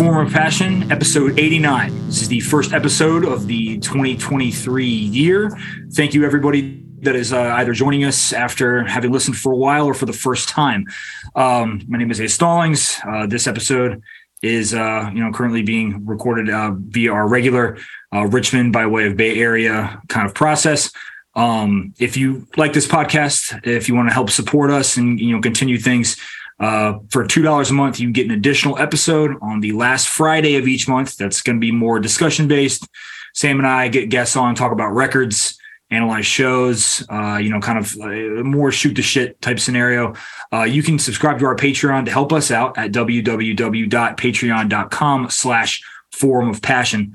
Of Passion, episode 89. This is the first episode of the 2023 year. Thank you, everybody that is uh, either joining us after having listened for a while or for the first time. Um, my name is A. Stallings. Uh, this episode is, uh, you know, currently being recorded uh, via our regular uh, Richmond by way of Bay Area kind of process. Um, if you like this podcast, if you want to help support us and you know continue things, uh, for $2 a month, you get an additional episode on the last Friday of each month. That's going to be more discussion based. Sam and I get guests on, talk about records, analyze shows, uh, you know, kind of uh, more shoot the shit type scenario. Uh, you can subscribe to our Patreon to help us out at www.patreon.com slash forum of passion.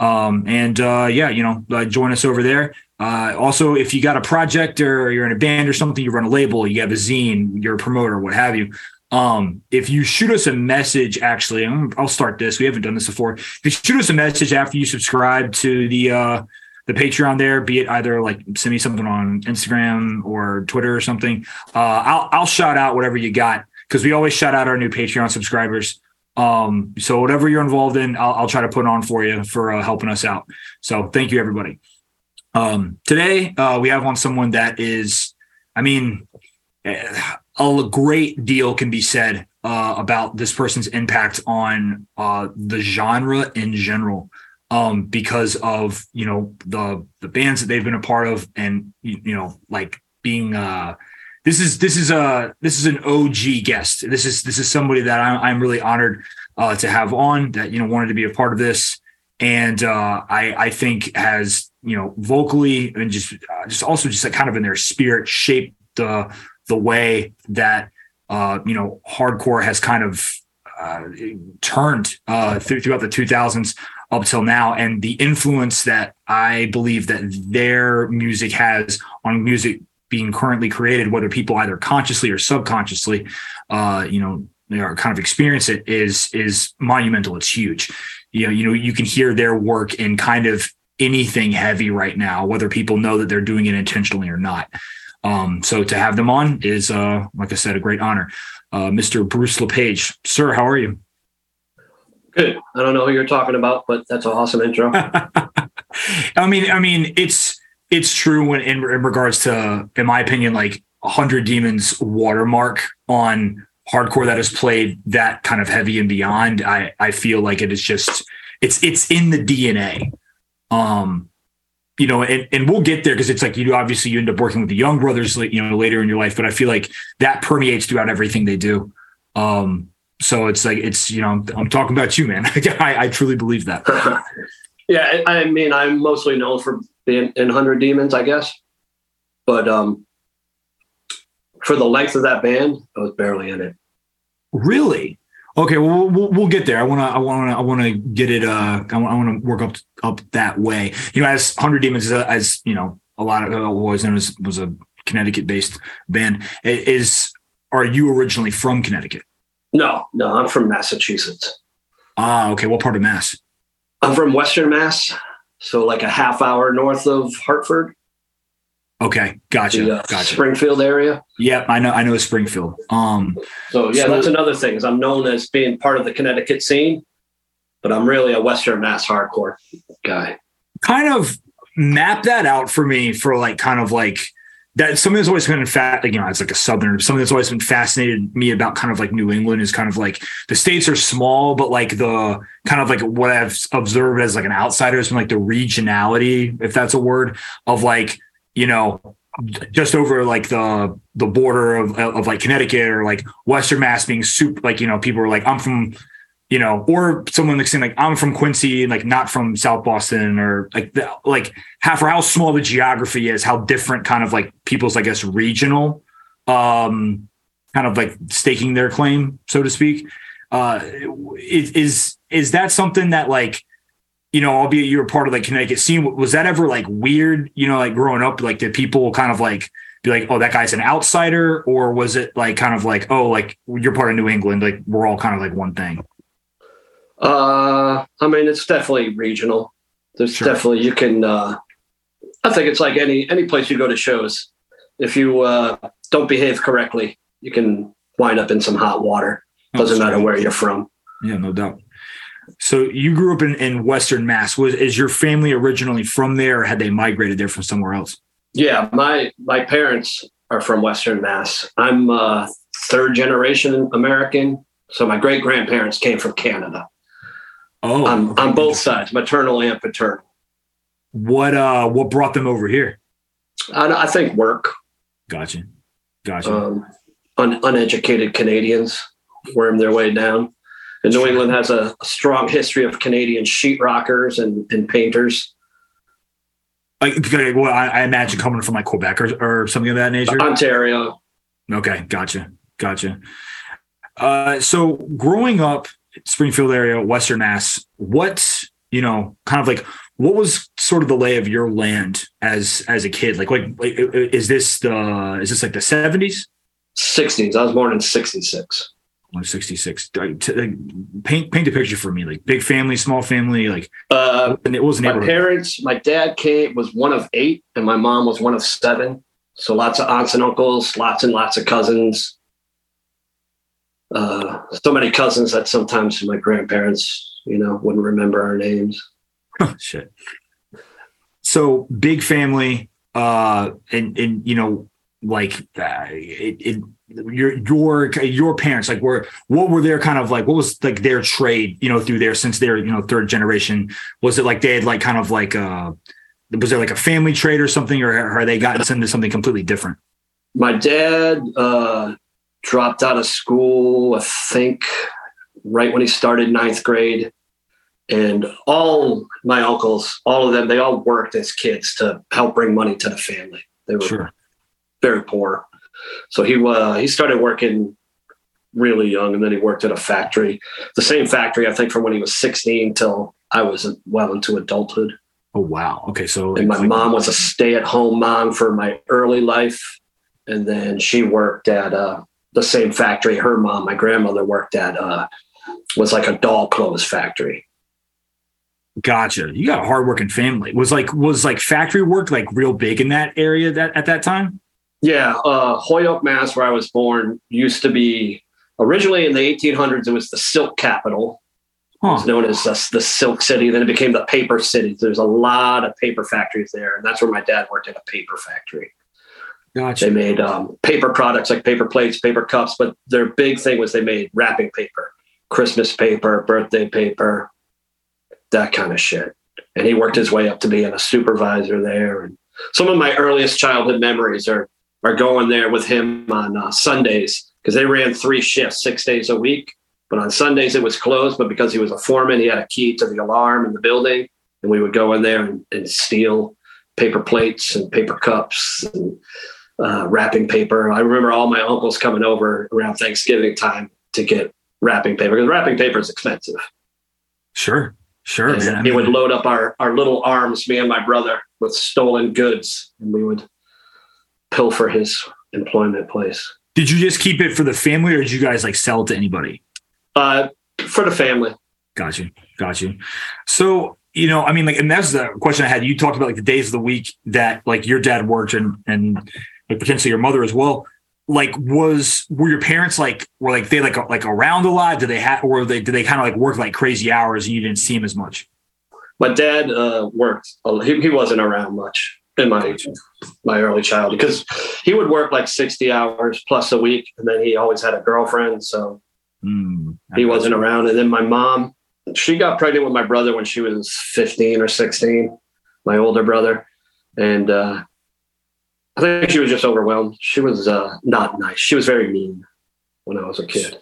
Um, and uh, yeah, you know, uh, join us over there. Uh, also, if you got a project or you're in a band or something, you run a label, you have a zine, you're a promoter, what have you. Um, if you shoot us a message, actually, I'll start this. We haven't done this before. If you shoot us a message after you subscribe to the uh, the Patreon there, be it either like send me something on Instagram or Twitter or something, uh, I'll I'll shout out whatever you got because we always shout out our new Patreon subscribers. Um, so whatever you're involved in, I'll, I'll try to put on for you for uh, helping us out. So thank you, everybody. Um, today, uh, we have on someone that is, I mean, a great deal can be said uh, about this person's impact on uh, the genre in general, um, because of you know the the bands that they've been a part of, and you, you know, like being. Uh, this is this is a this is an OG guest. This is this is somebody that I'm, I'm really honored uh, to have on. That you know wanted to be a part of this, and uh, I I think has you know, vocally and just uh, just also just like kind of in their spirit shaped the the way that uh, you know hardcore has kind of uh, turned uh, th- throughout the 2000s up till now, and the influence that I believe that their music has on music being currently created, whether people either consciously or subconsciously, uh, you know, they are kind of experience it is is monumental. It's huge. You know, you know, you can hear their work in kind of anything heavy right now, whether people know that they're doing it intentionally or not. Um, so to have them on is, uh, like I said, a great honor. Uh, Mr. Bruce LePage, sir, how are you? Good. I don't know who you're talking about, but that's an awesome intro. I mean, I mean, it's it's true when in, in regards to, in my opinion, like hundred demons watermark on hardcore that has played that kind of heavy and beyond. I I feel like it is just it's it's in the DNA um, you know, and, and we'll get there because it's like you obviously you end up working with the young brothers, you know, later in your life. But I feel like that permeates throughout everything they do. Um, so it's like it's you know I'm talking about you, man. I, I truly believe that. yeah, I mean I'm mostly known for being in Hundred Demons, I guess, but um, for the length of that band, I was barely in it. Really? Okay, well, we'll, we'll get there. I want to, I want to, I want to get it. Uh, I want to work up up that way. You know, as Hundred Demons, uh, as you know, a lot of uh, was known as was a Connecticut based band. Is are you originally from Connecticut? No, no, I'm from Massachusetts. Ah, okay. What part of Mass? I'm from Western Mass, so like a half hour north of Hartford. Okay, gotcha. The, uh, gotcha. Springfield area. Yep, I know. I know Springfield. Um, so yeah, so, that's another thing. Is I'm known as being part of the Connecticut scene, but I'm really a Western Mass hardcore guy. Kind of map that out for me for like kind of like that. Something that's always been fat. You know, it's like a southern. Something that's always been fascinated me about kind of like New England is kind of like the states are small, but like the kind of like what I've observed as like an outsider has been like the regionality, if that's a word, of like you know, just over like the the border of of like Connecticut or like Western Mass being super like you know people are like I'm from you know or someone like saying like I'm from Quincy and like not from South Boston or like the, like how for how small the geography is how different kind of like people's I guess regional um kind of like staking their claim so to speak uh is is that something that like you know, albeit you were part of like Connecticut scene, was that ever like weird, you know, like growing up, like did people kind of like be like, oh, that guy's an outsider? Or was it like kind of like, oh, like you're part of New England, like we're all kind of like one thing? Uh, I mean, it's definitely regional. There's sure. definitely, you can, uh, I think it's like any, any place you go to shows. If you, uh, don't behave correctly, you can wind up in some hot water. Doesn't matter where you're from. Yeah, no doubt. So you grew up in, in Western Mass. Was is your family originally from there, or had they migrated there from somewhere else? Yeah, my my parents are from Western Mass. I'm uh, third generation American, so my great grandparents came from Canada. Oh, on, on both sides, maternal and paternal. What uh, what brought them over here? I, I think work. Gotcha, gotcha. Um, un, uneducated Canadians worm their way down. And New England has a, a strong history of Canadian sheetrockers and, and painters. like, well, I, I imagine coming from like Quebec or, or something of that nature. Ontario. Okay, gotcha, gotcha. Uh, so growing up, Springfield area, Western Mass, what you know, kind of like what was sort of the lay of your land as as a kid? Like, like, like is this the is this like the seventies? 60s. I was born in 66. 166. Paint paint a picture for me, like big family, small family, like Uh, and it was my parents, my dad came was one of eight, and my mom was one of seven. So lots of aunts and uncles, lots and lots of cousins. Uh, so many cousins that sometimes my grandparents, you know, wouldn't remember our names. Oh, Shit. So big family, uh, and and you know, like uh, it, it, your your your parents, like were what were their kind of like what was like their trade, you know, through there since they're you know third generation. Was it like they had like kind of like uh was there like a family trade or something, or are they gotten into something completely different? My dad uh, dropped out of school, I think, right when he started ninth grade. And all my uncles, all of them, they all worked as kids to help bring money to the family. They were Sure. very poor. So he uh, he started working really young, and then he worked at a factory, the same factory I think from when he was 16 till I was well into adulthood. Oh wow. Okay, so And my like- mom was a stay-at-home mom for my early life, and then she worked at uh, the same factory. Her mom, my grandmother, worked at uh, was like a doll clothes factory. Gotcha. You got a hardworking family. Was like was like factory work like real big in that area that at that time? Yeah, uh, Holyoke, Mass, where I was born, used to be originally in the 1800s. It was the silk capital. It was known as the, the Silk City. Then it became the Paper City. There's a lot of paper factories there, and that's where my dad worked at a paper factory. Gotcha. They made um, paper products like paper plates, paper cups, but their big thing was they made wrapping paper, Christmas paper, birthday paper, that kind of shit. And he worked his way up to being a supervisor there. And some of my earliest childhood memories are are going there with him on uh, Sundays because they ran three shifts, six days a week. But on Sundays it was closed. But because he was a foreman, he had a key to the alarm in the building, and we would go in there and, and steal paper plates and paper cups and uh, wrapping paper. I remember all my uncles coming over around Thanksgiving time to get wrapping paper because wrapping paper is expensive. Sure. Sure. And man. Would load up our, our little arms, me and my brother, with stolen goods, and we would pilfer his employment place. did you just keep it for the family or did you guys like sell it to anybody? Uh, for the family. Got you. Got you. So, you know, I mean, like, and that's the question I had. You talked about like the days of the week that like your dad worked and, and like potentially your mother as well. Like, was, were your parents like, were like, they like, like around a lot? Did they have, or they, did they kind of like work like crazy hours and you didn't see him as much? My dad uh, worked. He, he wasn't around much in my my early childhood because he would work like sixty hours plus a week, and then he always had a girlfriend, so Mm, he wasn't around. And then my mom, she got pregnant with my brother when she was 15 or 16, my older brother. And uh, I think she was just overwhelmed. She was uh, not nice. She was very mean when I was a kid.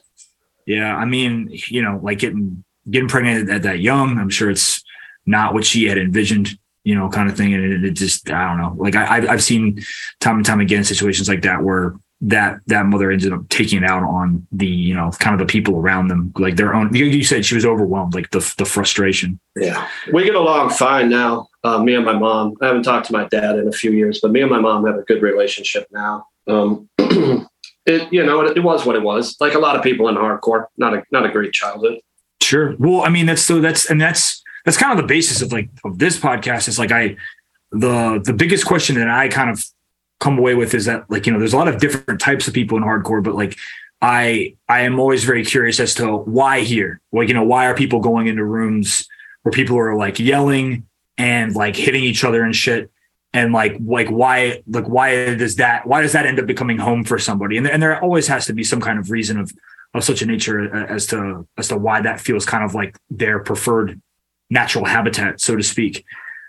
Yeah, I mean, you know, like getting getting pregnant at that young, I'm sure it's not what she had envisioned, you know, kind of thing. And it, it just, I don't know. Like I, I've- I've seen time and time again situations like that where that that mother ended up taking it out on the, you know, kind of the people around them, like their own. You, you said she was overwhelmed, like the the frustration. Yeah. We get along fine now, uh, me and my mom. I haven't talked to my dad in a few years, but me and my mom have a good relationship now. Um, it, you know, it, it was what it was. Like a lot of people in hardcore, not a not a great childhood. Sure. Well, I mean, that's so that's and that's that's kind of the basis of like of this podcast. Is like I the the biggest question that I kind of come away with is that like you know there's a lot of different types of people in hardcore, but like I I am always very curious as to why here. Like, you know, why are people going into rooms where people are like yelling and like hitting each other and shit? And like like why like why does that why does that end up becoming home for somebody? And, and there always has to be some kind of reason of of such a nature uh, as to as to why that feels kind of like their preferred natural habitat, so to speak.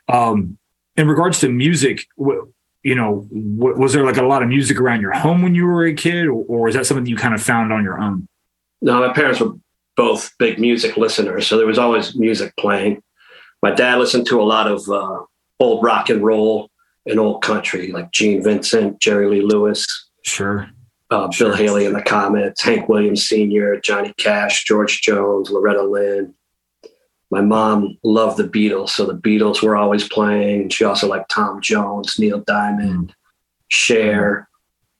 Um, in regards to music, you know, was there like a lot of music around your home when you were a kid, or, or was that something you kind of found on your own? No, my parents were both big music listeners, so there was always music playing. My dad listened to a lot of uh, old rock and roll and old country, like Gene Vincent, Jerry Lee Lewis, sure, uh, sure. Bill Haley and the Comets, Hank Williams Sr., Johnny Cash, George Jones, Loretta Lynn my mom loved the Beatles, so the Beatles were always playing. She also liked Tom Jones, Neil Diamond, Cher,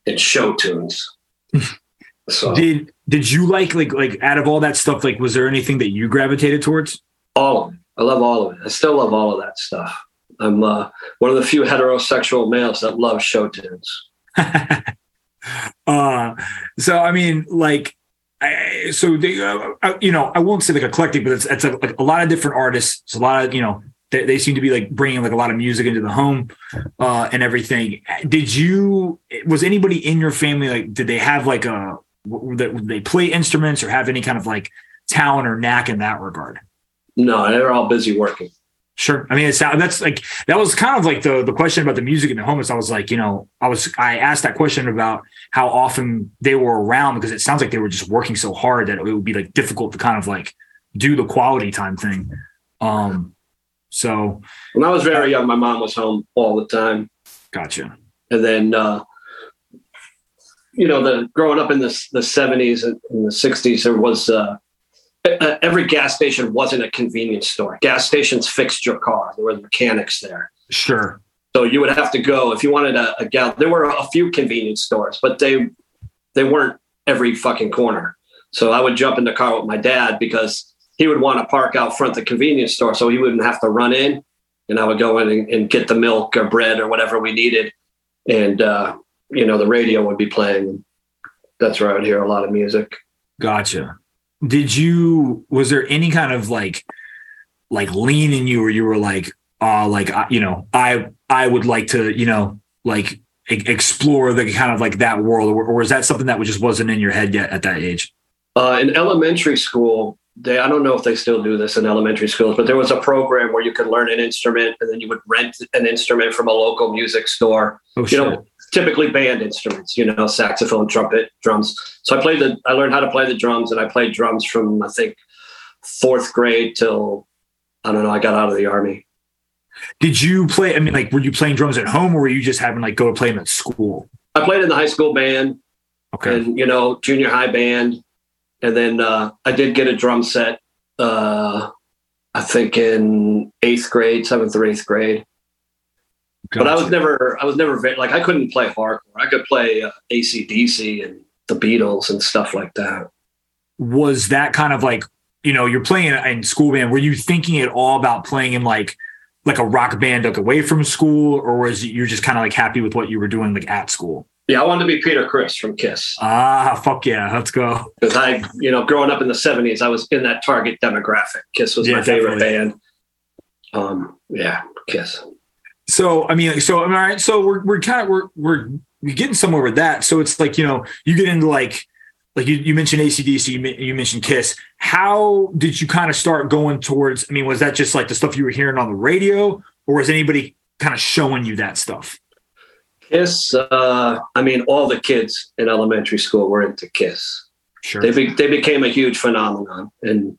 and show tunes. so did did you like like like out of all that stuff? Like, was there anything that you gravitated towards? All of it. I love all of it. I still love all of that stuff. I'm uh, one of the few heterosexual males that love show tunes. uh, so I mean, like I, so they, uh, uh, you know, I won't say like eclectic, but it's, it's a, like a lot of different artists. It's a lot of, you know, they, they, seem to be like bringing like a lot of music into the home uh, and everything. Did you, was anybody in your family, like, did they have like a, that they play instruments or have any kind of like talent or knack in that regard? No, they're all busy working. Sure. I mean, it's that's like that was kind of like the the question about the music in the homeless. I was like, you know, I was I asked that question about how often they were around because it sounds like they were just working so hard that it would be like difficult to kind of like do the quality time thing. Um, so when I was very young, my mom was home all the time. Gotcha. And then, uh, you know, the growing up in the the seventies and the sixties, there was uh, uh, every gas station wasn't a convenience store. Gas stations fixed your car. There were mechanics there. Sure. So you would have to go if you wanted a, a gal. There were a few convenience stores, but they they weren't every fucking corner. So I would jump in the car with my dad because he would want to park out front the convenience store, so he wouldn't have to run in. And I would go in and, and get the milk or bread or whatever we needed, and uh, you know the radio would be playing. That's where I would hear a lot of music. Gotcha did you was there any kind of like like lean in you where you were like uh like you know i i would like to you know like explore the kind of like that world or, or was that something that just wasn't in your head yet at that age uh, in elementary school they i don't know if they still do this in elementary schools but there was a program where you could learn an instrument and then you would rent an instrument from a local music store oh, you shit. know typically band instruments, you know, saxophone, trumpet, drums. So I played the, I learned how to play the drums and I played drums from, I think, fourth grade till, I don't know, I got out of the army. Did you play, I mean, like, were you playing drums at home or were you just having like go to play them at school? I played in the high school band. Okay. And, you know, junior high band. And then uh, I did get a drum set, uh, I think in eighth grade, seventh or eighth grade. Gotcha. But I was never, I was never very, like, I couldn't play hardcore. I could play uh, ACDC and the Beatles and stuff like that. Was that kind of like, you know, you're playing in school band. Were you thinking at all about playing in like, like a rock band like away from school, or was you just kind of like happy with what you were doing like at school? Yeah, I wanted to be Peter Criss from Kiss. Ah, fuck yeah, let's go. Because I, you know, growing up in the '70s, I was in that target demographic. Kiss was yeah, my favorite definitely. band. Um, yeah, Kiss so I mean, so I mean, all right, so we're we're kind of we're we're we're getting somewhere with that. So it's like you know, you get into like like you, you mentioned ACDC, you, you mentioned Kiss. How did you kind of start going towards? I mean, was that just like the stuff you were hearing on the radio, or was anybody kind of showing you that stuff? Kiss. Uh, I mean, all the kids in elementary school were into Kiss. Sure. They be, they became a huge phenomenon, and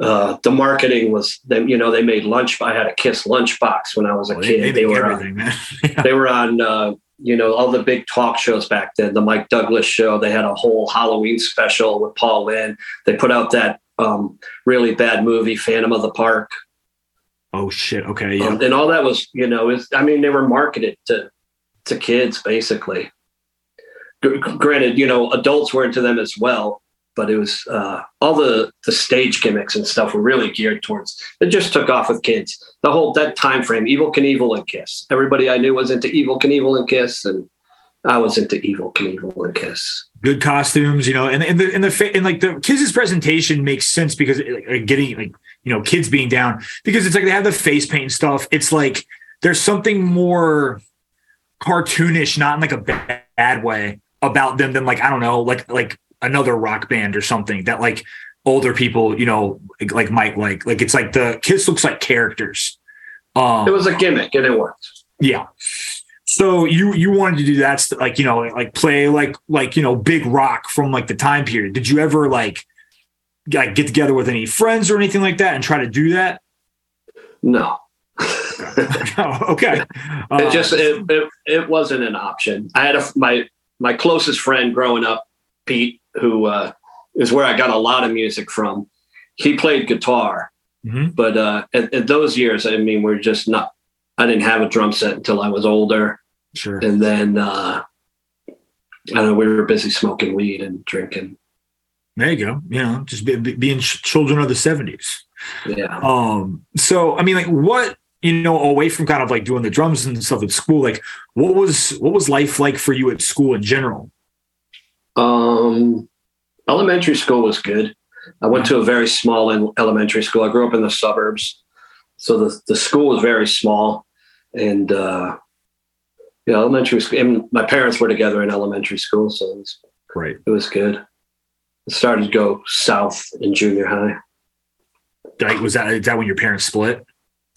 uh, the marketing was them. You know, they made lunch. I had a Kiss lunchbox when I was a well, kid. They, they, were on, yeah. they were on. Uh, you know, all the big talk shows back then. The Mike Douglas show. They had a whole Halloween special with Paul Lynde. They put out that um, really bad movie, Phantom of the Park. Oh shit! Okay, yeah. Um, and all that was, you know, is I mean, they were marketed to to kids basically granted, you know, adults were into them as well, but it was uh, all the the stage gimmicks and stuff were really geared towards. It just took off with kids. The whole that time frame, Evel Knievel and Kiss. Everybody I knew was into Evel Knievel and Kiss, and I was into Evel Knievel and Kiss. good costumes, you know, and and the and the and like the kids' presentation makes sense because like, getting like you know kids being down because it's like they have the face paint and stuff. It's like there's something more cartoonish, not in like a bad way about them than like I don't know, like like another rock band or something that like older people, you know, like might like. Like it's like the kids looks like characters. Um, it was a gimmick and it worked. Yeah. So you you wanted to do that, like you know, like play like like you know, big rock from like the time period. Did you ever like like get together with any friends or anything like that and try to do that? No. oh, okay. Uh, it just it, it, it wasn't an option. I had a my my closest friend growing up, Pete, who uh, is where I got a lot of music from. He played guitar, mm-hmm. but uh, at, at, those years, I mean, we're just not. I didn't have a drum set until I was older. Sure. And then uh, I don't know. We were busy smoking weed and drinking. There you go. You know, just be, be, being children of the seventies. Yeah. Um. So I mean, like, what you know, away from kind of like doing the drums and stuff at school, like, what was what was life like for you at school in general? Um, elementary school was good. I went to a very small elementary school. I grew up in the suburbs, so the the school was very small, and uh, yeah, elementary school. And my parents were together in elementary school, so it was great. It was good. It started to go south in junior high. Like, was that is that when your parents split?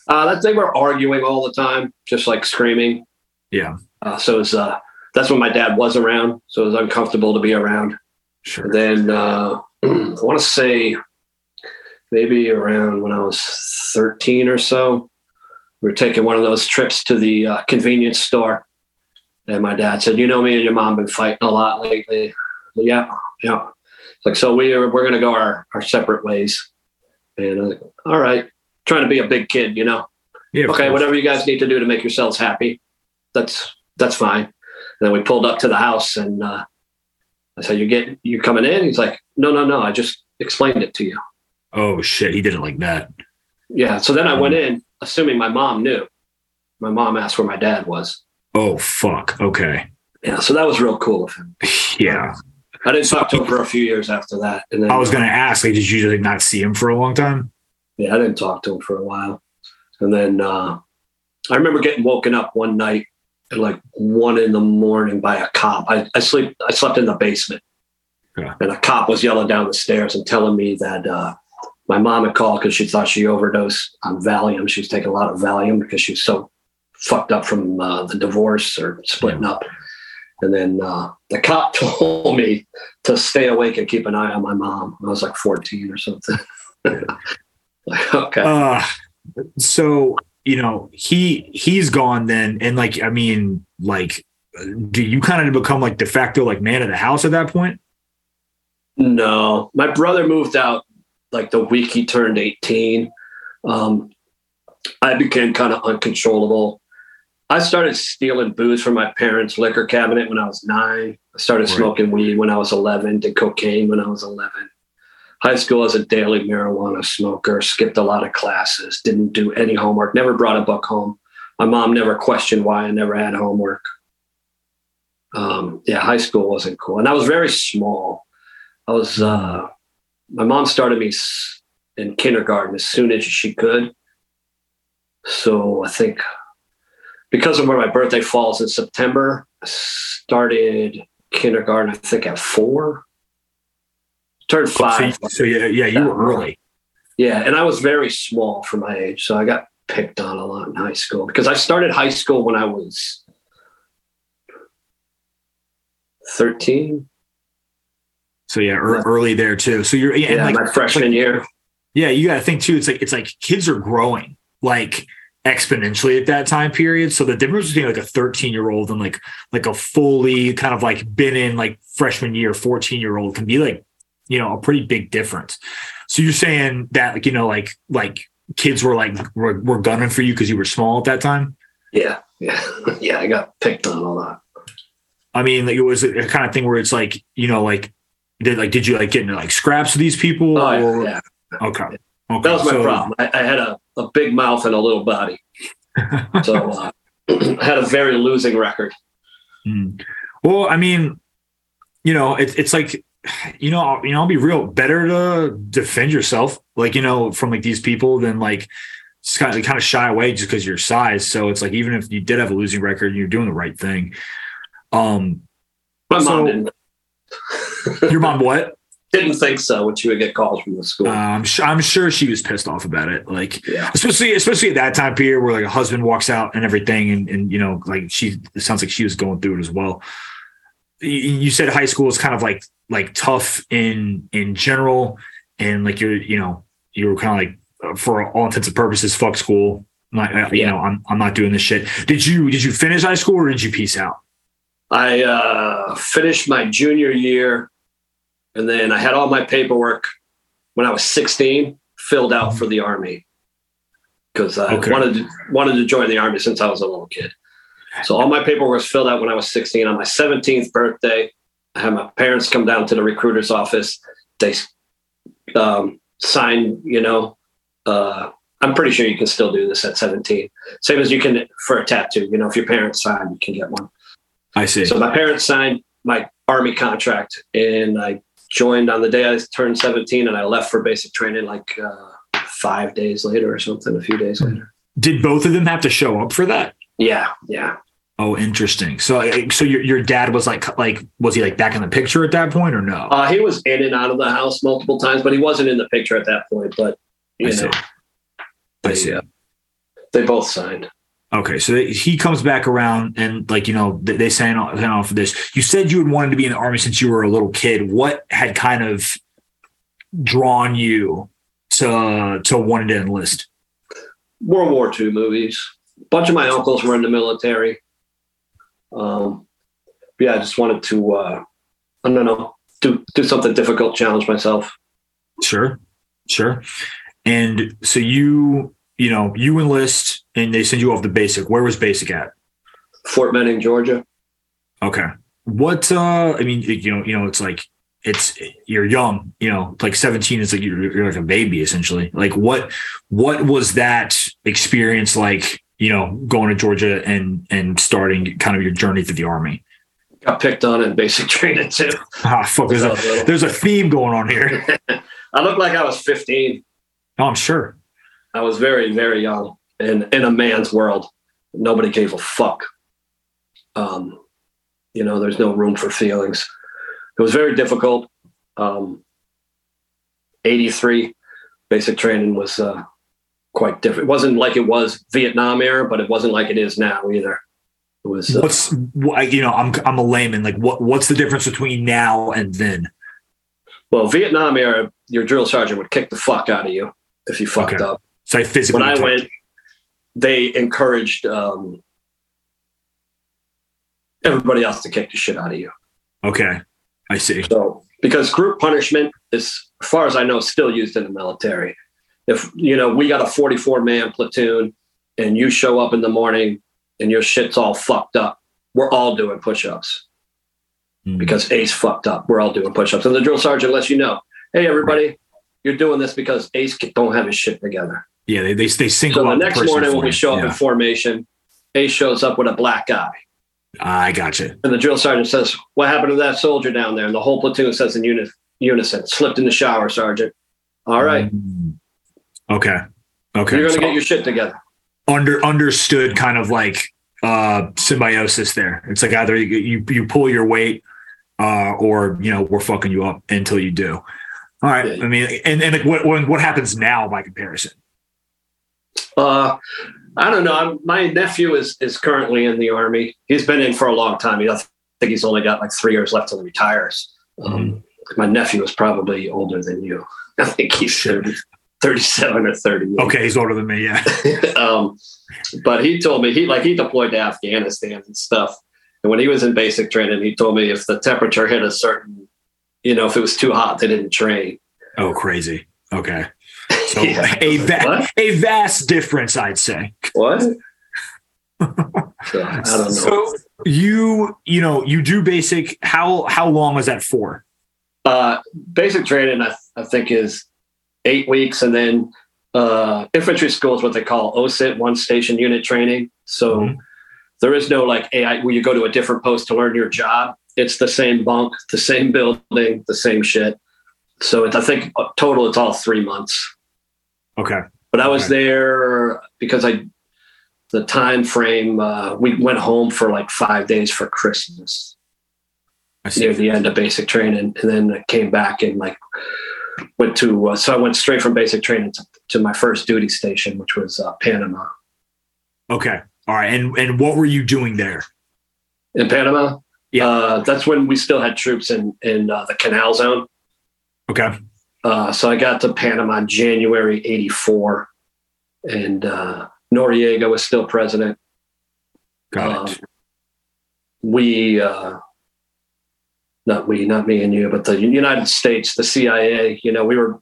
Uh, that they were arguing all the time, just like screaming. Yeah. Uh, so it was, uh, that's when my dad was around, so it was uncomfortable to be around. Sure. And then uh, I want to say maybe around when I was 13 or so, we were taking one of those trips to the uh, convenience store. And my dad said, "You know, me and your mom been fighting a lot lately." Said, yeah, yeah. It's like so we are we're gonna go our our separate ways. And I was like, all right, trying to be a big kid, you know. Yeah, okay, whatever you guys need to do to make yourselves happy, that's that's fine. And then we pulled up to the house, and uh, I said, "You get you coming in?" He's like, "No, no, no. I just explained it to you." Oh shit, he did it like that. Yeah. So then I went in, assuming my mom knew. My mom asked where my dad was. Oh fuck. Okay. Yeah. So that was real cool of him. Yeah. I didn't talk to him for a few years after that. And then I was going to ask, like, did you like not see him for a long time? Yeah, I didn't talk to him for a while. And then uh, I remember getting woken up one night at like one in the morning by a cop. I, I sleep. I slept in the basement, yeah. and a cop was yelling down the stairs and telling me that uh, my mom had called because she thought she overdosed on Valium. She was taking a lot of Valium because she was so fucked up from uh, the divorce or splitting yeah. up. And then uh, the cop told me to stay awake and keep an eye on my mom. I was like 14 or something. okay. Uh, so you know he he's gone then, and like I mean, like, do you kind of become like de facto like man of the house at that point? No, my brother moved out like the week he turned 18. Um, I became kind of uncontrollable. I started stealing booze from my parents' liquor cabinet when I was nine. I started right. smoking weed when I was 11, did cocaine when I was 11. High school as a daily marijuana smoker, skipped a lot of classes, didn't do any homework, never brought a book home. My mom never questioned why I never had homework. Um, yeah, high school wasn't cool. And I was very small. I was, uh, my mom started me in kindergarten as soon as she could. So I think because of where my birthday falls in September, I started kindergarten, I think at four. Turned five. So, so yeah, yeah, you were early. Yeah, and I was very small for my age, so I got picked on a lot in high school because I started high school when I was 13. So yeah, early there too. So you're yeah, like, my freshman year. Yeah, you got to think too. It's like it's like kids are growing. Like exponentially at that time period. So the difference between like a 13 year old and like like a fully kind of like been in like freshman year 14 year old can be like you know a pretty big difference. So you're saying that like you know like like kids were like were, were gunning for you because you were small at that time. Yeah, yeah, yeah. I got picked on a lot. I mean, like it was a kind of thing where it's like you know like did like did you like get into like scraps with these people? Oh, or? yeah. Okay. Okay, that was my so, problem. I, I, had a, a big mouth and a little body. so uh, I had a very losing record. Hmm. Well, I mean, you know, it, it's like, you know, I'll, you know, I'll be real. Better to defend yourself, like you know, from like these people than like just kind of kind of shy away just because your size. So it's like even if you did have a losing record, you're doing the right thing. Um, My So- mom didn't, your mom what? didn't think so when she would get calls from the school. Uh, I'm sure I'm sure she was pissed off about it. Like yeah. especially especially at that time period where like a husband walks out and everything and and you know like she it sounds like she was going through it as well you, you said high school is kind of like like tough in in general and like you're you know you were kind of like uh, for all intents and purposes fuck school like uh, you Yeah. know i'm i'm not doing this shit did you did you finish high school or did you peace out I uh, finished my junior year, and then I had all my paperwork when I was 16 filled out for the army because I Okay. wanted to, wanted to join the army since I was a little kid. So all my paperwork was filled out when I was 16. On my 17th birthday, I had my parents come down to the recruiter's office. They um, signed, you know, uh, I'm pretty sure you can still do this at 17. Same as you can for a tattoo. You know, if your parents sign, you can get one. i see So my parents signed my army contract, and I joined on the day I turned 17, and I left for basic training like uh, five days later or something. A few days later. did both of them have to show up for that Yeah, yeah. Oh interesting so uh, so your, your dad was like like was he like back in the picture at that point or no Uh, he was in and out of the house multiple times, but he wasn't in the picture at that point. But I you see. I they, see. uh, they both signed. Okay, so they, he comes back around and like you know they, they sign off, sign off for this. You said you had wanted to be in the army since you were a little kid. What had kind of drawn you to to wanting to enlist? World War II movies. A bunch of my uncles were in the military. Um, yeah, I just wanted to, uh, I don't know, do do something difficult, challenge myself. Sure, sure. And so you you know you enlist and they send you off the basic. Where was basic at? Fort Benning, Georgia. Okay. What uh I mean, you know, you know, it's like it's you're young, you know, like 17 is like you're, you're like a baby essentially. Like what what was that experience like, you know, going to Georgia and and starting kind of your journey through the army? Got picked on in basic training too. Ah, fuck, there's a there's a theme going on here. I looked like I was 15. Oh, I'm sure. I was very, very young and in a man's world. Nobody gave a fuck. Um, you know, there's no room for feelings. It was very difficult. Um, 83 basic training was uh, quite different. It wasn't like it was Vietnam era, but it wasn't like it is now either. It was uh, What's you know, I'm I'm a layman. Like what what's the difference between now and then? well, Vietnam era. Your drill sergeant would kick the fuck out of you if you fucked Okay. up. So I physically when I went, they encouraged um, everybody else to kick the shit out of you. Okay. I see. So, because group punishment is, as far as I know, still used in the military. If you know, we got a 44 man platoon, and you show up in the morning and your shit's all fucked up, we're all doing push ups Hmm. because Ace fucked up. We're all doing push ups, and the drill sergeant lets you know, hey, everybody. You're doing this because Ace don't have his shit together. Yeah, they they, they single So the next morning when we show up Yeah. in formation, Ace shows up with a black eye. I got you. And the drill sergeant says, What happened to that soldier down there? And the whole platoon says in uni- unison, slipped in the shower, Sergeant. All right. Mm. Okay. Okay. You're gonna So get your shit together. under understood kind of like uh symbiosis there. It's like either you you, you pull your weight uh or you know we're fucking you up until you do. All right. Yeah. I mean and and like what what happens now by comparison? Uh I don't know. I'm, my nephew is is currently in the army. He's been in for a long time. He, I think he's only got like three years left till he retires. Um, my nephew is probably older than you. I think he's 30, 37 or 38. Okay, he's older than me, yeah. um, but he told me he like he deployed to Afghanistan and stuff. And when he was in basic training, he told me if the temperature hit a certain, you know, if it was too hot, they didn't train. Oh, crazy. Okay. So Yeah. a va- a vast difference, I'd say. What? So, I don't know. So you, you know, you do basic. How how long was that for? Uh, basic training, I, I think, is eight weeks, and then uh, infantry school is what they call OSUT, one station unit training. So Mhm. there is no like AI where you go to a different post to learn your job. it's the same bunk, the same building, the same shit. So it's, I think uh, total it's all three months. Okay. But I was Okay. there because I, the time frame, uh, we went home for like five days for Christmas I see. near the end of basic training, and then I came back and like went to. Uh, so I went straight from basic training to, to my first duty station, which was uh, Panama. Okay. All right. And and what were you doing there? In Panama, Yeah. uh, that's when we still had troops in in uh, the Canal Zone. Okay. Uh, so I got to Panama in January '84, and uh, Noriega was still president. Got it. Um, we, uh, not we, not me and you, but the United States, the CIA, you know, we were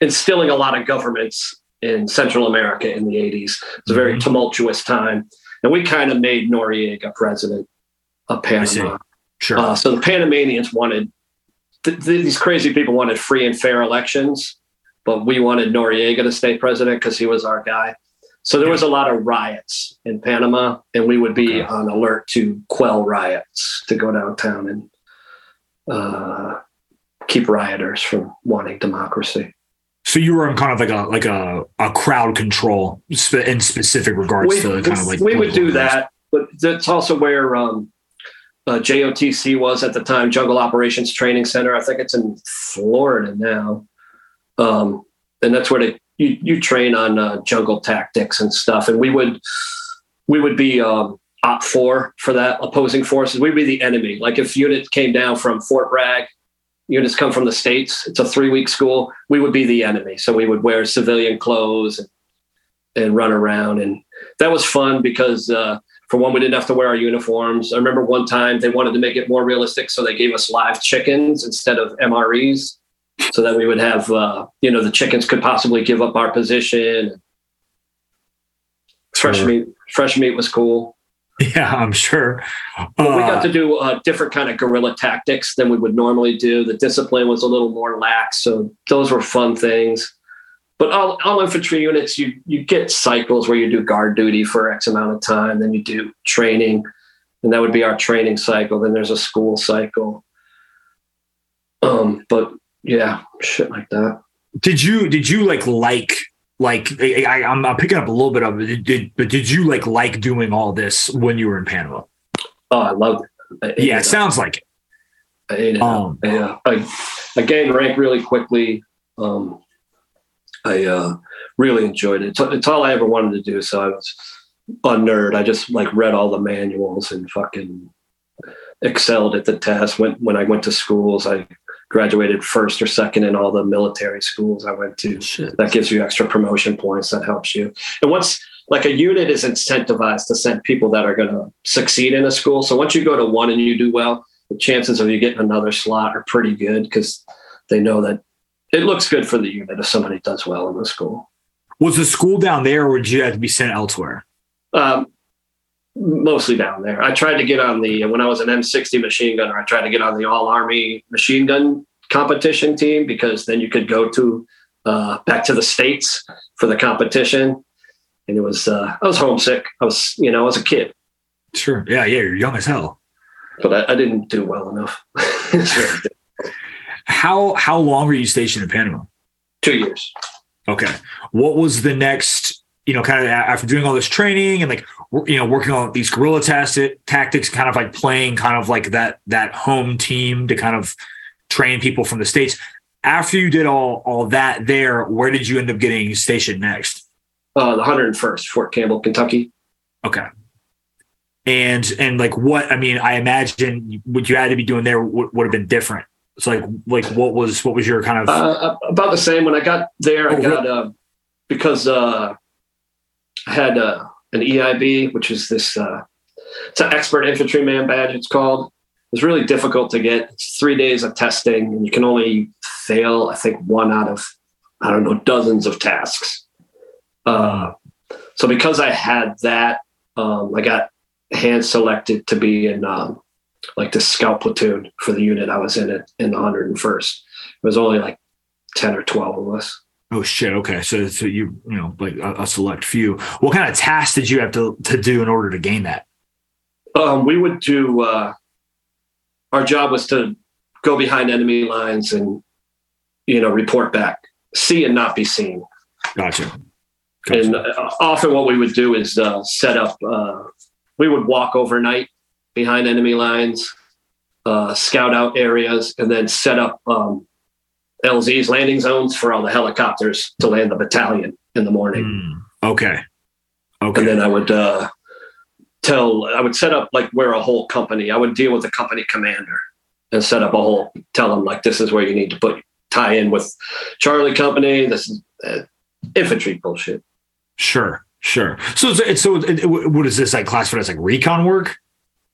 instilling a lot of governments in Central America in the 80s. It's a very Mhm. tumultuous time. And we kind of made Noriega president of. Panama. Sure. Uh, so the Panamanians wanted, th- th- these crazy people wanted free and fair elections, but we wanted Noriega to stay president because he was our guy. So there was a lot of riots in Panama, and we would be Okay. on alert to quell riots, to go downtown and uh, keep rioters from wanting democracy. so you were in kind of like a like a, a crowd control in specific regards we, to kind of like we would do that, but that's also where um, uh, JOTC was at the time, Jungle Operations Training Center. I think it's in Florida now, um, and that's where they you, you train on uh, jungle tactics and stuff. And we would we would be um, OPFOR for that opposing forces. We'd be the enemy. Like if units came down from Fort Bragg. Units come from the states. It's a three-week school. We would be the enemy, so we would wear civilian clothes and, and run around, and that was fun because uh, for one, we didn't have to wear our uniforms. I remember one time they wanted to make it more realistic, so they gave us live chickens instead of MREs, so that we would have, uh, you know, the chickens could possibly give up our position. Fresh Sure. meat, fresh meat was cool. Yeah, I'm sure. But we Uh, got to do uh, different kind of guerrilla tactics than we would normally do. The discipline was a little more lax, so those were fun things. But all, all infantry units, you you get cycles where you do guard duty for X amount of time, then you do training, and that would be our training cycle. Then there's a school cycle. Um, but yeah, shit like that. did you did you like like like I, I, I'm, I'm picking up a little bit of it. Did, but did you like like doing all this when you were in Panama? Oh, I loved it. I Yeah, it sounds like it. I it. Um, Yeah, I, I gained rank really quickly. Um, I uh, really enjoyed it. It's, it's all I ever wanted to do. So I was a nerd. I just like read all the manuals and fucking excelled at the test. When when I went to schools, I graduated first or second in all the military schools I went to. shit. That gives you extra promotion points. That helps you. And once like a unit is incentivized to send people that are going to succeed in a school. So once you go to one and you do well, the chances of you getting another slot are pretty good because they know that it looks good for the unit if somebody does well in the school. Was the school down there, or did you have to be sent elsewhere? Um, mostly down there. I tried to get on the when I was an M60 machine gunner. I tried to get on the All Army machine gun competition team because then you could go to uh, back to the states for the competition. And it was uh, I was homesick. I was you know I was a kid, Sure. Yeah, yeah. You're young as hell. but I, I didn't do well enough. How how long were you stationed in Panama? Two years. Okay. What was the next? You know, kind of after doing all this training and like you know working on these guerrilla tacti- tactics, kind of like playing kind of like that that home team to kind of train people from the states. After you did all all that there, where did you end up getting stationed next? Uh, the 101st, Fort Campbell, Kentucky. Okay. And and like what I mean, I imagine what you had to be doing there would, would have been different. So like like what was what was your kind of Uh, about the same. When I got there, I Oh, got uh, because uh, I had uh, an EIB, which is this uh, it's an expert infantryman badge. It's called. It's really difficult to get. It's three days of testing, and you can only fail, I think, one out of I don't know dozens of tasks. Uh, so because I had that, um, I got hand selected to be in um, like the scout platoon for the unit I was in it in the 101st. It was only like 10 or 12 of us. Oh shit. Okay. So, so you, you know, like a, a select few. What kind of tasks did you have to, to do in order to gain that? Um, we would do, uh, our job was to go behind enemy lines and you know report back, see and not be seen. Gotcha. gotcha. And uh, often what we would do is uh, set up. Uh, we would walk overnight behind enemy lines, uh, scout out areas, and then set up um, LZs landing zones for all the helicopters to land the battalion in the morning. Mm, okay. Okay. And then I would uh, tell, I would set up like where a whole company, I would deal with the company commander and set up a whole, tell them like, this is where you need to put, tie in with Charlie Company. This is uh, infantry bullshit. Sure. Sure. So, so it, it, what is this like classified as like recon work?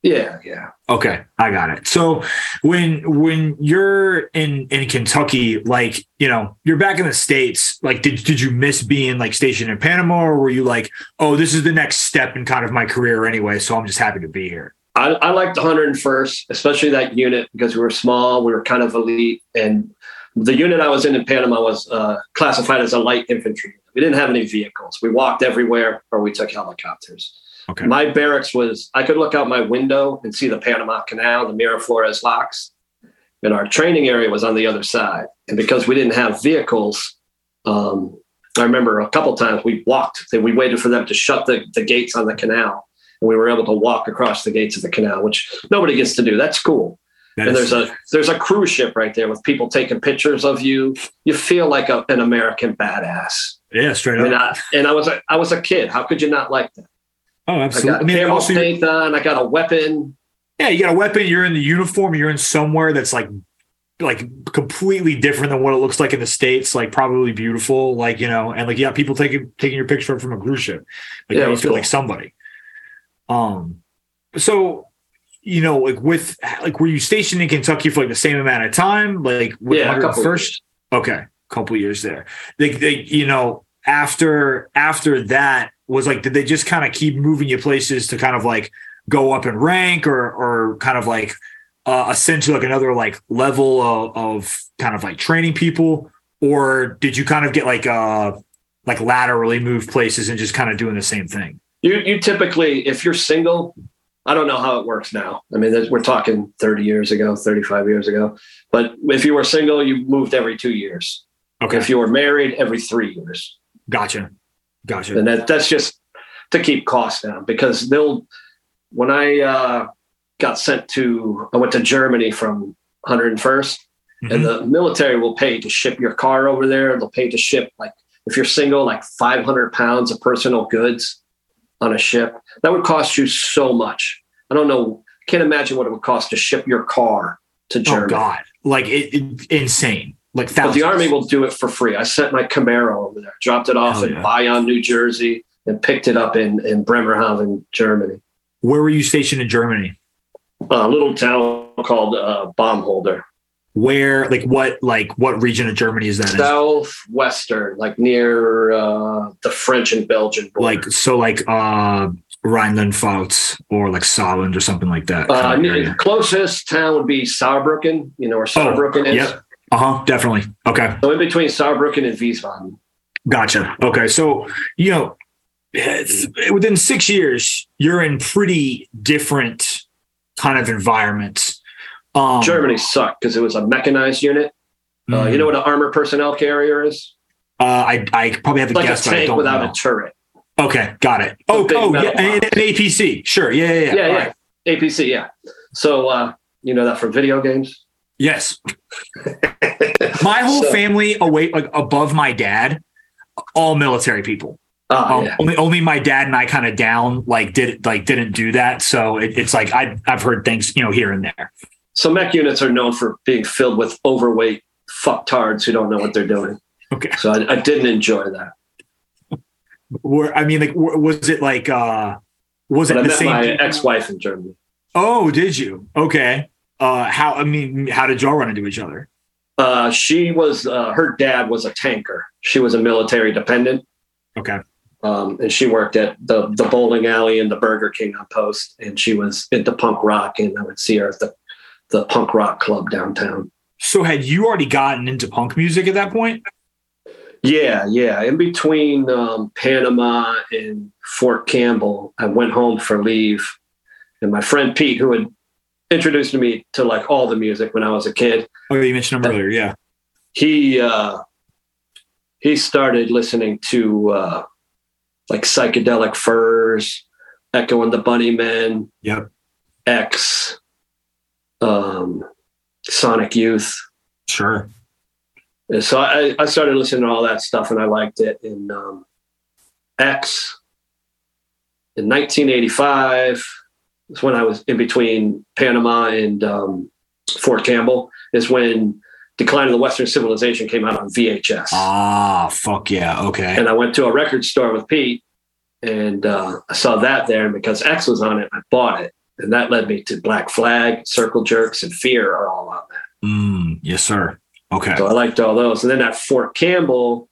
Yeah, yeah. Okay, I got it. So when when you're in in Kentucky, like you know, you're back in the states. Like, did did you miss being like stationed in Panama, or were you like, oh, this is the next step in kind of my career anyway? So I'm just happy to be here. I, I liked the 101st, especially that unit because we were small, we were kind of elite, and the unit I was in in Panama was uh, classified as a light infantry. We didn't have any vehicles. We walked everywhere, or we took helicopters. Okay. My barracks was, I could look out my window and see the Panama Canal, the Miraflores locks. And our training area was on the other side. And because we didn't have vehicles, um, I remember a couple times we walked, we waited for them to shut the, the gates on the canal. And we were able to walk across the gates of the canal, which nobody gets to do. That's cool. That and there's a there's a cruise ship right there with people taking pictures of you. You feel like a, an American badass. Yeah, straight up. And I, and I was a, I was a kid. How could you not like that? Oh, absolutely. I, got I mean, also, paint on. I got a weapon. Yeah, you got a weapon. You're in the uniform. You're in somewhere that's like, like completely different than what it looks like in the states. Like probably beautiful. Like you know, and like yeah, people taking taking your picture from a cruise ship. Like yeah, you feel cool. like somebody. Um, so you know, like with like were you stationed in Kentucky for like the same amount of time? Like with yeah, first. Okay, couple years there. They, they, you know, after after that was like did they just kind of keep moving you places to kind of like go up in rank or or kind of like uh, ascend to like another like level of, of kind of like training people? Or did you kind of get like uh like laterally move places and just kind of doing the same thing? You you typically if you're single i don't know how it works now. I mean we're talking 30 years ago 35 years ago. But if you were single you moved every two years. Okay. If you were married every three years. Gotcha Gotcha. And that, that's just to keep costs down because they'll, when I uh, got sent to, I went to Germany from 101st mm-hmm. and the military will pay to ship your car over there. They'll pay to ship like, if you're single, like 500 pounds of personal goods on a ship. That would cost you so much. I don't know. Can't imagine what it would cost to ship your car to oh, Germany. Oh God, like it, it, insane like thousands. But the army will do it for free. I sent my Camaro over there, dropped it off Hell in yeah. Bayonne, New Jersey, and picked it up in in Bremerhaven, Germany. Where were you stationed in Germany? A little town called uh, Baumholder. Where, like, what, like, what region of Germany is that? Southwestern, like near uh, the French and Belgian border. Like, so, like, uh, Rhineland Pfalz or like Saarland or something like that. Uh, the closest town would be Saarbrücken, you know where oh, Saarbrücken oh, is. Yep. Uh huh. Definitely. Okay. So in between Saarbrücken and Wiesbaden. Gotcha. Okay. So, you know, within six years, you're in pretty different kind of environments. Um, Germany sucked because it was a mechanized unit. Mm-hmm. Uh, you know what an armor personnel carrier is? Uh, I, I probably have a like guess, a tank without know. a turret. Okay, got it. Oh, oh, yeah, an, an, APC. Sure, yeah, yeah, yeah. Yeah, yeah. Right. APC, yeah. So uh, you know that from video games. Yes. my whole so, family away like above my dad, all military people. Oh, um, yeah. only only my dad and I kind of down like did like didn't do that. So it, it's like I I've heard things you know here and there. So mech units are known for being filled with overweight fucktards who don't know what they're doing. Okay. So I, I didn't enjoy that. Were I mean like was it like uh was but it I the met same my ex-wife in Germany? Oh, did you? Okay. Uh, how I mean, how did y'all run into each other? Uh, she was uh, her dad was a tanker. She was a military dependent. Okay. Um, and she worked at the the bowling alley and the Burger King on post, and she was into punk rock, and I would see her at the the punk rock club downtown. So, had you already gotten into punk music at that point? Yeah, yeah. In between um, Panama and Fort Campbell, I went home for leave, and my friend Pete, who had introduced me to like all the music when I was a kid. Oh, you mentioned him earlier. Yeah. He uh, he started listening to uh, like psychedelic furs, Echo and the Bunnymen, Yep. X, um, Sonic Youth. Sure. And so I, I started listening to all that stuff and I liked it. In um, X in 1985 is when I was in between Panama and um, Fort Campbell. Is when Decline of the Western Civilization came out on VHS. Ah, fuck yeah. Okay. and I went to a record store with Pete, and uh, I saw that there. And because X was on it, I bought it, and that led me to Black Flag, Circle Jerks, and Fear are all on that. Mm, yes, sir. Okay. So I liked all those. And then at Fort Campbell,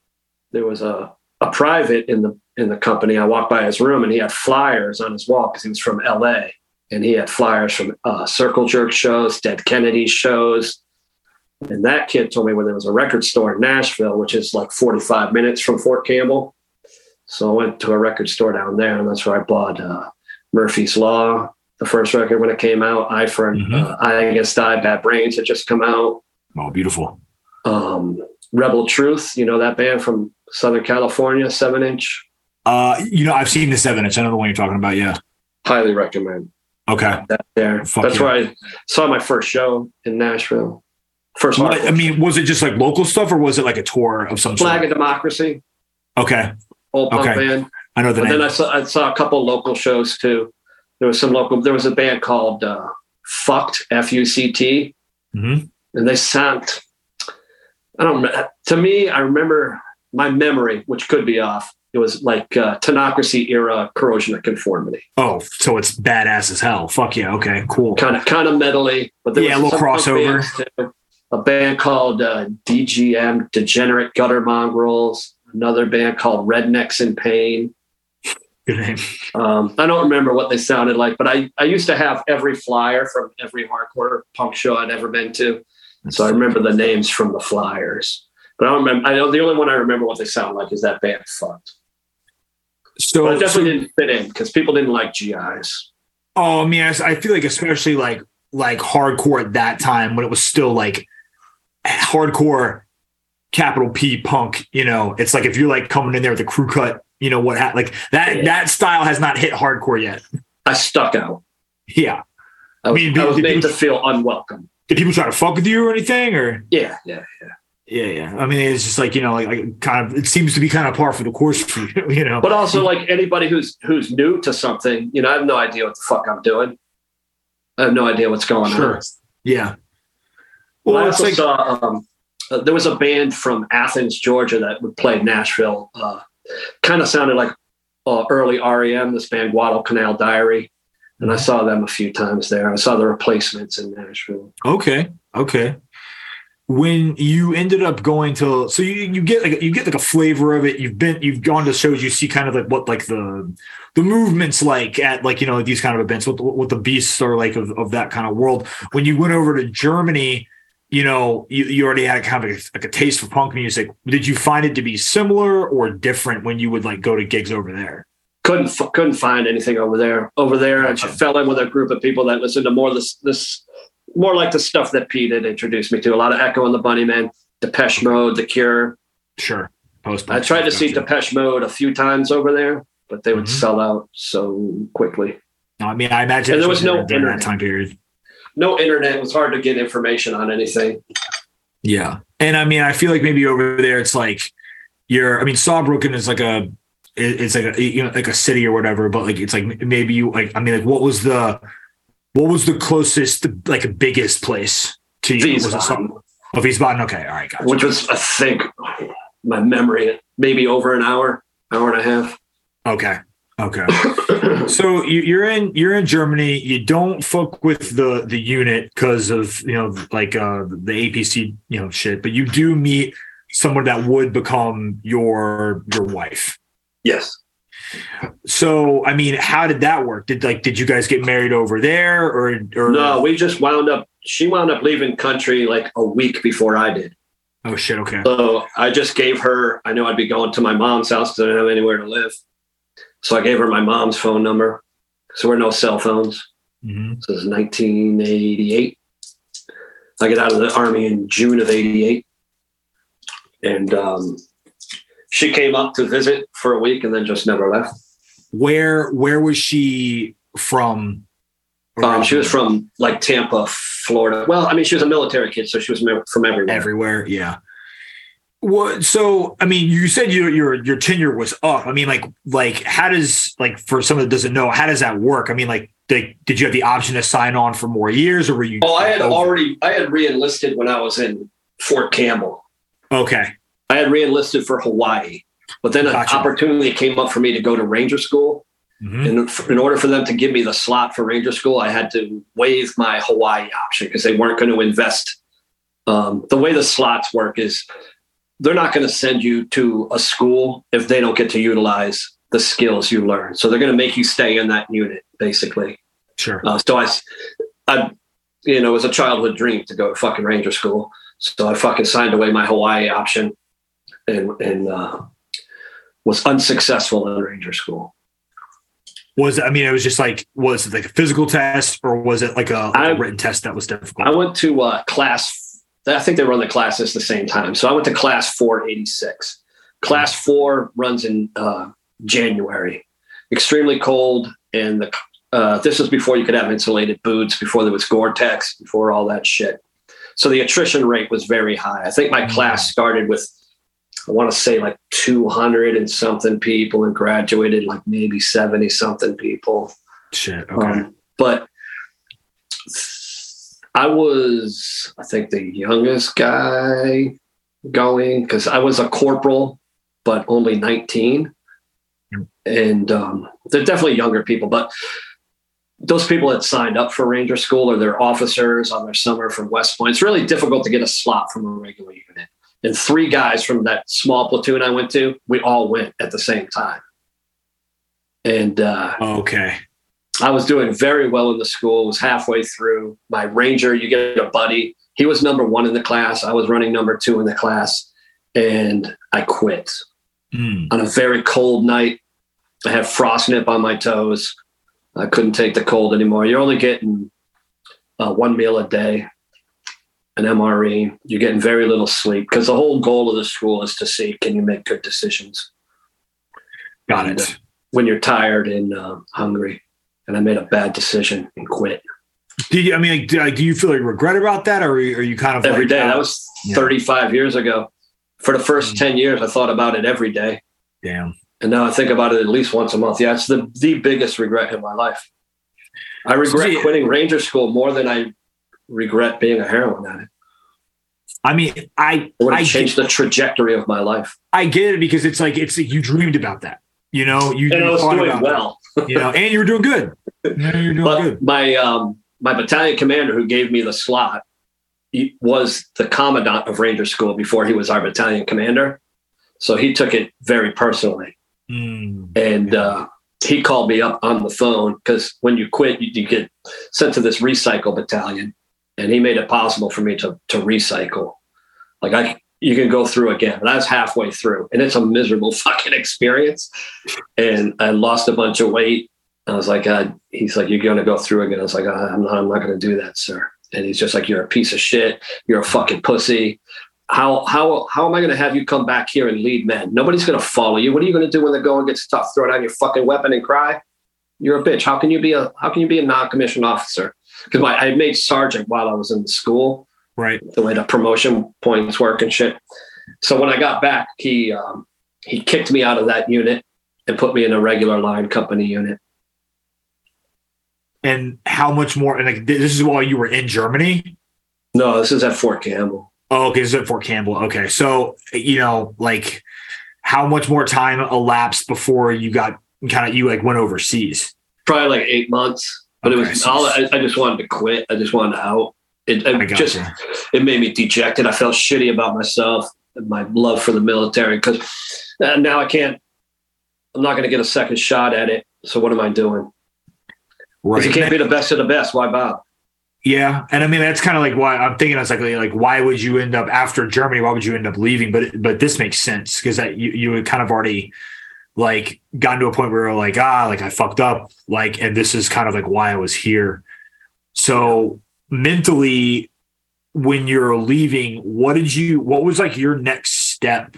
there was a a private in the in the company. I walked by his room, and he had flyers on his wall because he was from L.A. and he had flyers from uh, Circle Jerk shows, Dead Kennedy shows. And that kid told me when there was a record store in Nashville, which is like 45 minutes from Fort Campbell. So I went to a record store down there, and that's where I bought uh, Murphy's Law, the first record when it came out. I for Mhm. uh, I Against I, Bad Brains had just come out. Oh, beautiful. Um, Rebel Truth, you know that band from Southern California, seven inch. Uh, you know, I've seen the seven inch. I know the one you're talking about. Yeah. Highly recommend Okay. that there. Fuck that's yeah. where I saw my first show in Nashville. First What- I mean, was it just like local stuff or was it like a tour of some sort? Flag sort? of Democracy, Okay. old punk Okay. band. I know the But name. then I saw I saw a couple local shows too. There was some local. There was a band called uh, Fucked F U C T, Mhm. and they sound. I don't. To me, I remember my memory, which could be off. It was like uh, Technocracy era corrosion of conformity, Oh, so it's badass as hell. Fuck yeah. Okay. Cool. kind of kind of metally, but there Yeah, a little crossover. too. A band called uh, DGM, Degenerate Gutter Mongrels. Another band called Rednecks in Pain. Good name. Um, I don't remember what they sounded like, but I, I used to have every flyer from every hardcore punk show I'd ever been to. So I remember the names from the flyers. But I don't remember. I know the only one I remember what they sound like is that band fucked. So, But it so definitely didn't fit in because people didn't like GIs. oh, I mean, I, feel like especially like like hardcore at that time when it was still like hardcore capital P punk. You know, it's like if you're like coming in there with a crew cut, you know what? Ha- like that Yeah. that style has not hit hardcore yet. I stuck out. Yeah. I was, I mean, I was made did- to feel unwelcome. Did people try to fuck with you or anything or? Yeah, yeah. Yeah, yeah. Yeah. I mean, it's just like you know, like, like kind of. It seems to be kind of par for the course for you, you know. But also, like anybody who's who's new to something, you know, I have no idea what the fuck I'm doing. I have no idea what's going Sure. on. yeah. Well, I also like saw um, uh, there was a band from Athens, Georgia, that would play Nashville. Uh, kind of sounded like uh, early REM. This band, Guadalcanal Diary, and I saw them a few times there. I saw the replacements in Nashville. okay, okay. When you ended up going to, so you, you get like you get like a flavor of it. You've been you've gone to shows. You see kind of like what like the the movements like at like you know these kind of events. What the, what the beasts are like of, of that kind of world. When you went over to Germany, you know you, you already had kind of a, like a taste for punk music. Did you find it to be similar or different when you would like go to gigs over there? Couldn't f- couldn't find anything over there. Over there. I fell in with a group of people that listened to more this this more like the stuff that Pete had introduced me to. A lot of Echo and the Bunnymen, Depeche Mode, The Cure. Sure. Post. I tried to see Depeche Mode a few times over there, but they would Mhm. sell out so quickly. No, I mean, I imagine there was no internet. time period. No internet. It was hard to get information on anything. Yeah, and I mean, I feel like maybe over there it's like you're. I mean, Saarbrücken is like a, it's like a you know like a city or whatever, but like it's like maybe you like. I mean, like what was the, what was the closest like biggest place to you? Was it Wiesbaden, some- Oh, Wiesbaden. Okay, all right, gotcha. which was, I think, my memory, maybe over an hour, hour and a half. Okay, okay. So you, you're in you're in Germany. You don't fuck with the the unit because of you know like uh the APC you know shit, but you do meet someone that would become your your wife. yes. So I mean, how did that work? Did like did you guys get married over there or or No, we just wound up. She wound up leaving country like a week before I did. Oh shit. Okay. So I just gave her. I knew I'd be going to my mom's house because I didn't have anywhere to live. So I gave her my mom's phone number. So we're no cell phones. Mm-hmm. So this is 1988. I get out of the army in June of 88. And um, she came up to visit for a week and then just never left. Where where was she from? Um, she was from like Tampa, Florida. Well, I mean, she was a military kid, so she was from everywhere. Everywhere, yeah. What? So, I mean, you said your your your tenure was up. I mean, like like how does like for someone that doesn't know, how does that work? I mean, like, did, did you have the option to sign on for more years, or were you? Oh, I had over? already I had reenlisted when I was in Fort Campbell. Okay. I had reenlisted for Hawaii, but then gotcha. an opportunity came up for me to go to Ranger School. Mm-hmm. And in order for them to give me the slot for Ranger School, I had to waive my Hawaii option because they weren't going to invest. Um, the way the slots work is they're not going to send you to a school if they don't get to utilize the skills you learn. So they're going to make you stay in that unit, basically. Sure. Uh, so I, I, you know, it was a childhood dream to go to fucking Ranger School. So I fucking signed away my Hawaii option, and and uh, was unsuccessful in Ranger School. Was I mean, it was just like was it like a physical test or was it like a, like I, a written test that was difficult? I went to uh, class I think they run the classes the same time. So I went to class 486. Class four runs in uh, January. Extremely cold, and the uh, this was before you could have insulated boots, before there was Gore-Tex, before all that shit. So the attrition rate was very high. I think my mm-hmm. class started with, I want to say like 200 and something people, and graduated like maybe 70 something people. Shit. Okay. Um, but I was, I think, the youngest guy going because I was a corporal, but only 19. And um, they're definitely younger people, but those people that signed up for Ranger School or their officers on their summer from West Point, it's really difficult to get a slot from a regular unit. And three guys from that small platoon I went to, we all went at the same time. And uh, okay, I was doing very well in the school, was halfway through. My ranger, you get a buddy. He was number one in the class. I was running number two in the class. And I quit mm. on a very cold night. I had frost nip on my toes. I couldn't take the cold anymore. You're only getting uh, one meal a day, an MRE. You're getting very little sleep because the whole goal of the school is to see can you make good decisions. Got it. Uh, when you're tired and uh, hungry and I made a bad decision and quit. Did you, I mean, like, do you feel like regret about that, or are you kind of every like, day? Uh, that was yeah. 35 years ago. For the first mm. 10 years, I thought about it every day. Damn. And now I think about it at least once a month. Yeah, it's the the biggest regret in my life. I regret so, quitting Ranger School more than I regret being a heroin addict. I mean, I I changed the trajectory of my life. I get it because it's like it's you dreamed about that. You know, you, and you I was doing well. you know, and you were doing good. Doing but good. My um, my battalion commander who gave me the slot he was the commandant of Ranger School before he was our battalion commander. So he took it very personally. Mm, and uh, he called me up on the phone because when you quit, you, you, get sent to this recycle battalion. And he made it possible for me to, to recycle. Like I, you can go through again. But I was halfway through, and it's a miserable fucking experience. And I lost a bunch of weight. I was like, uh, he's like, you're going to go through again. I was like, uh, I'm not, I'm not going to do that, sir. And he's just like, you're a piece of shit. You're a fucking pussy. How how how am I going to have you come back here and lead men? Nobody's going to follow you. What are you going to do when the going gets tough? Throw down your fucking weapon and cry? You're a bitch. How can you be a how can you be a non-commissioned officer? Because I made sergeant while I was in the school, right? The way the promotion points work and shit. So when I got back, he um, he kicked me out of that unit and put me in a regular line company unit. And how much more? And like, this is while you were in Germany. No, this is at Fort Campbell. Oh, okay, this is at Fort Campbell. Okay, so you know, like, how much more time elapsed before you got kind of you like went overseas? Probably like eight months. But okay, it was so all. I, I, just wanted to quit. I just wanted out. It, it just you. it made me dejected. I felt shitty about myself and my love for the military because uh, now I can't. I'm not going to get a second shot at it. So what am I doing? Right. If you can't be the best of the best, why bother? Yeah, and I mean that's kind of like why I'm thinking. I was like, like, why would you end up after Germany? Why would you end up leaving? But but this makes sense because that you you had kind of already like gotten to a point where like, ah, like I fucked up, like, and this is kind of like why I was here. So mentally, when you're leaving, what did you? What was like your next step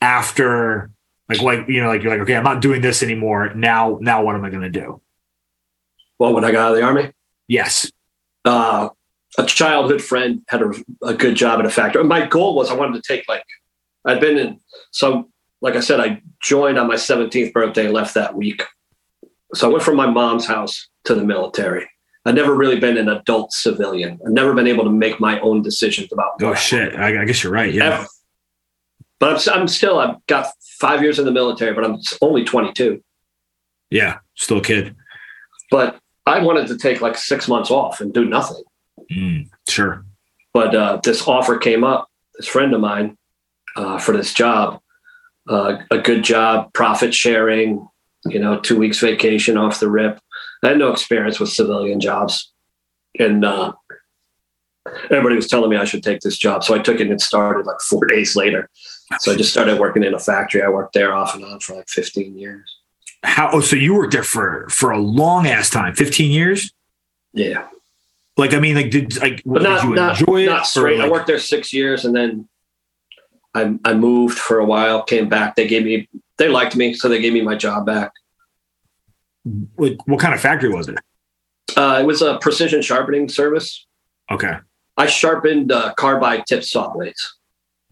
after? Like, like you know, like you're like, okay, I'm not doing this anymore. Now, now, what am I going to do? Well, when I got out of the army, Yes. uh, a childhood friend had a, a good job at a factory. My goal was I wanted to take like I'd been in so like I said I joined on my 17th birthday left that week. So I went from my mom's house to the military. I'd never really been an adult civilian. I've never been able to make my own decisions about. Oh shit! I, I guess you're right. Yeah. Ever. But I'm, I'm still I've got five years in the military, but I'm only 22. Yeah. Still a kid. But I wanted to take like six months off and do nothing. Mm, sure. but uh, this offer came up. This friend of mine uh, for this job, uh, a good job, profit sharing, you know, two weeks vacation off the rip. I had no experience with civilian jobs, and uh, everybody was telling me I should take this job, so I took it and it started like four days later. So I just started working in a factory. I worked there off and on for like 15 years. How? Oh, so you worked there for for a long ass time, 15 years. Yeah, Like, I mean, like, did like but did not you not, enjoy it? not or, straight. I worked there six years, and then I I moved for a while. Came back. They gave me they liked me, so they gave me my job back. What, what kind of factory was it? Uh, it was a precision sharpening service. Okay, I sharpened uh, carbide tip saw blades.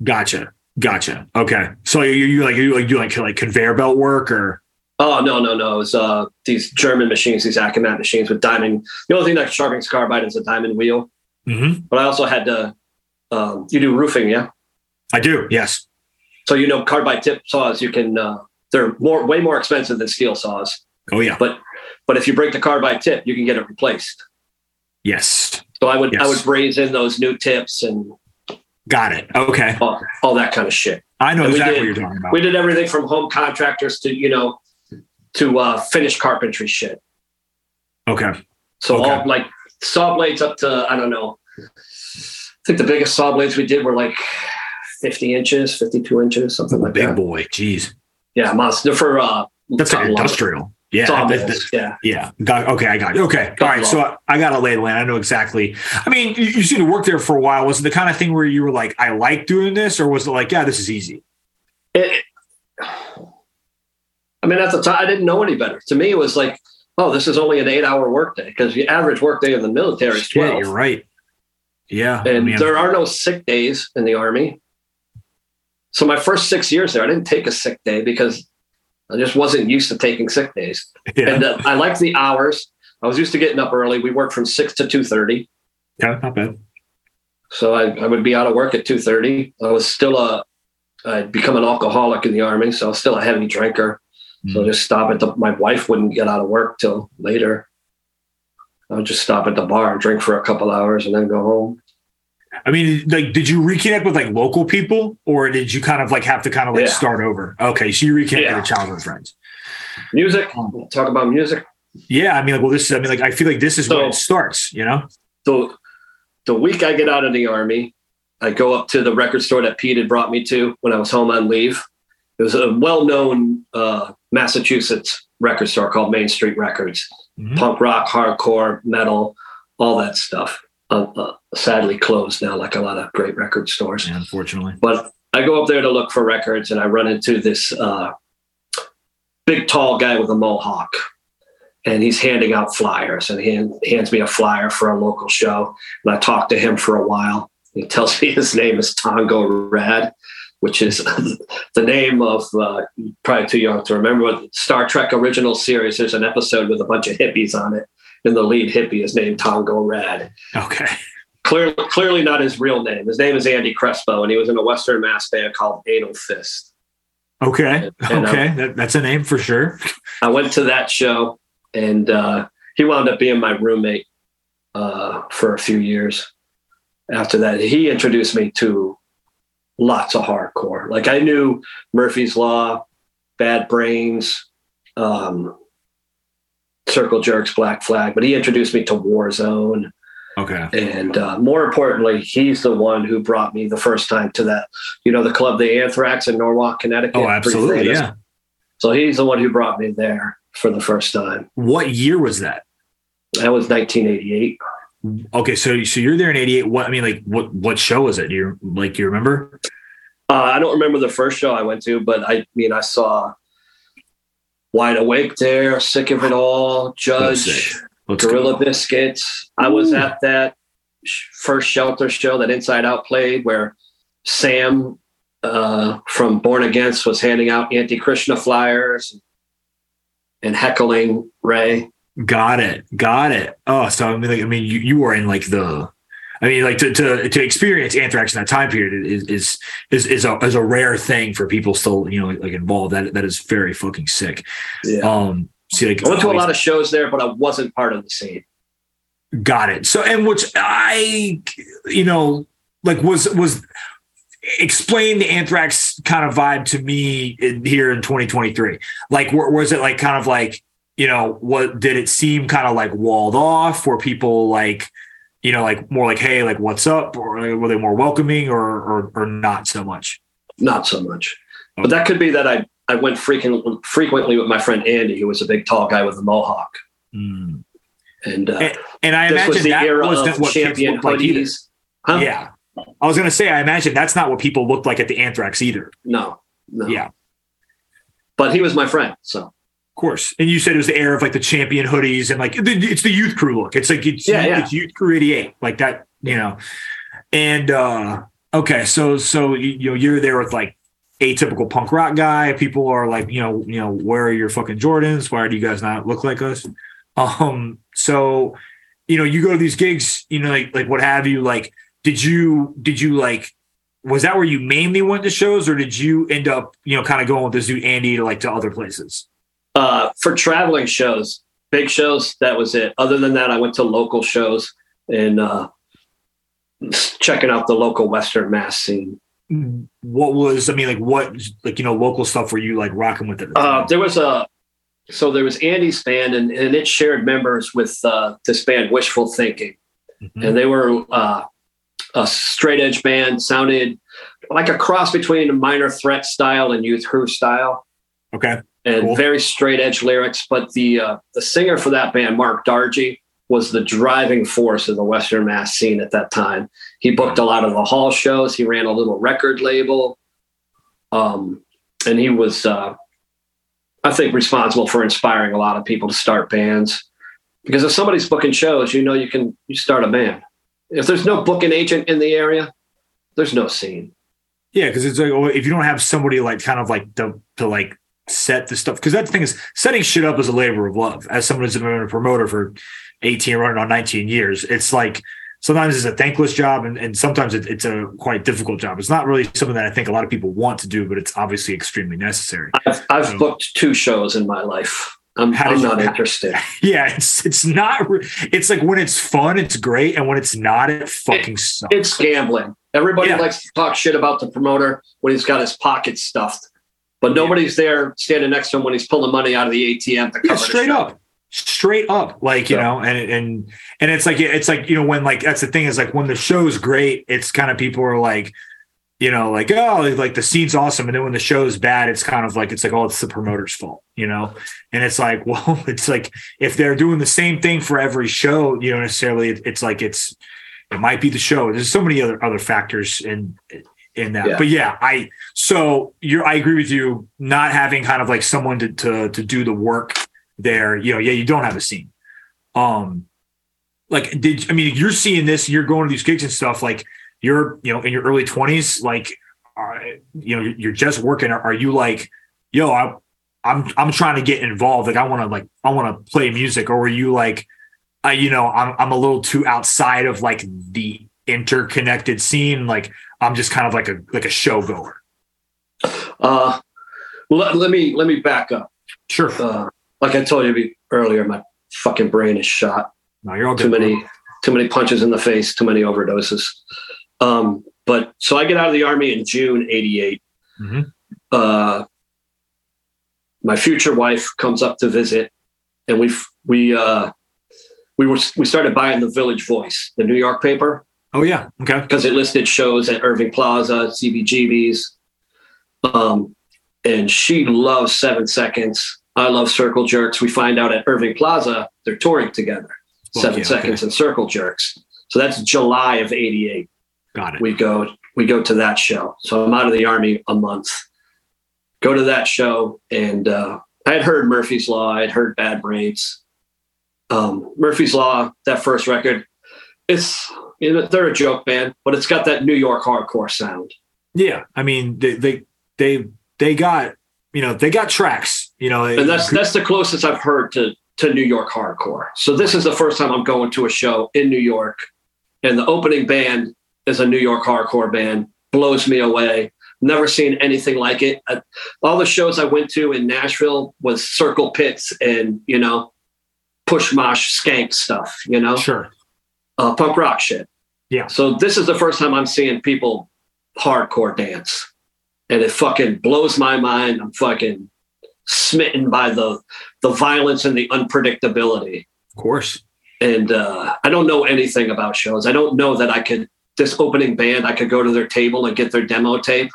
gotcha, gotcha. Okay, so you you like you like do like like conveyor belt work or Oh no no no! It was uh, these German machines, these Acumat machines with diamond. The only thing that sharpens carbide is a diamond wheel. Mhm. But I also had to. Um, you do roofing, yeah. I do. Yes. So you know carbide tip saws. You can. Uh, they're more way more expensive than steel saws. Oh yeah. But but if you break the carbide tip, you can get it replaced. Yes. So I would I would raise in those new tips and Got it. Okay. all, all that kind of shit. I know And exactly did- what you're talking about. We did everything from home contractors to you know to uh, finished carpentry shit. Okay. So Okay. all like saw blades up to I don't know. I think the biggest saw blades we did were like 50 inches, 52 inches, something like Big that. Big boy. Jeez. Yeah, monster for uh That's like lumber. industrial. Yeah. Sawmills, that- that- yeah. Yeah. Got, okay. I got you. Okay. All right. So I, I got a lay the land. I know exactly. I mean, you, you seem to work there for a while. Was it the kind of thing where you were like, I like doing this, or was it like, yeah, this is easy? It, I mean, at the time, I didn't know any better. To me, it was like, oh, this is only an eight-hour workday because the average workday in the military is Shit, 12. you're right. Yeah. I and mean, there are no sick days in the army. So my first six years there, I didn't take a sick day because I just wasn't used to taking sick days. yeah. And uh, I liked the hours. I was used to getting up early. We worked from six to two thirty, yeah, not bad. so I, I would be out of work at two thirty. I was still a, I'd become an alcoholic in the army, so I was still a heavy drinker. So I just stop at the. My wife wouldn't get out of work till later. I would just stop at the bar and drink for a couple hours and then go home. I mean, like, did you reconnect with like local people, or did you kind of like have to kind of like Yeah. start over? Okay, so you reconnected Yeah. with childhood friends. Music. Talk about music. Yeah, I mean, like, well, this. I mean, like, I feel like this is So- when it starts. You know? the the week I get out of the army, I go up to the record store that Pete had brought me to when I was home on leave. It was a well-known uh, Massachusetts record store called Main Street Records. Mhm. Punk rock, hardcore, metal, all that stuff. Uh, uh, sadly closed now, like a lot of great record stores. Yeah, unfortunately. But I go up there to look for records, and I run into this uh, big, tall guy with a mohawk, and he's handing out flyers. And he hand- hands me a flyer for a local show, and I talk to him for a while. He tells me his name is Tongo Rad, which is the name of uh, probably too young to remember. But Star Trek original series, there's an episode with a bunch of hippies on it, and the lead hippie is named Tongo Rad. Okay. clearly clearly not his real name. His name is Andy Crespo, and he was in a Western mass band called Anal Fist. Okay. And, uh, Okay. That, that's a name for sure. I went to that show, and uh, he wound up being my roommate uh, for a few years. After that, he introduced me to lots of hardcore. Like I knew Murphy's Law, Bad Brains, um, Circle Jerks, Black Flag, but he introduced me to Warzone. Okay. And uh, more importantly, he's the one who brought me the first time to that, you know, the club, the Anthrax in Norwalk, Connecticut. Oh, absolutely. Yeah. So he's the one who brought me there for the first time. What year was that? That was 1988. Okay, so so you're there in '88. What I mean, like, what what show was it? Do you like? Do you remember? Uh, I don't remember the first show I went to, but I mean, I saw Wide Awake there, Sick of It All, Judge, Let's Gorilla go. Biscuits. I was at that first Shelter show that Inside Out played, where Sam uh, from Born Against was handing out anti Krishna flyers and heckling Ray. Got it. Got it. Oh, so I mean, like, I mean, you, you were in like the, I mean, like to, to, to experience anthrax in that time period is, is, is, is a, is a rare thing for people still, you know, like, involved. That, that is very fucking sick. Yeah. Um, see, like, I went to a lot of shows there, but I wasn't part of the scene. Got it. So, and which I, you know, like was was explain the anthrax kind of vibe to me in, here in 2023. Like, wa- was it like kind of like, you know, what did it seem kind of like walled off? Were people like, you know, like more like, hey, like what's up? Or were they more welcoming or or, or not so much? Not so much. But that could be that I, I went frequent, frequently with my friend Andy, who was a big tall guy with a mohawk. Mm. And uh, And, and I was imagine the that of what champion looked like either. Huh? Yeah. I was gonna say, I imagine that's not what people looked like at the anthrax either. No, no. Yeah. But he was my friend. So course. And you said it was the era of like the champion hoodies and like it's the youth crew look. It's like it's, Yeah, yeah. it's youth crew 88, like that, you know. And uh okay, so so you, know you're there with like atypical punk rock guy. People are like, you know, you know, where are your fucking Jordans? Why do you guys not look like us? Um, so you know, you go to these gigs, you know, like like what have you, like did you did you like was that where you mainly went to shows or did you end up, you know, kind of going with this dude Andy to like to other places? Uh, for traveling shows, big shows, that was it. Other than that, I went to local shows and uh, checking out the local Western Mass scene. what was I mean, like what like you know, local stuff were you like rocking with it? Uh, there was a so there was Andy's band, and, and it shared members with uh, this band, Wishful Thinking, Mhm. and they were uh, a straight edge band, sounded like a cross between a minor threat style and youth crew style. Okay. And Cool. very straight edge lyrics. But the uh, the singer for that band, Mark Dargy, was the driving force of the Western Mass scene at that time. He booked a lot of the hall shows. He ran a little record label, um, and he was, uh, I think, responsible for inspiring a lot of people to start bands. Because if somebody's booking shows, you know you can you start a band. If there's no booking agent in the area, there's no scene. Yeah, because it's like if you don't have somebody like kind of like to to like set the stuff because that thing is setting shit up is a labor of love. As someone who's been a promoter for 18 running on 19 years, it's like sometimes it's a thankless job and, and sometimes it, it's a quite difficult job. It's not really something that I think a lot of people want to do, but it's obviously extremely necessary. I've, I've So- booked two shows in my life. I'm, I'm you- not interested. Yeah, it's it's not. It's like when it's fun, it's great, and when it's not, it fucking sucks. it's gambling. Everybody Yeah. likes to talk shit about the promoter when he's got his pockets stuffed, but nobody's there standing next to him when he's pulling money out of the ATM to cover Yeah, straight up. Straight up like you Yeah. know and and and it's like it's like you know when like that's the thing is like when the show's great it's kind of people are like you know like oh like the scene's awesome. And then when the show's bad it's kind of like it's like oh it's the promoter's fault you know? And it's like well it's like if they're doing the same thing for every show you know necessarily it's like it's it might be the show. There's so many other other factors in in that. Yeah. but yeah i so you're i agree with you not having kind of like someone to to to do the work there you know yeah you don't have a scene. Um like did i mean you're seeing this you're going to these gigs and stuff like you're you know in your early 20s like uh, you know you're just working. Are, are you like yo I, i'm i'm trying to get involved. Like i want to like i want to play music. Or were you like uh, you know I'm, I'm a little too outside of like the interconnected scene? Like i'm just kind of like a like a show goer Uh, let, let me let me back up. sure Uh, like I told you earlier, my fucking brain is shot. no you're all Too many too many punches in the face. Too many overdoses. Um, but so I get out of the army in June '88. Mhm. Uh, my future wife comes up to visit, and we we uh, we were we started buying the Village Voice, the New York paper, oh yeah okay because it listed shows at Irving Plaza, CBGB's. Um, and she loves Seven Seconds. I love Circle Jerks. We find out at Irving Plaza they're touring together. Seven yeah, Seconds okay. and Circle Jerks. So that's July of '88. Got it. We go we go to that show. So I'm out of the army a month. Go to that show, and uh, I had heard Murphy's Law. I had heard Bad Brains. Um, Murphy's Law, that first record, it's they're a joke band, but it's got that New York hardcore sound. Yeah, I mean they they they, they got you know they got tracks. You know, and that's that's the closest I've heard to to New York hardcore. So this is the first time I'm going to a show in New York, and the opening band is a New York hardcore band. Blows me away. Never seen anything like it. Uh, all the shows I went to in Nashville was Circle Pits and you know, push mosh skank stuff. You know, sure. Uh, punk rock shit. Yeah. So this is the first time I'm seeing people hardcore dance, and it fucking blows my mind. I'm fucking smitten by the the violence and the unpredictability. Of course. And uh, I don't know anything about shows. I don't know that I could this opening band. I could go to their table and get their demo tape.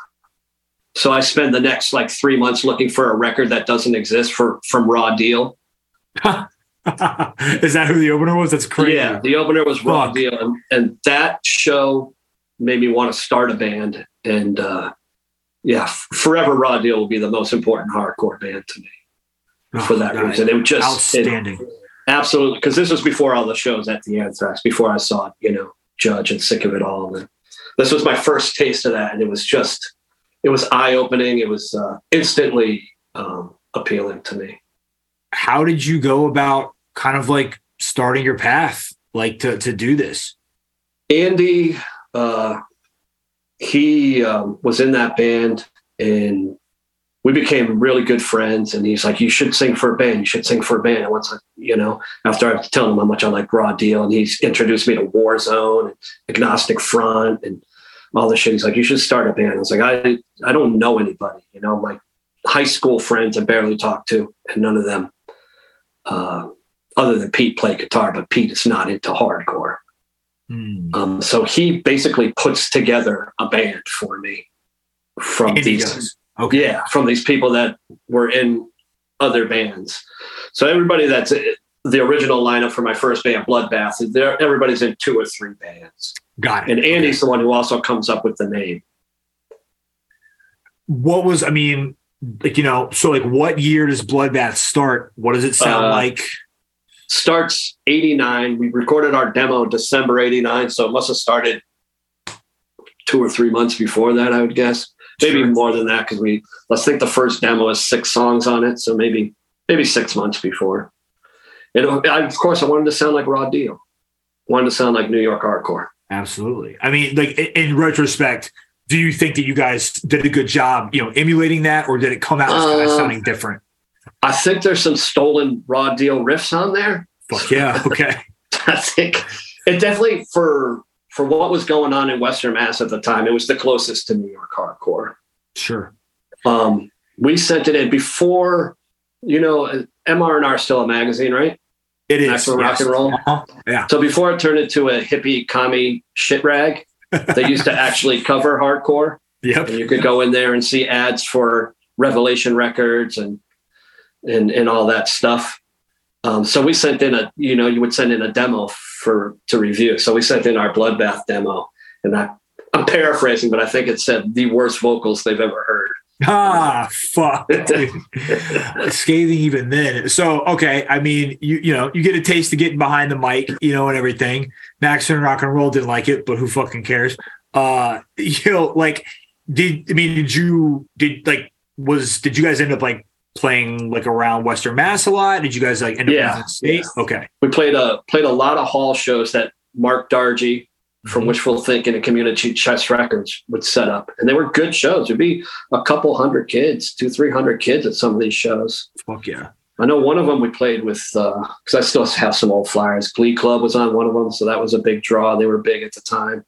So I spend the next like three months looking for a record that doesn't exist for from Raw Deal. Is that who the opener was? That's crazy. Yeah, the opener was Raw. Deal, and, and that show made me want to start a band. And uh, yeah, forever Raw Deal will be the most important hardcore band to me Oh, for that God, reason. It was just it- outstanding. absolutely because this was before all the shows at the Anthrax, before I saw you know Judge and Sick of It All. And this was my first taste of that, and it was just it was eye opening. It was uh, instantly um, appealing to me. How did you go about kind of like starting your path, like to to do this? Andy, uh, he um, was in that band and we became really good friends. And he's like, You should sing for a band. You should sing for a band. And once I, you know, after I told him how much I like Raw Deal, and he's introduced me to Warzone and Agnostic Front and all this shit. He's like, You should start a band. I was like, I, I don't know anybody, you know, my high school friends I barely talk to, and none of them, uh, other than Pete, play guitar, but Pete is not into hardcore. Hmm. Um, so he basically puts together a band for me from these. Okay. yeah, from these people that were in other bands. So everybody that's the original lineup for my first band, Bloodbath, everybody's in two or three bands, Got it. and Andy's the one who also comes up with the name. what was I mean, like you know, so like what year does Bloodbath start? What does it sound Uh, like? Starts '89. We recorded our demo December '89, so it must have started two or three months before that, I would guess. maybe Sure. more than that because we let's think the first demo has six songs on it so maybe maybe six months before and I, of course i wanted to sound like raw deal wanted to sound like new york hardcore Absolutely. I mean, like in retrospect, do you think that you guys did a good job, you know, emulating that, or did it come out as kind of Uh, sounding different? i think there's some stolen raw deal riffs on there Fuck yeah. Okay. i think it definitely for for what was going on in western mass at the time it was the closest to new york hardcore Sure. um, we sent it in before you know mr&r still a magazine right It is. Maximum Rock and Roll? Uh-huh. Yeah. So before it turned into a hippie commie shit rag, they used to actually cover hardcore. Yep. And you could go in there and see ads for Revelation Records and and and all that stuff. Um, so we sent in a, you know, you would send in a demo for to review. So we sent in our bloodbath demo, and I, I'm paraphrasing, but I think it said the worst vocals they've ever heard. Ah, fuck. Scathing even then. So, okay. I mean, you you know, you get a taste of getting behind the mic, you know, and everything. Maximum Rock and Roll didn't like it, but who fucking cares? Uh, you know, like, did I mean, did you did like was did you guys end up like playing like around Western Mass a lot? Did you guys like end up Yeah. in the state? Okay. We played a played a lot of hall shows that Mark Dargy from Mhm. Wishful Thinking and Community Chess Records would set up, and they were good shows. There'd be a couple hundred kids, two three hundred kids at some of these shows. Fuck yeah. I know one of them we played with because I still have some old flyers. Glee Club was on one of them, so that was a big draw. They were big at the time.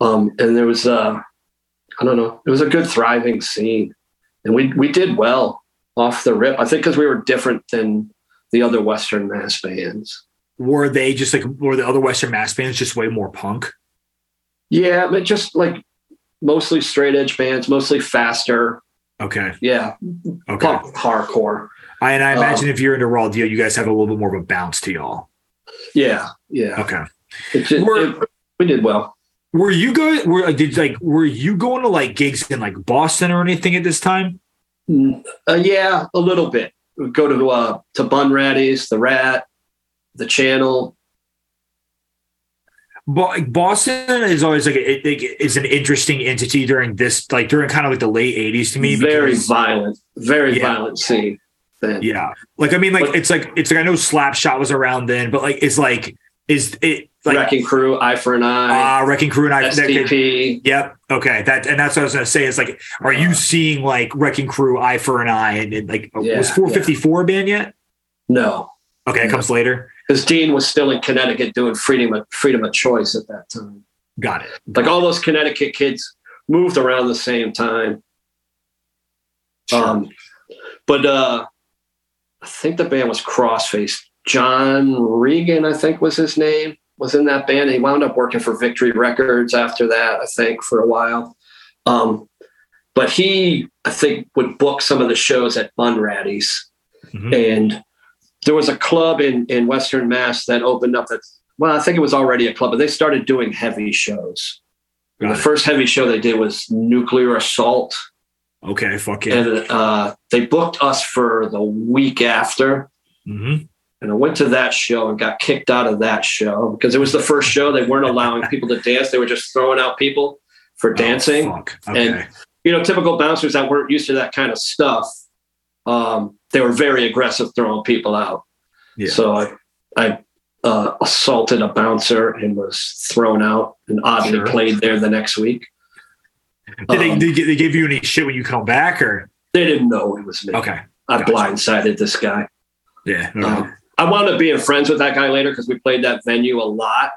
Um, and there was uh, I don't know, it was a good thriving scene, and we we did well off the rip. I think because we were different than the other Western Mass bands. Were they just like were the other Western Mass bands just way more punk? Yeah, but just like mostly straight edge bands, mostly faster. Okay. Yeah, Okay. punk hardcore. I, and I Um, imagine if you're into Raw Deal, you guys have a little bit more of a bounce to y'all. Yeah, yeah. Okay. Just, We're- it- we did well. Were you going? Were did like were you going to like gigs in like Boston or anything at this time? Mm, Uh, yeah, a little bit. We'd go to uh, to Bunratty's, the Rat, the Channel. Bo- Boston is always like it, it is an interesting entity during this like during kind of like the late '80s to me. very because- violent, very Yeah. violent scene. Then. Yeah. Like I mean, like But- it's like it's like I know Slapshot was around then, but like it's like is it like Wrecking Crew, Eye for an Eye, ah Wrecking Crew and could- STP. Yep. Okay. That and that's what I was gonna say. Is like, are you seeing like Wrecking Crew, Eye for an Eye, and, and like Yeah, was 454 band yet? No, Okay, it No. comes later. Because Dean was still in Connecticut doing freedom of freedom of choice at that time. Got it. Like all those Connecticut kids moved around the same time. Sure. Um, but uh, I think the band was Crossface. John Regan, I think was his name, was in that band. He wound up working for Victory Records after that, I think, for a while. Um, but he, I think, would book some of the shows at Bunratty's. Mhm. And there was a club in, in Western Mass that opened up that, well, I think it was already a club, but they started doing heavy shows. The first heavy show they did was Nuclear Assault Okay. Fuck yeah. and uh, they booked us for the week after. hmm And I went to that show and got kicked out of that show because it was the first show. They weren't allowing people to dance. They were just throwing out people for dancing. Oh, fuck. Okay. And- You know, typical bouncers that weren't used to that kind of stuff. Um, they were very aggressive throwing people out. Yeah. So I, I uh, assaulted a bouncer and was thrown out and oddly Sure. played there the next week. Did they, Um, they they give you any shit when you come back or they didn't know it was me. okay? I Gotcha. blindsided this guy. Yeah. right. Um, I wound up being friends with that guy later because we played that venue a lot.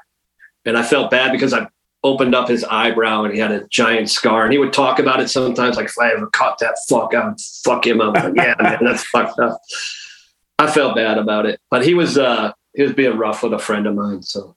And I felt bad because I opened up his eyebrow and he had a giant scar. And he would talk about it sometimes, like, if I ever caught that fuck, I would fuck him up. Like, yeah, man, that's fucked up. I felt bad about it. But he was uh he was being rough with a friend of mine. So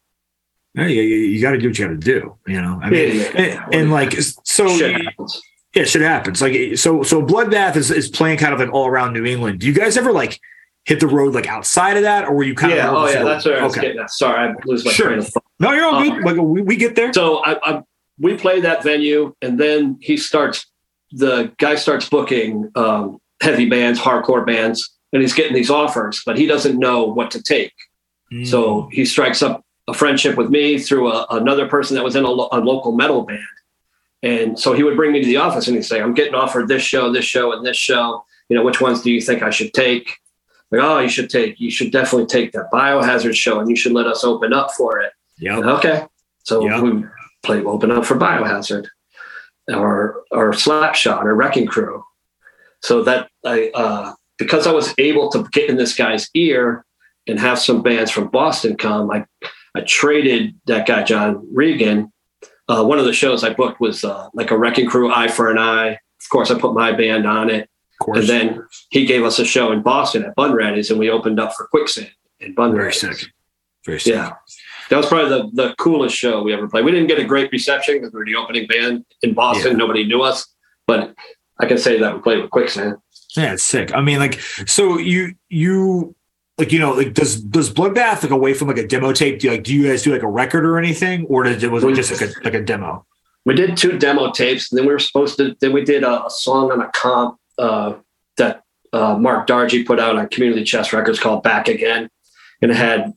Yeah, you, you got to do what you got to do. You know. I mean, Yeah, yeah, yeah. and, and like so. shit happens. Yeah, shit happens. Like so, so Bloodbath is, is playing kind of like all around New England. Do you guys ever like hit the road like outside of that, or were you kind Yeah, of? oh yeah, that's where I was okay. getting at. Sorry, I lose my Sure. train of thought. No, you're all Uh, good. Like we, we get there. So I, I we play that venue, and then he starts. The guy starts booking um, heavy bands, hardcore bands, and he's getting these offers, but he doesn't know what to take. Mm. So he strikes up a friendship with me through a, another person that was in a, lo- a local metal band, and so he would bring me to the office and he'd say, "I'm getting offered this show, this show, and this show. You know, which ones do you think I should take?" Like, oh, you should take, you should definitely take that biohazard show, and you should let us open up for it. Yeah, Okay. So Yeah. we play open up for Biohazard or or Slapshot or Wrecking Crew. So that I uh, because I was able to get in this guy's ear and have some bands from Boston come, I I traded that guy John Regan. Uh, one of the shows I booked was uh, like a Wrecking Crew Eye for an Eye. Of course, I put my band on it, of and then he gave us a show in Boston at Bunratty's, and we opened up for Quicksand in Bun very sick. Very sick. Yeah. That was probably the, the coolest show we ever played. We didn't get a great reception because we were the opening band in Boston. Yeah. Nobody knew us, but I can say that we played with Quicksand. Yeah, it's sick. I mean, like, so you you like you know like does does Bloodbath like away from like a demo tape? Do you, like do you guys do like a record or anything, or did it was it just like a like a demo? We did two demo tapes, and then we were supposed to. Then we did a, a song on a comp uh, that uh, Mark Dargy put out on Community Chest Records called "Back Again," and it had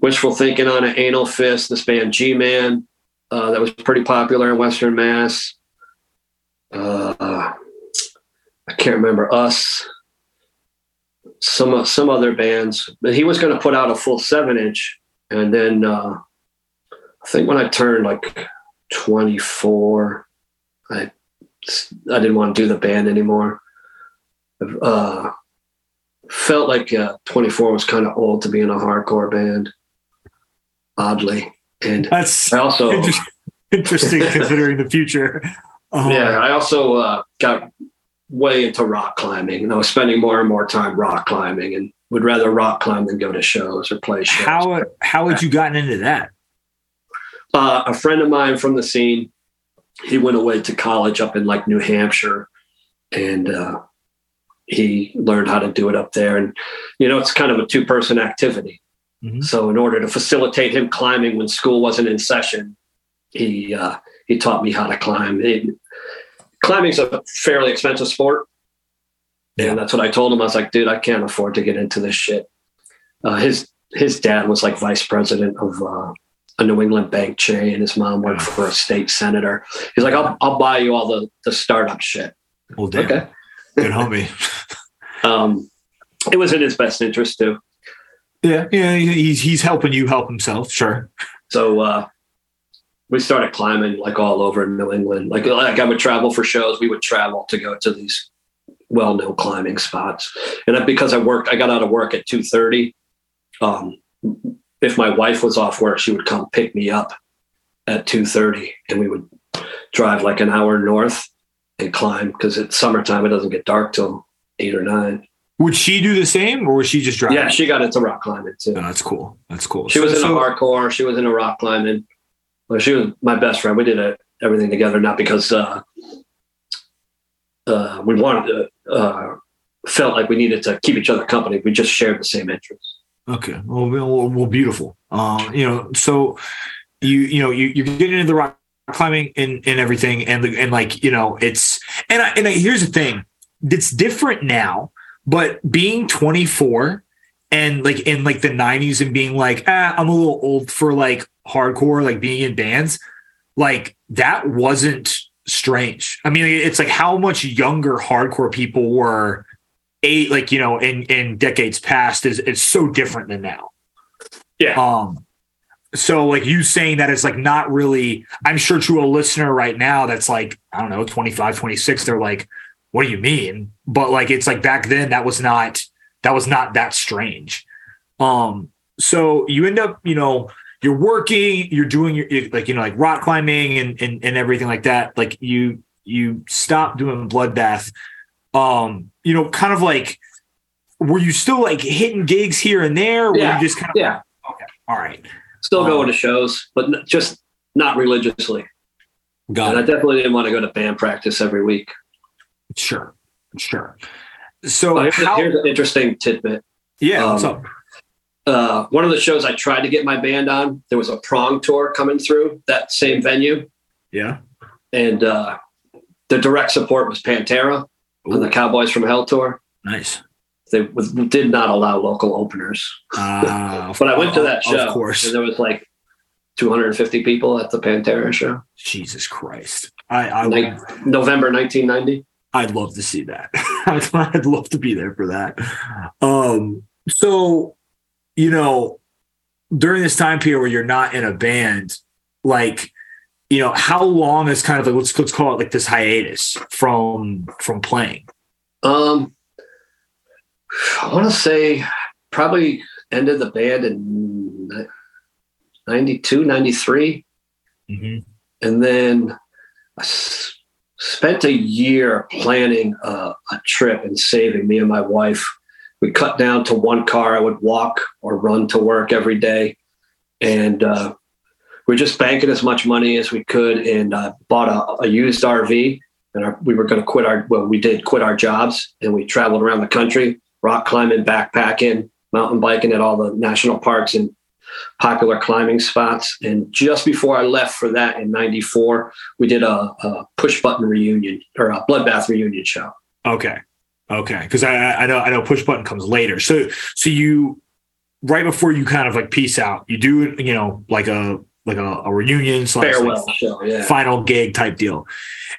Wishful Thinking on an Anal Fist, this band G Man uh, that was pretty popular in Western Mass. Uh, I can't remember us. Some some other bands, but he was going to put out a full seven inch, and then uh, I think when I turned like 24. I I didn't want to do the band anymore. Uh, felt like uh, 24 was kind of old to be in a hardcore band, oddly. And That's I also, inter- interesting considering the future. Oh, yeah, I also uh, got way into rock climbing, and I was spending more and more time rock climbing, and would rather rock climb than go to shows or play shows. How how had you gotten into that? uh, a friend of mine from the scene, he went away to college up in like New Hampshire and uh, he learned how to do it up there. And, you know, it's kind of a two person activity. Mhm. So in order to facilitate him climbing when school wasn't in session, he uh, he taught me how to climb. It, climbing's a fairly expensive sport, Yeah. and that's what I told him. I was like, dude, I can't afford to get into this shit. Uh, his his dad was like vice president of uh, a New England bank chain. And his mom worked for a state senator. He's like, I'll I'll buy you all the the startup shit. Well, damn. Okay. Good homie. Um, it was in his best interest too. Yeah. Yeah. He's, he's helping you help himself. Sure. So uh, we started climbing like all over New England. Like, like I would travel for shows. We would travel to go to these well-known climbing spots. And because I worked, I got out of work at two thirty. Um, if my wife was off work, she would come pick me up at two thirty, and we would drive like an hour north and climb because it's summertime. It doesn't get dark till eight or nine. Would she do the same or was she just driving? Yeah, she got into rock climbing too. Oh, that's cool. That's cool. She So- was in so- a hardcore. She was in a rock climbing. Well, she was my best friend. We did uh everything together, not because uh, uh, we wanted to, uh, felt like we needed to keep each other company. We just shared the same interests. Okay. Well, well, well beautiful. Um, you know, so you you know you you get into the rock climbing and and everything, and the, and like you know it's and I, and I, here's the thing, it's different now, but being 24 and like in like the 90s and being like ah, I'm a little old for like hardcore, like being in bands, like that wasn't strange. I mean, it's like how much younger hardcore people were eight like you know in in decades past is is so different than now Yeah. um so like you saying that it's like not really i'm sure to a listener right now that's like i don't know 25 26 they're like what do you mean but like it's like back then that was not that was not that strange um so you end up you know you're working you're doing your like you know like rock climbing and and, and everything like that like you you stop doing bloodbath um you know kind of like were you still like hitting gigs here and there or were Yeah. you just kind of Yeah, Okay. all right still Um, going to shows, but just not religiously. got And I definitely didn't want to go to band practice every week. Sure, sure. So here's, how? here's an interesting tidbit. yeah, what's um, up? Uh, one of the shows I tried to get my band on, there was a prong tour coming through that same venue. Yeah. and uh, the direct support was Pantera on the Cowboys from Hell tour. nice. They was, did not allow local openers, Uh, but I went to that show. Of course. and there was like 250 people at the Pantera show, Jesus Christ. I I like November 1990. I'd love to see that. I'd, I'd love to be there for that. Um. So, you know, during this time period where you're not in a band, like, you know, how long is kind of like let's let's call it like this hiatus from from playing. Um, I want to say probably ended the band in 92, 93. Mm-hmm. and then I spent a year planning a, a trip and saving me and my wife. We cut down to one car. I would walk or run to work every day, and uh, we are just banking as much money as we could, and uh, bought a, a used RV. And our, we were going to quit our well, we did quit our jobs, and we traveled around the country, rock climbing, backpacking, mountain biking at all the national parks and popular climbing spots. And just before I left for that in '94, we did a, a push button reunion or a bloodbath reunion show. Okay. Okay. Because I I know I know push button comes later. So so you right before you kind of like peace out, you do you know like a like a, a reunion slash like, Farewell show, yeah. final gig type deal,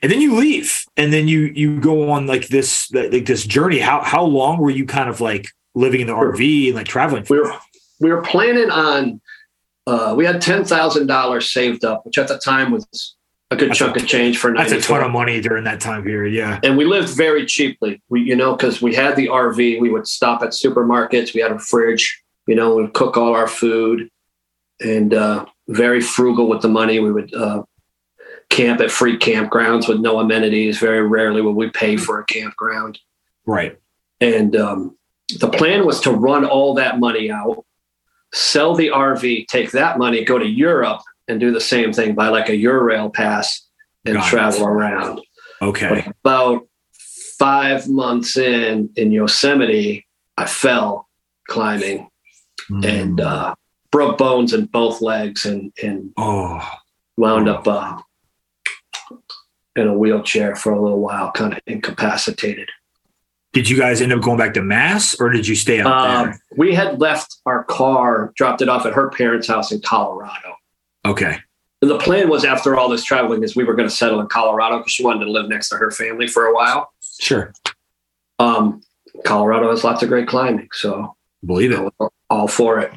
and then you leave, and then you you go on like this like this journey. How how long were you kind of like living in the RV and like traveling? We were we were planning on. Uh, we had ten thousand dollars saved up, which at the time was a good That's chunk a- of change for That's a ton of money during that time period. Yeah. and we lived very cheaply. We, you know, because we had the RV, we would stop at supermarkets. We had a fridge. You know, we'd cook all our food, and uh, very frugal with the money. We would uh, camp at free campgrounds with no amenities. Very rarely would we pay for a campground. Right. And um, the plan was to run all that money out, sell the RV, take that money, go to Europe, and do the same thing, buy like a Eurail pass and Got it. travel around. Okay. But about five months in in Yosemite, I fell climbing Mm. and uh, broke bones in both legs and and oh, wound up uh, in a wheelchair for a little while, kind of incapacitated. Did you guys end up going back to Mass or did you stay up Um, there? we had left our car, dropped it off at her parents' house in Colorado. Okay. And the plan was after all this traveling is we were going to settle in Colorado because she wanted to live next to her family for a while. Sure. Um, Colorado has lots of great climbing, so Believe it. All for it.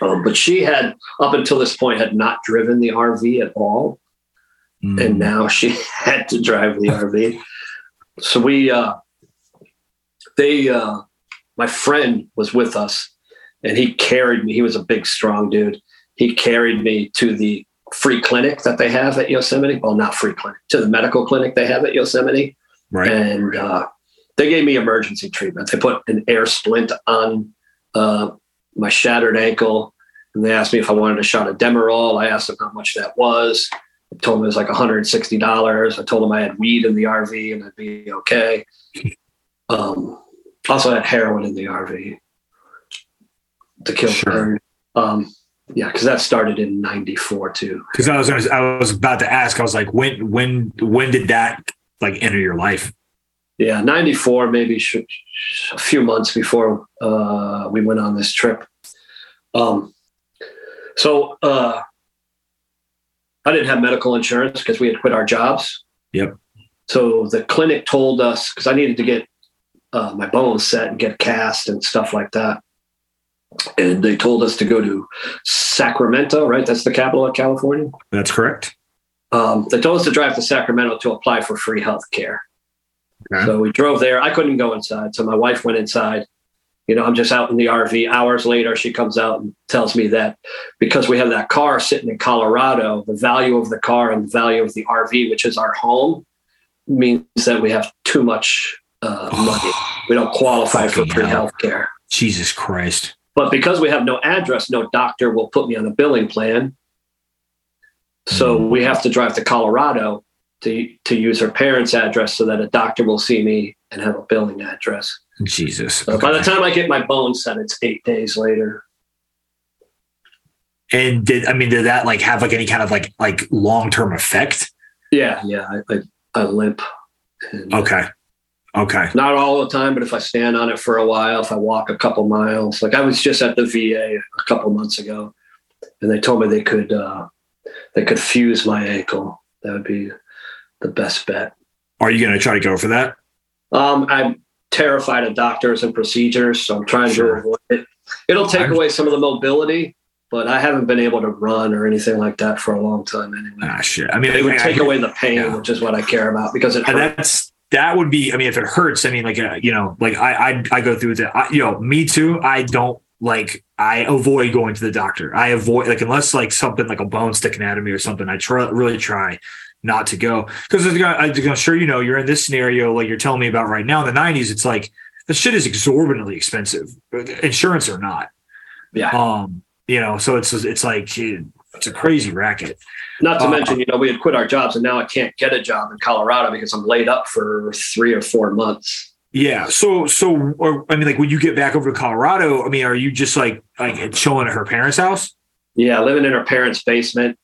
Um, but she had, up until this point, had not driven the RV at all. Mm. and now she had to drive the RV. So we, uh, they, uh, my friend was with us, and he carried me. He was a big, strong dude. He carried me to the free clinic that they have at Yosemite. Well, not free clinic, to the medical clinic they have at Yosemite, right. and uh, they gave me emergency treatment. They put an air splint on uh, my shattered ankle, and they asked me if I wanted a shot of Demerol. I asked them how much that was. I told them it was like $160. I told them I had weed in the RV and I'd be okay. Um, also had heroin in the RV to kill Sure. the. Um, yeah, because that started in '94 too. Because I was gonna, I was about to ask. I was like, when when when did that like enter your life? Yeah, '94, maybe sh- sh- a few months before uh, we went on this trip. Um, so uh, I didn't have medical insurance because we had quit our jobs. Yep. So the clinic told us because I needed to get uh, my bones set and get cast and stuff like that. And they told us to go to Sacramento, right? That's the capital of California. That's correct. Um, they told us to drive to Sacramento to apply for free health care. Okay. So we drove there. I couldn't go inside. So my wife went inside. You know, I'm just out in the RV. Hours later, she comes out and tells me that because we have that car sitting in Colorado, the value of the car and the value of the RV, which is our home, means that we have too much uh, money. We don't qualify for free health care. Jesus Christ. But because we have no address, no doctor will put me on a billing plan. So Mm. we have to drive to Colorado to, to use her parents' address so that a doctor will see me and have a billing address. Jesus. So by the time I get my bones set, it's eight days later. And did I mean did that like have like any kind of like like long term effect? Yeah, yeah, I, I, I limp. And Okay. Okay. Not all the time, but if I stand on it for a while, if I walk a couple miles, like I was just at the VA a couple months ago, and they told me they could uh, they could fuse my ankle. That would be the best bet. Are you gonna try to go for that? Um, I'm terrified of doctors and procedures, so I'm trying Sure. to avoid it. It'll take I'm- away some of the mobility, but I haven't been able to run or anything like that for a long time anyway. Ah shit. I mean It would I- take I- away the pain, yeah. which is what I care about because it And hurts. that's that would be. I mean, if it hurts, I mean, like uh, you know, like I I, I go through with that. I, you know, me too. I don't like. I avoid going to the doctor. I avoid like unless like something like a bone sticking out of me or something. I try really try not to go because I'm sure you know you're in this scenario like you're telling me about right now in the 90s. It's like the shit is exorbitantly expensive, insurance or not. Yeah. Um. You know, so it's it's like it, it's a crazy racket. Not to Uh, mention, you know, we had quit our jobs and now I can't get a job in Colorado because I'm laid up for three or four months. Yeah. So, so, or, I mean, like when you get back over to Colorado, I mean, are you just like, like chilling at her parents' house? Yeah, living in her parents' basement.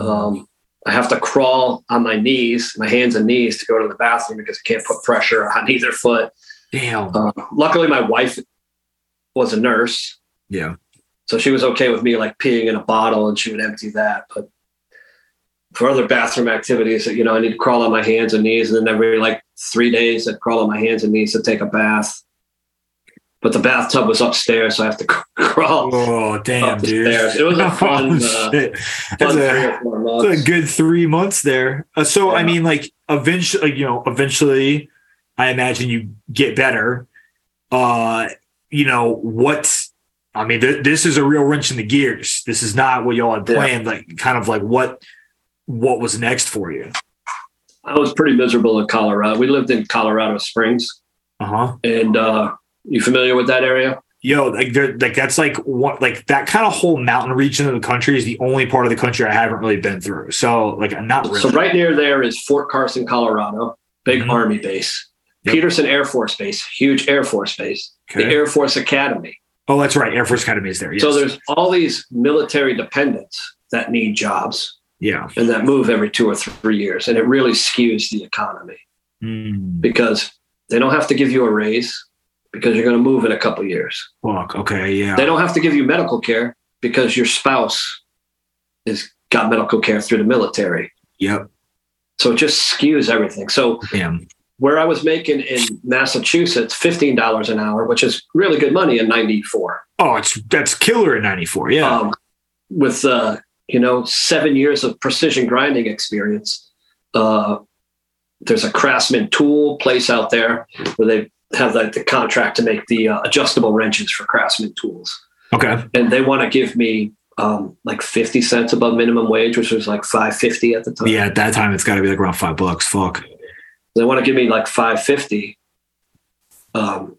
Um, I have to crawl on my knees, my hands and knees to go to the bathroom because I can't put pressure on either foot. Damn. Uh, luckily, my wife was a nurse, yeah. So she was okay with me like peeing in a bottle and she would empty that. But for other bathroom activities, you know, I need to crawl on my hands and knees, and then every like three days, I'd crawl on my hands and knees to take a bath. But the bathtub was upstairs, so I have to crawl. Oh, damn, dude. stairs. It was a fun, Oh, uh, shit. That's three a, or four that's months. a good three months there. Uh, so, I mean, like eventually, you know, eventually, I imagine you get better. Uh, you know, what, I mean, th- this is a real wrench in the gears. This is not what y'all had Yeah. planned. Like, kind of like what, what was next for you? I was pretty miserable in Colorado. We lived in Colorado Springs, Uh huh. and uh, you familiar with that area? yo like like that's like what like that kind of whole mountain region of the country is the only part of the country i haven't really been through so like i'm not really So right near there is Fort Carson, Colorado, big Mhm. Army base. Yep. Peterson Air Force Base, huge Air Force base. The Air Force Academy, Oh, that's right. Air Force Academy is there. Yes. So there's all these military dependents that need jobs yeah. and that move every two or three years. And it really skews the economy Mm, because they don't have to give you a raise because you're going to move in a couple years. fuck. Okay. Yeah. They don't have to give you medical care because your spouse has got medical care through the military. Yep. So it just skews everything. So Damn. Where I was making in Massachusetts $15 an hour, which is really good money in 94. Oh, it's that's killer in '94. Yeah. Um, with uh, you know, seven years of precision grinding experience. Uh, there's a Craftsman tool place out there where they have like the contract to make the uh, adjustable wrenches for Craftsman tools. okay. and they want to give me um, like 50 cents above minimum wage, which was like 550 at the time. Yeah. At that time, it's got to be like around five bucks. Fuck. They want to give me like 550 um,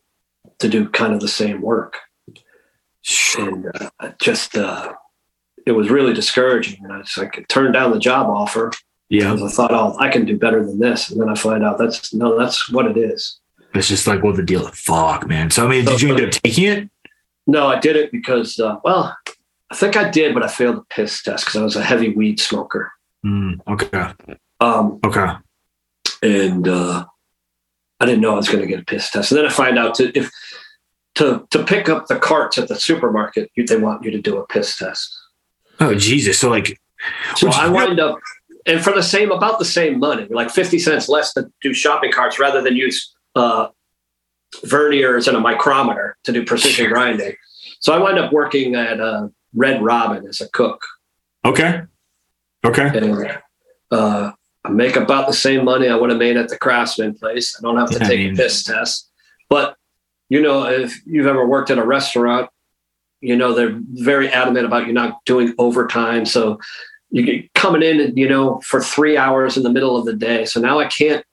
to do kind of the same work. And uh, just, uh, it was really discouraging. And I just like turned down the job offer Yeah. because I thought, oh, I can do better than this. And then I find out that's no, that's what it is. It's just like what the deal. Fuck, man. So I mean, did you end up taking it? No, I did it because, uh, well, I think I did, but I failed the piss test because I was a heavy weed smoker. Mm, okay. Um, Okay. And uh, I didn't know I was going to get a piss test. And then I find out to, if to to pick up the carts at the supermarket, you, they want you to do a piss test. Oh Jesus. So like. So I wind up, and for the same about the same money, like fifty cents less to do shopping carts rather than use uh, verniers and a micrometer to do precision grinding. So I wind up working at uh, Red Robin as a cook. Okay. Okay. and uh, I make about the same money I would have made at the Craftsman place. I don't have to Yeah, I take mean- a piss test. But you know, if you've ever worked at a restaurant, you know they're very adamant about you not doing overtime. So you get coming in, you know, for three hours in the middle of the day. So now I can't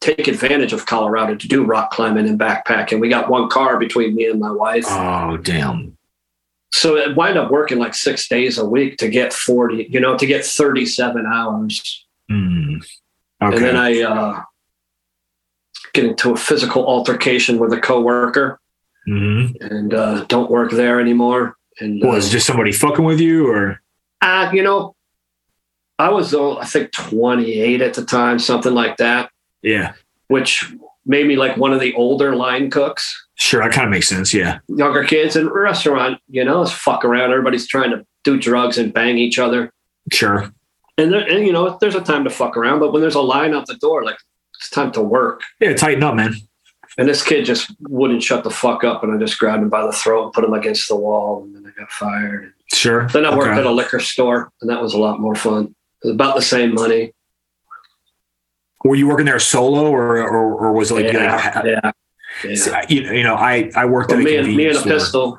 take advantage of Colorado to do rock climbing and backpacking. We got one car between me and my wife. Oh damn. So it wind up working like six days a week to get 40, you know, to get 37 hours. Mm. Okay. And then I uh, get into a physical altercation with a coworker hmm and uh, don't work there anymore. And uh, Was just somebody fucking with you, or uh, you know, I was uh, I think 28 at the time, something like that, yeah, which made me like one of the older line cooks. sure, that kind of makes sense. Yeah, Younger kids in restaurant, you know, it's fuck around. Everybody's trying to do drugs and bang each other. sure. And, there, and you know, there's a time to fuck around, but when there's a line out the door, like it's time to work. Yeah, tighten up, man. And this kid just wouldn't shut the fuck up, and I just grabbed him by the throat and put him against the wall, and then I got fired. Sure. Then I worked at a liquor store, and that was a lot more fun. It was about the same money. Were you working there solo, or or, or was it like, yeah, like yeah, yeah. See, I- you, you know, I I worked But at a me and me and a pistol.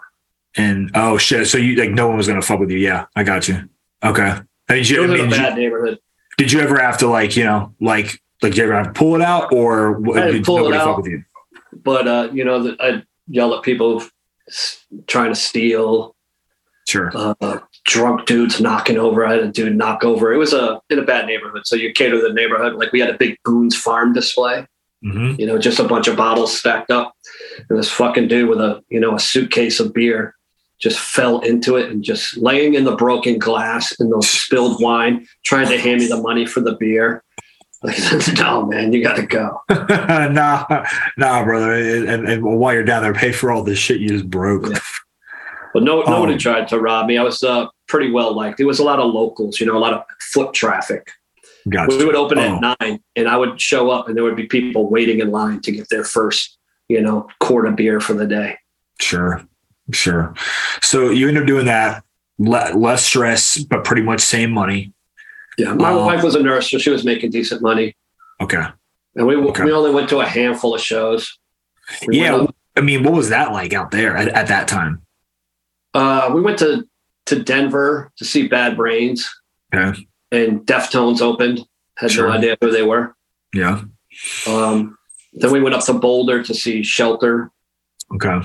and oh shit, so you like no one was gonna fuck with you. Yeah, I got you. Okay. Did It you, I mean, a did, you, neighborhood. did you ever have to like you know like like did you ever have to pull it out, or did pull it nobody out. fuck with you? But uh, you know, I'd yell at people trying to steal. Sure. Uh, drunk dudes knocking over. I had a dude knock over. It was a in a bad neighborhood, so you cater to the neighborhood. Like we had a big Boone's Farm display. hmm you know, just a bunch of bottles stacked up. And this fucking dude with a, you know, a suitcase of beer just fell into it and just laying in the broken glass and the spilled wine, trying to hand me the money for the beer. Like, no, man, you got to go. nah, nah, brother. And, and while you're down there, pay for all this shit you just broke. Yeah. But no, nobody Oh. tried to rob me. I was uh, pretty well liked. It was a lot of locals, you know, a lot of foot traffic. Gotcha. We would open Oh. at nine, and I would show up, and there would be people waiting in line to get their first, you know, quart of beer for the day. Sure, sure. So you end up doing that, le- less stress, but pretty much same money. Yeah, my Oh. wife was a nurse, so she was making decent money. Okay. And we Okay. we only went to a handful of shows. We yeah. I mean, what was that like out there at, at that time? uh, we went to to Denver to see Bad Brains, Okay. and Deftones opened. Had Sure. no idea who they were. Yeah. Um, then we went up to Boulder to see Shelter. Okay.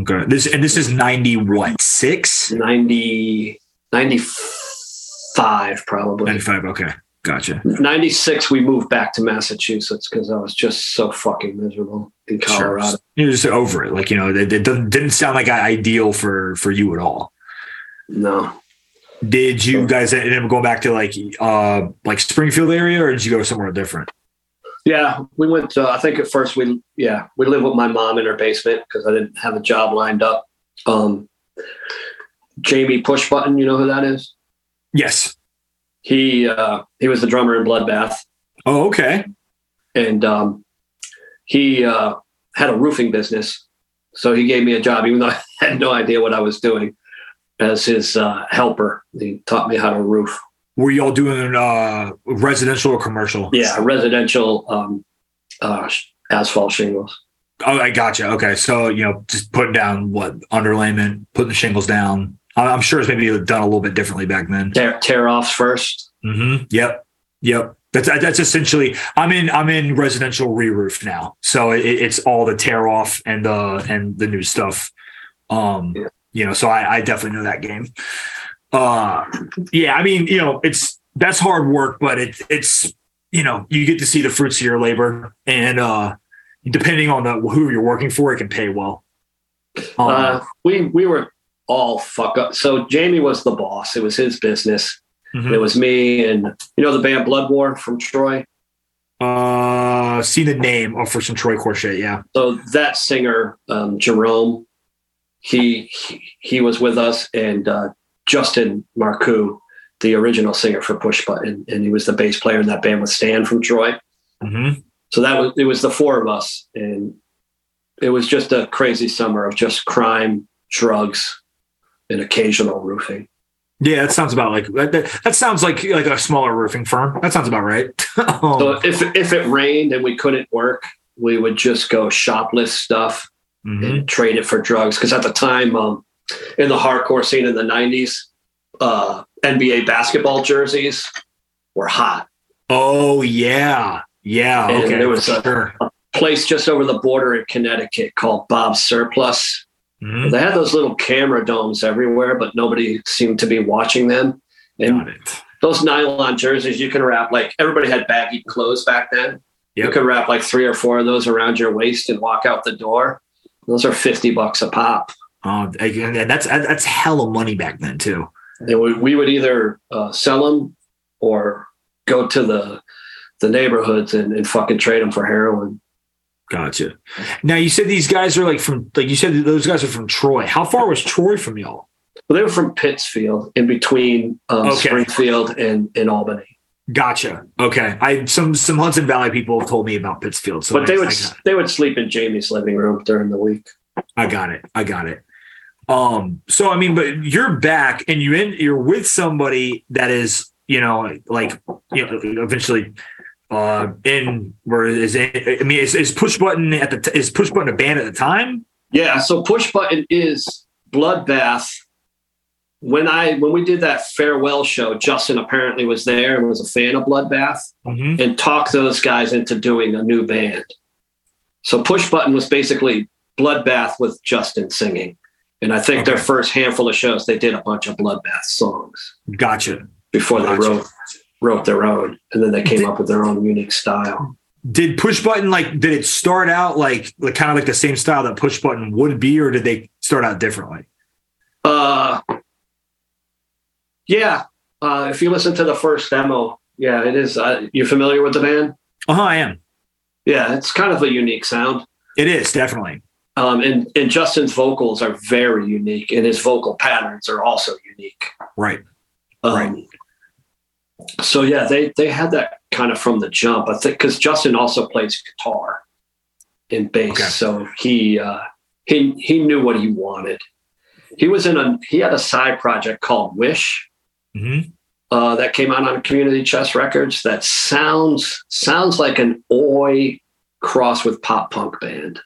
Okay. This and this is ninety what six? 90, 95 probably. Ninety five. Okay. Gotcha. 96, we moved back to Massachusetts because I was just so fucking miserable in Colorado. Sure. You're just over it. Like, you know, it, it didn't, didn't sound like ideal for, for you at all. No. Did you guys end up going back to like, uh, like Springfield area or did you go somewhere different? Yeah, we went to, I think at first we, yeah, we lived with my mom in her basement because I didn't have a job lined up. Um, Jamie Push Button, you know who that is? Yes. He uh, he was the drummer in Bloodbath. Oh, okay. And um, he uh, had a roofing business, so he gave me a job, even though I had no idea what I was doing, as his uh, helper. He taught me how to roof. Were y'all doing uh, residential or commercial? Yeah, residential um, uh, asphalt shingles. Oh, I gotcha. Okay, so you know, just putting down what underlayment, putting the shingles down. I'm sure it's maybe done a little bit differently back then. Tear, tear offs 1st mm-hmm. Yep. Yep. That's that's essentially. I'm in I'm in residential re-roof now, so it, it's all the tear off and the and the new stuff. Um, yeah. you know, so I, I definitely know that game. Uh, yeah, I mean, you know, it's that's hard work, but it, it's you know, you get to see the fruits of your labor, and uh, depending on the who you're working for, it can pay well. Um, uh, we we were all fuck up. So Jamie was the boss. It was his business. Mm-hmm. It was me and you know the band Blood War from Troy. Uh, see the name of for some Troy Corset, yeah. So that singer, um, Jerome, he, he, he was with us, and uh, Justin Marcoux, the original singer for Push Button, and he was the bass player in that band with Stan from Troy. Mm-hmm. So that was it was the four of us, and it was just a crazy summer of just crime, drugs, and occasional roofing. Yeah, that sounds about like that, that sounds like like a smaller roofing firm. That sounds about right. um, so if if it rained and we couldn't work, we would just go shoplift stuff mm-hmm. and trade it for drugs. Because at the time, um, in the hardcore scene in the '90s, uh, NBA basketball jerseys were hot. Oh yeah, yeah. And okay, there was a, sure. a place just over the border in Connecticut called Bob's Surplus Mm-hmm. They had those little camera domes everywhere, but nobody seemed to be watching them. And those nylon jerseys, you can wrap like everybody had baggy clothes back then. Yep. You could wrap like three or four of those around your waist and walk out the door. Those are 50 bucks a pop. Oh, and that's that's hella money back then too. And we, we would either uh, sell them or go to the the neighborhoods and, and fucking trade them for heroin. Gotcha. Now you said these guys are like from like you said those guys are from Troy. How far was Troy from y'all? Well, they were from Pittsfield, in between um, okay. Springfield and, and Albany. Gotcha. Okay. I some some Hudson Valley people have told me about Pittsfield. So but they would they would sleep in Jamie's living room during the week. I got it. I got it. Um. So I mean, but you're back and you in you're with somebody that is you know like you know eventually uh, in where is it? I mean, is, is push button at the t- is push button a band at the time? Yeah, so push button is bloodbath. When I when we did that farewell show, Justin apparently was there and was a fan of Bloodbath mm-hmm. and talked those guys into doing a new band. So push button was basically Bloodbath with Justin singing. And I think okay. their first handful of shows, they did a bunch of Bloodbath songs. Gotcha. Before gotcha. they wrote wrote their own, and then they came did, up with their own unique style. Did Push Button like? Did it start out like, like kind of like the same style that Push Button would be, or did they start out differently? Uh, yeah. Uh, if you listen to the first demo, yeah, it is. Uh, you familiar with the band? Uh huh. I am. Yeah, it's kind of a unique sound. It is definitely. Um, and and Justin's vocals are very unique, and his vocal patterns are also unique. Right. Um, right so yeah, they they had that kind of from the jump. I think because Justin also plays guitar and bass, okay. so he uh, he he knew what he wanted. He was in a he had a side project called Wish mm-hmm. uh, that came out on Community Chest Records. That sounds sounds like an oi cross with pop punk band.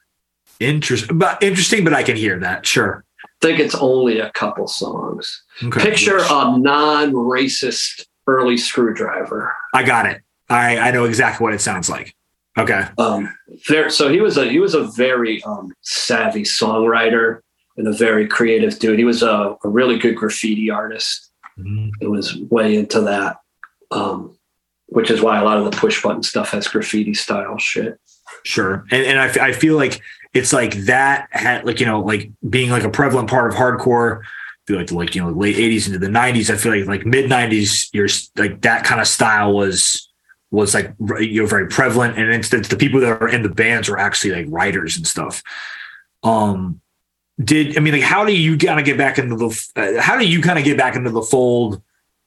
Interesting, but interesting. But I can hear that. Sure. I think it's only a couple songs. Okay. Picture a non-racist early Skrewdriver. I got it. I I know exactly what it sounds like. Okay. Um, there. So he was a he was a very um, savvy songwriter and a very creative dude. He was a, a really good graffiti artist. Mm-hmm. It was way into that. Um, which is why a lot of the push button stuff has graffiti style shit. Sure, and and I, I feel like it's like that had like you know like being like a prevalent part of hardcore. Feel like the like you know late '80s into the '90s. I feel like like mid '90s, you're like that kind of style was was like you know very prevalent, and it's the, the people that are in the bands were actually like writers and stuff. Um, did I mean like how do you kind of get back into the uh, how do you kind of get back into the fold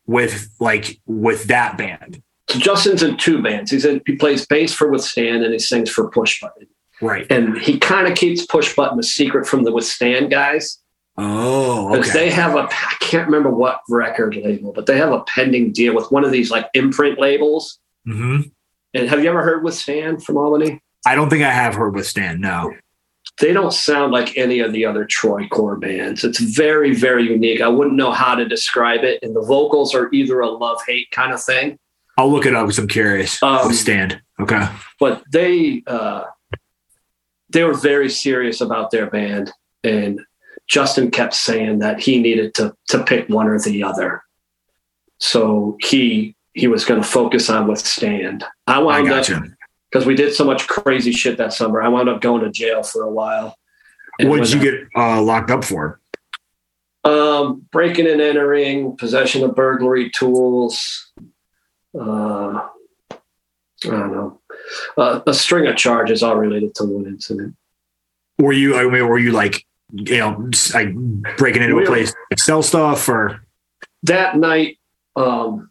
with like with that band? So Justin's in two bands. He's in, he plays bass for Withstand and he sings for Push Button. Right. And he kind of keeps Push Button a secret from the Withstand guys Oh, because okay. they have a I can't remember what record label, but they have a pending deal with one of these like imprint labels. hmm And have you ever heard Withstand from Albany? I don't think I have heard withstand. No. They don't sound like any of the other Troy core bands. It's very, very unique. I wouldn't know how to describe it. And the vocals are either a love hate kind of thing. I'll look it up because I'm curious. Um, withstand. Okay. but they uh, they were very serious about their band, and Justin kept saying that he needed to to pick one or the other. So he he was going to focus on Withstand. I I wound up because we did so much crazy shit that summer. I wound up going to jail for a while. What did you get uh, locked up for? Um, breaking and entering, possession of burglary tools. Uh, I don't know. Uh, a string of charges all related to one incident. Were you? I mean, were you like, you know, like breaking into We a place like sell stuff or? That night, um,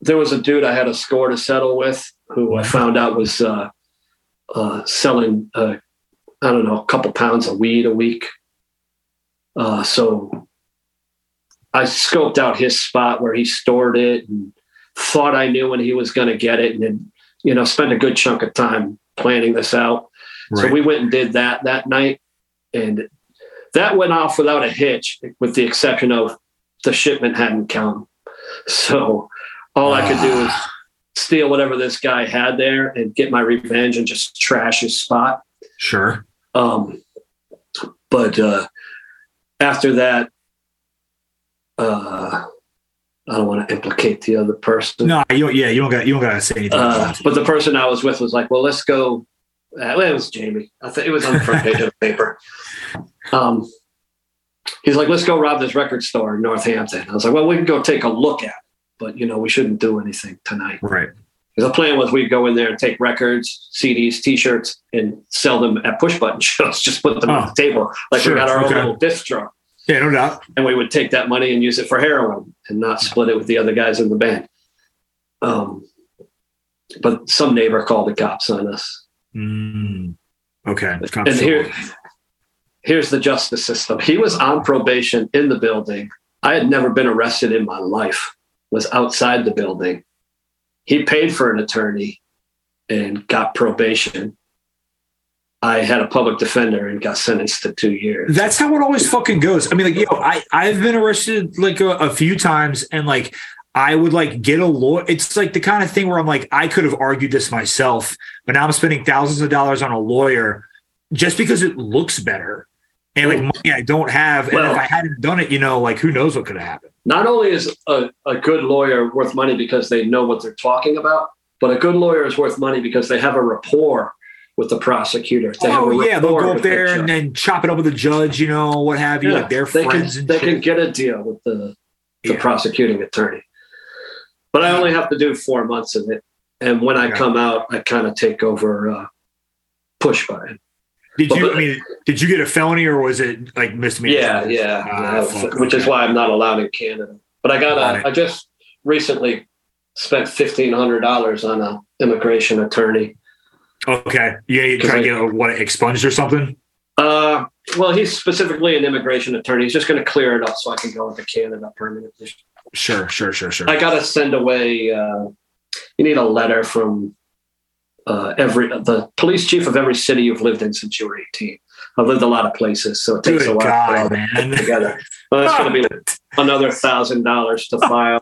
there was a dude I had a score to settle with who I found out was uh, uh, selling, uh, I don't know, a couple pounds of weed a week. Uh, so I scoped out his spot where he stored it and thought I knew when he was going to get it, and then you know spent a good chunk of time planning this out. So we went and did that that night, and that went off without a hitch, with the exception of the shipment hadn't come. So all I could do was steal whatever this guy had there and get my revenge and just trash his spot. Sure. Um, but uh, after that, uh, I don't want to implicate the other person. No, you yeah, you don't got you don't got to say anything. Uh, but the person I was with was like, "Well, let's go." Uh, well, it was Jamie. I think it was on the front page of the paper. Um, he's like, "Let's go rob this record store in Northampton." I was like, "Well, we can go take a look at it, but you know, we shouldn't do anything tonight." right. The plan was we'd go in there and take records, CDs, T-shirts, and sell them at push button shows. Just put them on the table, like Sure, we got our okay. own little disc drawer, Yeah, no doubt. and we would take that money and use it for heroin, and not split it with the other guys in the band. Um, but some neighbor called the cops on us. Mm, okay. And here, here's the justice system. He was on probation in the building. I had never been arrested in my life. Was outside the building. He paid for an attorney and got probation. I had a public defender and got sentenced to two years. That's how it always fucking goes. I mean, like, know, I I've been arrested like a, a few times, and like I would like get a lawyer. It's like the kind of thing where I'm like, I could have argued this myself, but now I'm spending thousands of dollars on a lawyer just because it looks better, and like money I don't have. And if I hadn't done it, you know, like who knows what could have happened. Not only is a, a good lawyer worth money because they know what they're talking about, but a good lawyer is worth money because they have a rapport with the prosecutor. They Oh yeah, they'll go up there judge. and then chop it up with the judge, you know, what have you. Yeah, like they're they friends can they shit. can get a deal with the the Yeah. prosecuting attorney. But I only have to do four months of it, and when I Yeah. come out, I kind of take over uh, push button. Did you? But- I mean, did you get a felony or was it like misdemeanor? Yeah, yeah, Ah, yeah, which is why I'm not allowed in Canada. But I got, Got a, it. I just recently spent fifteen hundred dollars on a immigration attorney. Okay, yeah, you try to get a, what expunged or something. Uh, well, he's specifically an immigration attorney. He's just going to clear it up so I can go into Canada permanently. Sure, sure, sure, sure. I got to send away. Uh, you need a letter from uh, every the police chief of every city you've lived in since you were 18. I've lived a lot of places, so it takes a Good while to put all God, man. together. Well, that's going to be another thousand dollars to file.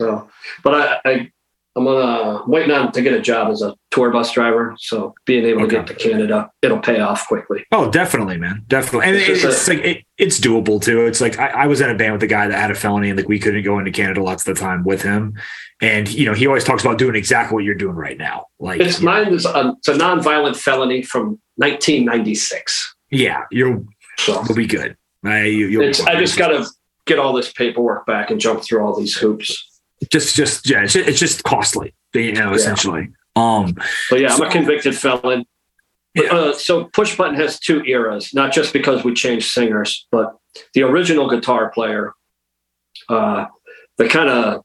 So, but I, I I'm uh, waiting on to get a job as a tour bus driver. So being able Okay. to get to Canada, it'll pay off quickly. Oh, definitely, man, definitely, and It's it's, a- like it, it's doable too. It's like I, I was in a band with a guy that had a felony, and like we couldn't go into Canada lots of the time with him, and you know he always talks about doing exactly what you're doing right now. Like, It's mine is a, it's a nonviolent felony from 1996. yeah, you'll So you'll be good. I, you. I just got to get all this paperwork back and jump through all these hoops. Just just yeah, it's just, it's just costly, you know, Yeah. essentially. Um, But yeah, I'm a convicted felon. Yeah. Uh, so Push Button has two eras, not just because we changed singers, but the original guitar player, uh, they kind of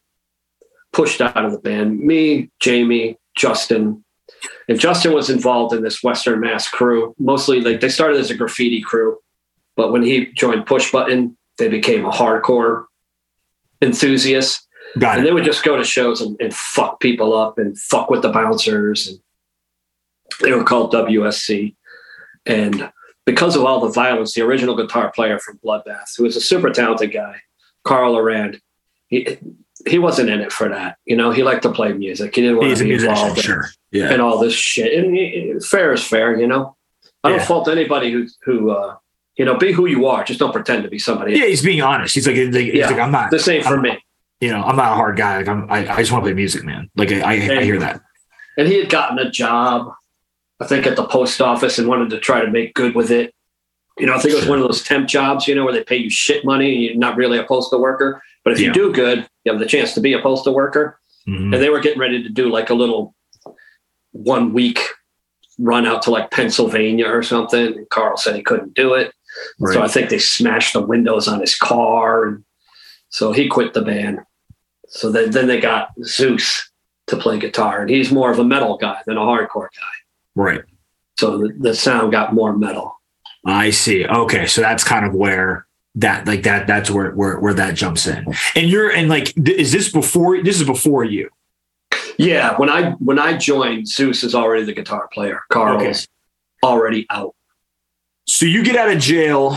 pushed out of the band. Me, Jamie, Justin, and Justin was involved in this Western Mass crew. Mostly, like they started as a graffiti crew, but when he joined Push Button, they became a hardcore enthusiast got and it. they would just go to shows and, and fuck people up and fuck with the bouncers and they were called WSC and because of all the violence the original guitar player from Bloodbath who was a super talented guy Carl Arand he he wasn't in it for that you know he liked to play music he didn't want He's to be involved in- sure. Yeah, and all this shit and he- fair is fair you know I don't Yeah. fault anybody who who uh you know be who you are just don't pretend to be somebody yeah, he's being honest. He's like, he's Yeah. like, I'm not, the same for I'm- me you know, I'm not a hard guy. Like, I'm, I, I just want to play music, man. Like, I, I, I hear that. and he had gotten a job, I think, at the post office and wanted to try to make good with it. You know, I think it was one of those temp jobs, you know, where they pay you shit money and you're not really a postal worker. But if Yeah. you do good, you have the chance to be a postal worker. Mhm. And they were getting ready to do like a little one week run out to like Pennsylvania or something. And Carl said he couldn't do it. Right. So I think they smashed the windows on his car. And so he quit the band. So then, then they got Zeus to play guitar. And he's more of a metal guy than a hardcore guy. right. So the, the sound got more metal. I see. Okay, so that's kind of where that like that that's where where where that jumps in. And you're and like th- is this before this is before you? Yeah, when I when I joined, Zeus is already the guitar player. Carl's Okay. already out. So you get out of jail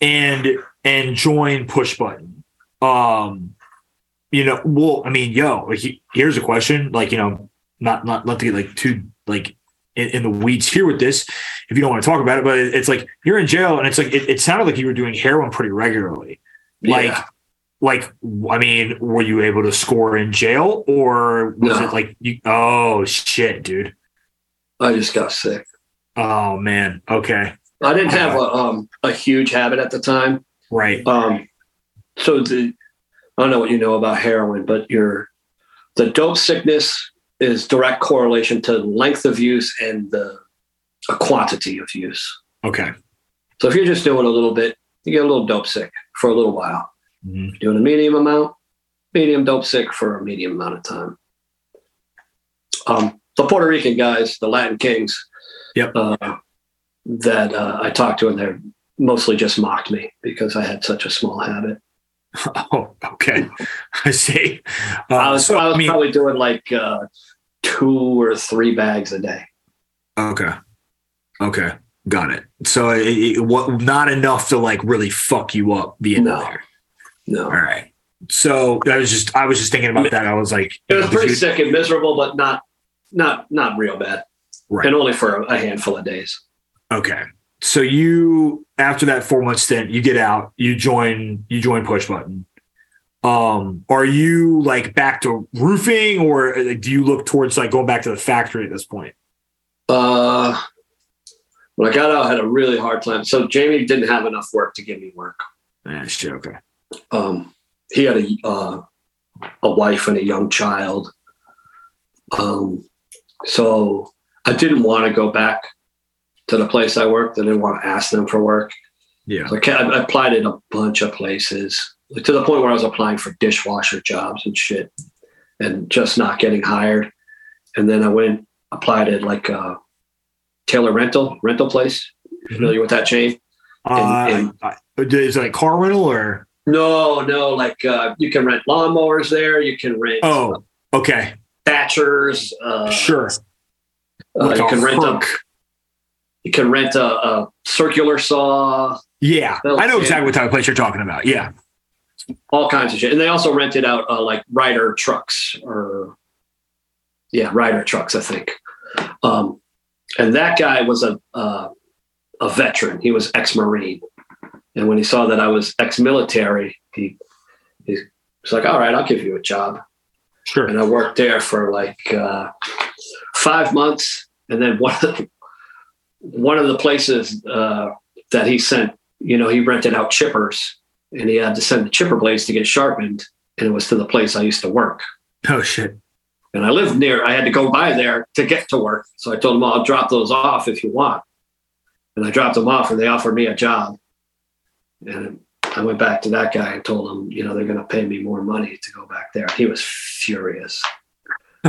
and and join Push Button. Um you know, well, I mean, yo, he- here's a question, like, you know, not not not to get like too like in, in the weeds here with this if you don't want to talk about it, but it- it's like you're in jail and it's like it, it sounded like you were doing heroin pretty regularly. Like Yeah. like I mean, were you able to score in jail or was No. it like you oh shit, dude. I just got sick. Oh man. Okay. I didn't have a um a huge habit at the time. Right. Um, so the I don't know what you know about heroin, but your the dope sickness is direct correlation to length of use and the a quantity of use. Okay. So if you're just doing a little bit, you get a little dope sick for a little while. Mhm. Doing a medium amount, medium dope sick for a medium amount of time. Um, the Puerto Rican guys, the Latin Kings, Yep. uh, that uh, I talked to, and they mostly just mocked me because I had such a small habit. Oh, okay. I see. Uh, I was, so, I was I mean, probably doing like uh, two or three bags a day. okay. Okay. Got it. So it, it, what, not enough to like really fuck you up being No. there. No, All right. So I was just, I was just thinking about that. I was like, it was know, pretty you- sick and miserable, but not not not real bad, Right. and only for a handful of days. Okay. So you after that four month stint, you get out, you join you join push button. Um, are you like back to roofing or uh, do you look towards like going back to the factory at this point? Uh, when I got out, I had a really hard time. So Jamie didn't have enough work to give me work. Yeah, shit, okay. Um, he had a uh, a wife and a young child. Um, so I didn't want to go back to the place I worked. I didn't want to ask them for work. Yeah. So I, I applied at a bunch of places, like to the point where I was applying for dishwasher jobs and shit, and just not getting hired. And then I went applied at like a Taylor rental rental place. Familiar with that chain? Uh, and- is it like car rental or No, no. Like uh, you can rent lawnmowers there. You can rent oh okay. thatchers. Uh, Sure. uh, you can rent a. you can rent a, a circular saw. Yeah. I know exactly what type of place you're talking about. Yeah. all kinds of shit. And they also rented out uh, like rider trucks or yeah, Ryder trucks, I think. Um, and that guy was a uh, a veteran. He was ex-marine, and when he saw that I was ex-military, he he's like, "All right, I'll give you a job." Sure. And I worked there for like uh, five months, and then one of the, one of the places uh, that he sent, you know, he rented out chippers, and he had to send the chipper blades to get sharpened, and it was to the place I used to work. Oh shit. And I lived near, I had to go by there to get to work. So I told him, I'll drop those off if you want. And I dropped them off and they offered me a job. And I went back to that guy and told him, you know, they're going to pay me more money to go back there. He was furious.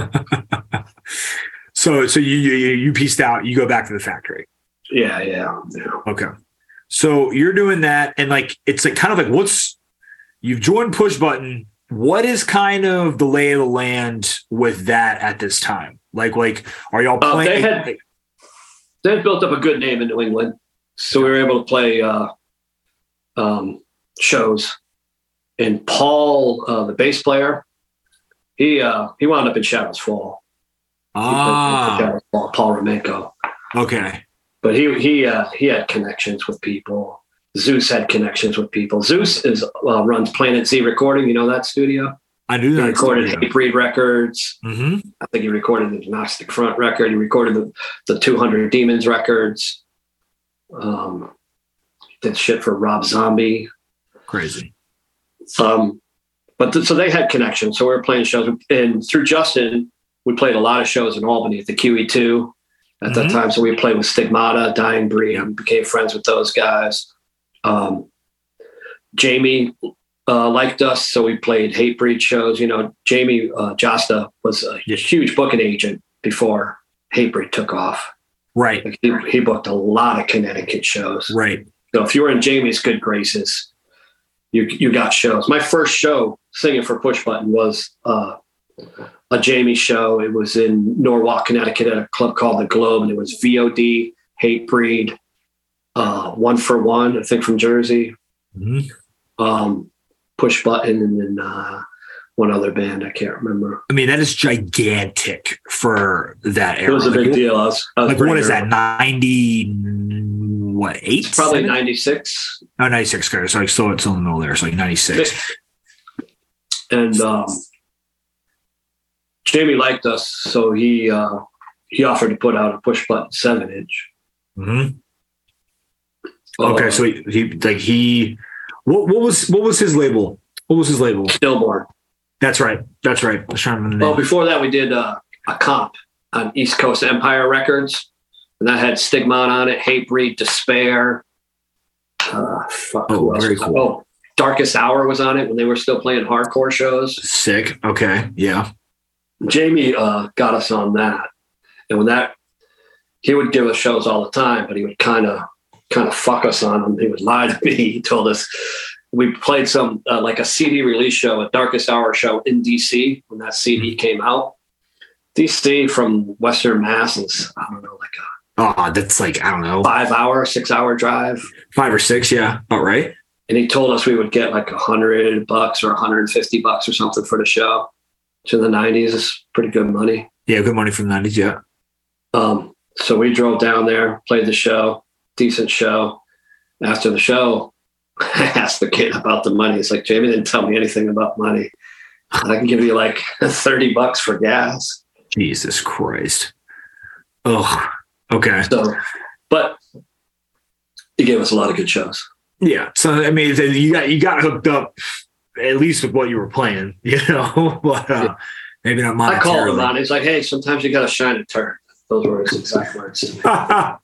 So so you you you pieced out. You go back to the factory. Yeah, yeah, yeah. Okay. So you're doing that, and like it's like kind of like what's you've joined Push Button. What is kind of the lay of the land with that at this time? Like like are y'all Uh, playing? they had they had built up a good name in New England, so we were able to play uh, um, shows. And Paul, uh, the bass player, he uh, he wound up in Shadows Fall. Ah, Paul Romanko. okay. but he he uh, he had connections with people. Zeus had connections with people. Zeus is uh, runs Planet Z Recording. You know that studio. I knew He recorded Hatebreed records. hmm I think he recorded the Agnostic Front record. He recorded the the 200 Demons records. Um, did shit for Rob Zombie. Crazy. Um, but th- so they had connections. So we were playing shows, and through Justin, we played a lot of shows in Albany at the QE2 at that Mhm. time. So we played with Stigmata, Dying Breed, and became friends with those guys. Um, Jamie uh, liked us, so we played Hatebreed shows. You know, Jamie uh, Jasta was a Yeah. huge booking agent before Hatebreed took off. Right. Like, he, he booked a lot of Connecticut shows. Right. So if you were in Jamie's good graces, you you got shows. My first show singing for Push Button was uh, a Jamie show. It was in Norwalk, Connecticut, at a club called the Globe, and it was VOD, Hatebreed, uh, One for One, I think from Jersey, Mhm. um, Push Button, and then uh, one other band I can't remember. I mean, that is gigantic for that era. It was a Like, big deal. I was, I was Like, what is that? 90, what, eight? It's probably ninety six. Oh, 96. Okay. So, like, still, it's still in the middle there. So, like 96. and um, Jamie liked us, so he uh, he offered to put out a push button seven inch. hmm Okay. So, he, he, like, he, what, what was, what was his label? What was his label? stillborn. That's right. That's right. I was trying to remember the Well, before that, we did uh, a comp on East Coast Empire Records, and that had Stigmata on it, Hatebreed, Despair. Uh, fuck, Oh, very cool. Oh, Darkest Hour was on it when they were still playing hardcore shows. Sick. Okay. Yeah. Jamie uh, got us on that, and when that he would give us shows all the time, but he would kind of kind of fuck us on them. He would lie to me. He told us we played some uh, like a CD release show, a Darkest Hour show in DC when that CD came out. DC from Western Mass is I don't know like a Oh, that's like, I don't know, five hour, six hour drive. five or six. Yeah. All right. And he told us we would get like a hundred bucks or 150 bucks or something for the show. In the 90s is pretty good money. Yeah. Good money from the 90s. Yeah. Um, so we drove down there, played the show, decent show. After the show, I asked the kid about the money. He's like, Jamie didn't tell me anything about money. I can give you like 30 bucks for gas. Jesus Christ. Oh, okay. So, but he gave us a lot of good shows. Yeah. So I mean, you got you got hooked up at least with what you were playing, you know, but uh, maybe not I called him on. He's like, hey, sometimes you got to shine a turn. Those were his exact words. Fuck.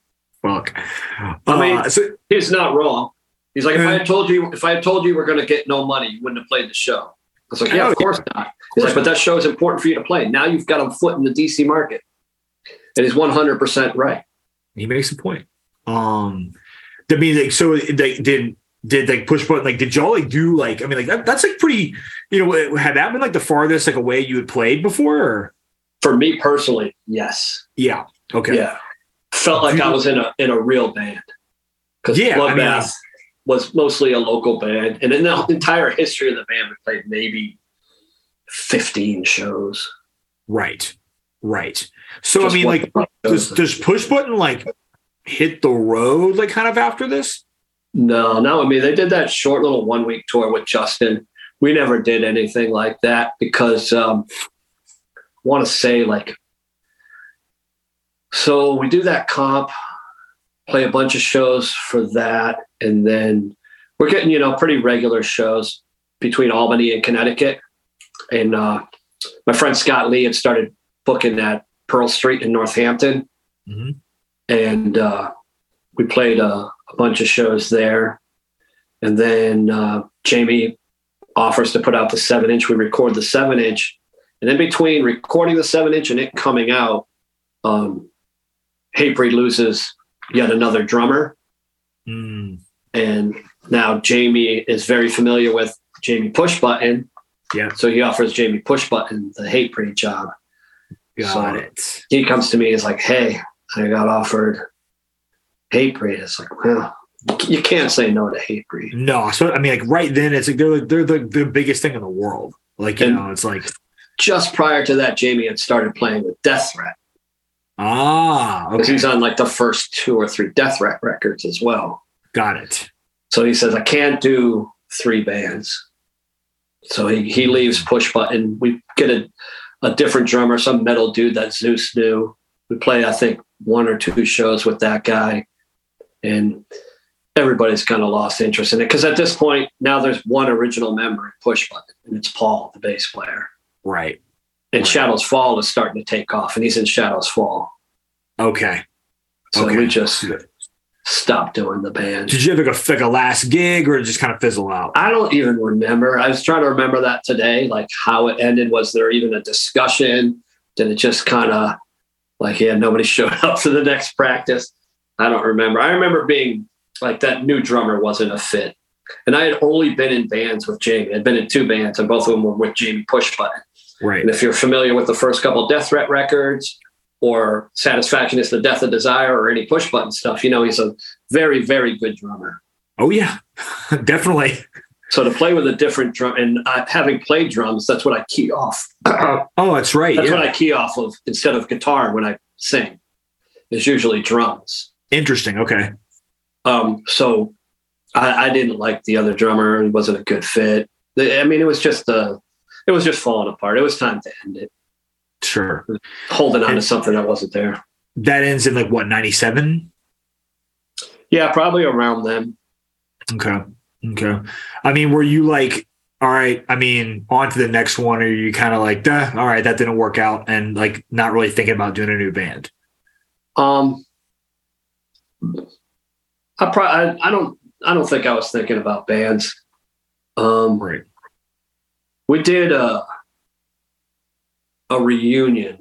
I mean- Uh, so, He's not wrong. He's like, if I had told you, if I had told you we're going to get no money, you wouldn't have played the show. I was like, yeah, of course not. He's like, but that show is important for you to play. Now you've got a foot in the DC market. And he's 100% right. he makes a point. Um, I mean, like, so they did did like push button like did y'all like do like I mean like that, that's like pretty you know had that been like the farthest like away you had played before or For me personally, yes. yeah okay Yeah. Felt like I was in a in a real band. Because Yeah, I mean, Bloodbath was mostly a local band. And in the entire history of the band, we played maybe 15 shows. right Right. So Just I mean, like, does does push button like hit the road like kind of after this? No, not with me. They did that short little one week tour with Justin. We never did anything like that because um, I want to say like, so we do that comp, play a bunch of shows for that, and then we're getting you know pretty regular shows between Albany and Connecticut. And uh, my friend Scott Lee had started booking at Pearl Street in Northampton, Mhm. and uh, we played a, a bunch of shows there. And then uh, Jamie offers to put out the seven inch. We record the seven inch, and in between recording the seven inch and it coming out, um, Hatebreed loses yet another drummer, Mm, and now Jamie is very familiar with Jamie Pushbutton. Yeah. So he offers Jamie Push Button the Hatebreed job. got So- it. He comes to me, he's like, "Hey, I got offered Hatebreed." It's like, well, you can't say no to Hatebreed. No, so I mean, like right then, it's like they're they're the, the biggest thing in the world. Like you And- know, it's like Just prior to that, Jamie had started playing with Death Threat. ah, because okay, he's on like the first two or three Death Threat records as well. got it. So he says, I can't do three bands. So he, he leaves Push Button. We get a, a different drummer, some metal dude that Zeus knew. We play, I think, one or two shows with that guy. And everybody's kind of lost interest in it. Because at this point, now there's one original member Push Button, and it's Paul, the bass player. Right. And Right. Shadows Fall is starting to take off, and he's in Shadows Fall. Okay. So Okay. we just stopped doing the band. Did you have like a like a last gig, or just kind of fizzle out? I don't even remember. I was trying to remember that today, like how it ended. Was there even a discussion? Did it just kind of like, yeah, nobody showed up for the next practice? I don't remember. I remember being like that new drummer wasn't a fit. And I had only been in bands with Jamie. I'd been in two bands, and both of them were with Jamie Pushbutton. Right. And if you're familiar with the first couple Death Threat records or Satisfaction is the Death of Desire or any Pushbutton stuff, you know, he's a very, very good drummer. Oh yeah, definitely. So to play with a different drum and uh, having played drums, that's what I key off. Oh, that's right. That's what. I key off of instead of guitar when I sing. Is usually drums. Interesting. Okay. Um, so I, I didn't like the other drummer. It wasn't a good fit. The- I mean, it was just uh, it was just falling apart. It was time to end it. Sure. Holding on to something that wasn't there. That ends in like what ninety seven. Yeah, probably around then. Okay. Okay. I mean, were you like, all right, I mean, on to the next one, or you kind of like, Duh, all right, that didn't work out, and like not really thinking about doing a new band? Um, I probably I, I don't I don't think I was thinking about bands. Um, Right. we did a a reunion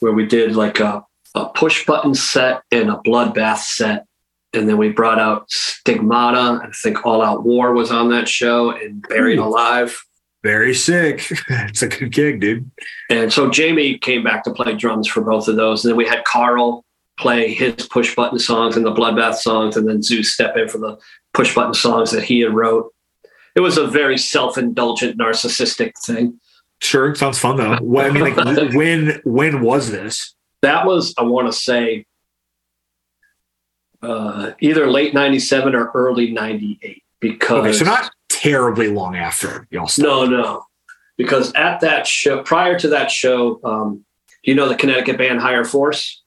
where we did like a, a push button set and a bloodbath set and then we brought out stigmata i think all out war was on that show and buried Ooh. alive Very sick. it's a good gig, dude. and so jamie came back to play drums for both of those and then we had carl play his push button songs and the bloodbath songs and then zeus step in for the push button songs that he had wrote it was a very self-indulgent narcissistic thing Sure, sounds fun though. Well, I mean, like, when when was this? that was i want to say uh, either late 97 or early 98 because Okay, so not terribly long after y'all stopped. no no because at that show prior to that show um, you know the connecticut band higher force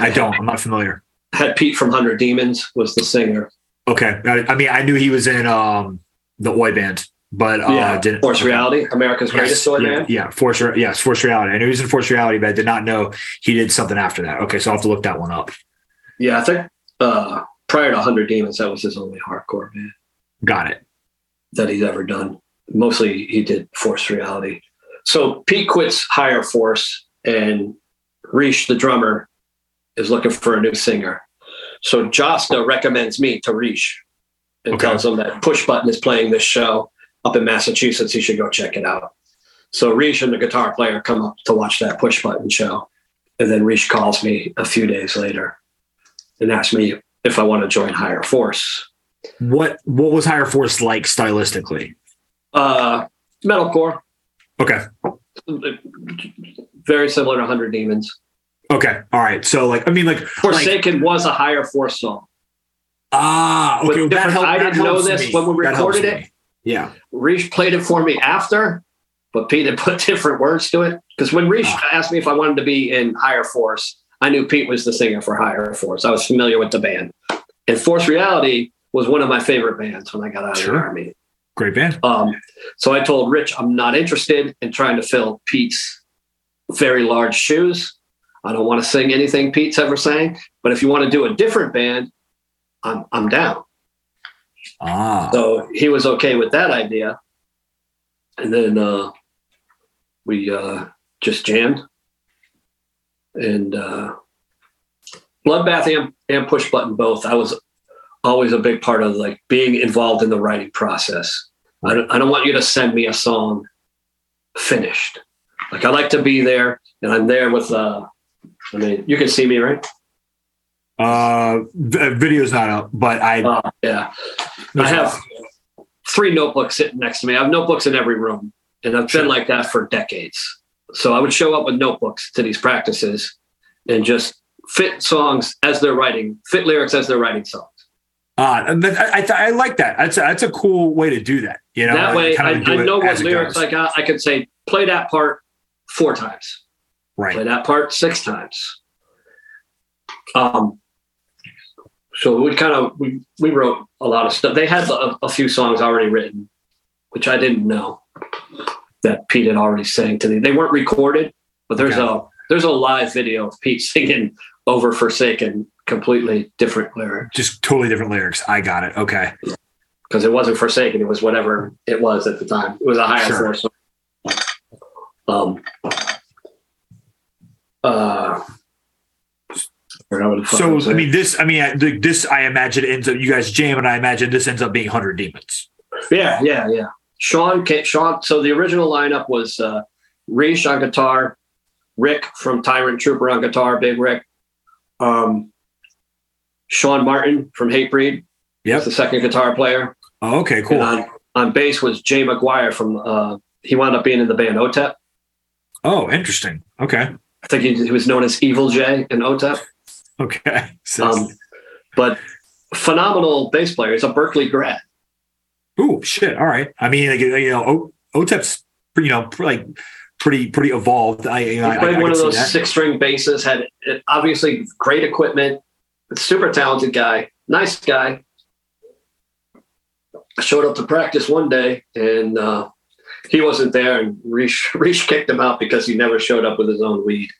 I don't. I'm not familiar. had pete from 100 demons was the singer Okay, I, I mean, I knew he was in um the Oi band, but uh, yeah didn't force okay. reality america's greatest toy yeah, band yeah, Force. Re- Yes, Force Reality. I knew he was in Force Reality, but I did not know he did something after that. Okay, so I'll have to look that one up. yeah i think uh, prior to 100 demons that was his only hardcore band Got it. that he's ever done. Mostly he did Force Reality. So Pete quits Higher Force and Reish, the drummer, is looking for a new singer. So Jasta recommends me to Reish and Okay. tells him that Push Button is playing this show up in Massachusetts. He should go check it out. So Reish and the guitar player come up to watch that Push Button show. And then Reish calls me a few days later and asks me if I want to join Higher Force. What what was Higher Force like stylistically? Uh, metalcore. Okay. very similar to Hundred Demons. Okay, all right. So like, I mean, like, like Forsaken was a higher force song. ah, okay. well, that helped, I that didn't know this me. when we recorded it. me. Yeah. Reach played it for me after, but Pete had put different words to it. Because when Reach Ah. asked me if I wanted to be in Higher Force, I knew Pete was the singer for Higher Force. I was familiar with the band. And Force Reality was one of my favorite bands when I got out of the army. Great band. Um, so I told Rich, I'm not interested in trying to fill Pete's very large shoes. I don't want to sing anything Pete's ever sang. But if you want to do a different band, I'm, I'm down. Ah, So he was okay with that idea. And then uh, we uh, just jammed. And uh, Bloodbath and, and Push Button both, I was always a big part of like being involved in the writing process. I don't, I don't want you to send me a song finished. Like I like to be there and I'm there with, uh, I mean, you can see me, right? uh, v- video's not up, but I. Uh, yeah. I have three notebooks sitting next to me. I have notebooks in every room, and I've Sure. been like that for decades. So I would show up with notebooks to these practices and just fit songs as they're writing, fit lyrics as they're writing songs. Uh, I, I, I like that. That's a, that's a cool way to do that. You know, that way, I, I know what lyrics goes. I got. I could say, play that part four times, play that part six times. Um, so we kind of we we wrote a lot of stuff. They had a, a few songs already written, which I didn't know that Pete had already sang to me. They weren't recorded, but there's a there's a live video of Pete singing over Forsaken, completely different lyrics. Just totally different lyrics. I got it. Okay. because it wasn't Forsaken; it was whatever it was at the time. It was a higher Sure. force. Um. Uh. I forgot what the fuck So I mean, this. I mean, I- this. I imagine ends up. You guys jam, and I imagine this ends up being Hundred Demons. Yeah, yeah, yeah. Sean, ca- Sean. So the original lineup was uh, Reese on guitar, Rick from Tyrant Trooper on guitar, Big Rick, um, Sean Martin from Hatebreed, Yep. was the second guitar player, Oh, okay. Cool. and on on bass was Jay McGuire from. Uh, he wound up being in the band OTEP. Oh, interesting. Okay. I think he, he was known as Evil Jay in OTEP. Okay. So, Um, but phenomenal bass player. He's a Berklee grad. ooh, shit. All right. I mean, like, you know, O- OTEP's you know, like pretty, pretty evolved. I, you know, He played I, I one of those six string basses, had uh, obviously great equipment, super talented guy, nice guy. I showed up to practice one day and uh, he wasn't there, and Reach, Reach kicked him out because he never showed up with his own weed.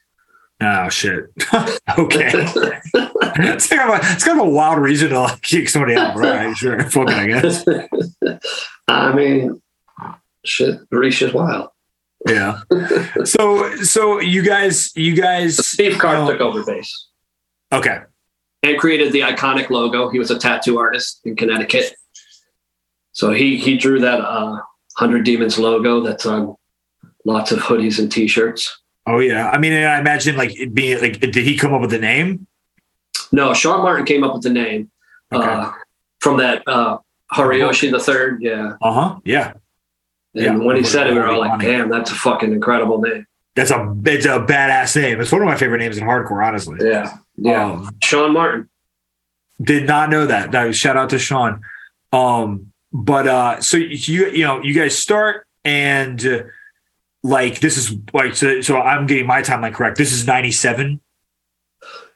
Oh shit. okay. it's, kind of a, it's kind of a wild reason to like kick somebody out. right? sure. I guess. I mean, shit, Reach is wild. Yeah. So so you guys you guys Steve Carr took over bass okay. and created the iconic logo. He was a tattoo artist in Connecticut. So he he drew that uh, 100 Demons logo that's on lots of hoodies and t-shirts. Oh yeah. I mean I imagine like it being like did he come up with the name? No, Sean Martin came up with the name Okay. uh, from that uh, Horiyoshi the third. Yeah. Uh-huh. Yeah. And Yeah. when he said it, we were all like, damn, that's a fucking incredible name. That's a it's a badass name. It's one of my favorite names in hardcore, honestly. Yeah. Yeah. Um, Sean Martin. did not know that. Shout out to Sean. Um, but uh, so you you know you guys start and uh, like this is like so, so I'm getting my timeline correct. This is '97.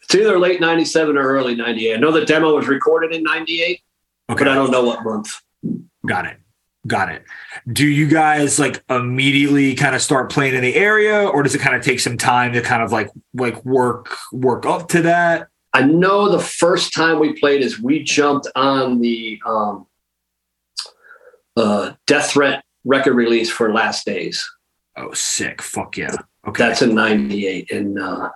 It's either late 97 or early 98. I know the demo was recorded in 98, Okay, but I don't know what month. got it, got it. Do you guys like immediately kind of start playing in the area, or does it kind of take some time to kind of like like work work up to that? I know the first time we played is we jumped on the um, uh, Death Threat record release for Last Days. Oh, sick! Fuck yeah! Okay, That's in 98. And uh,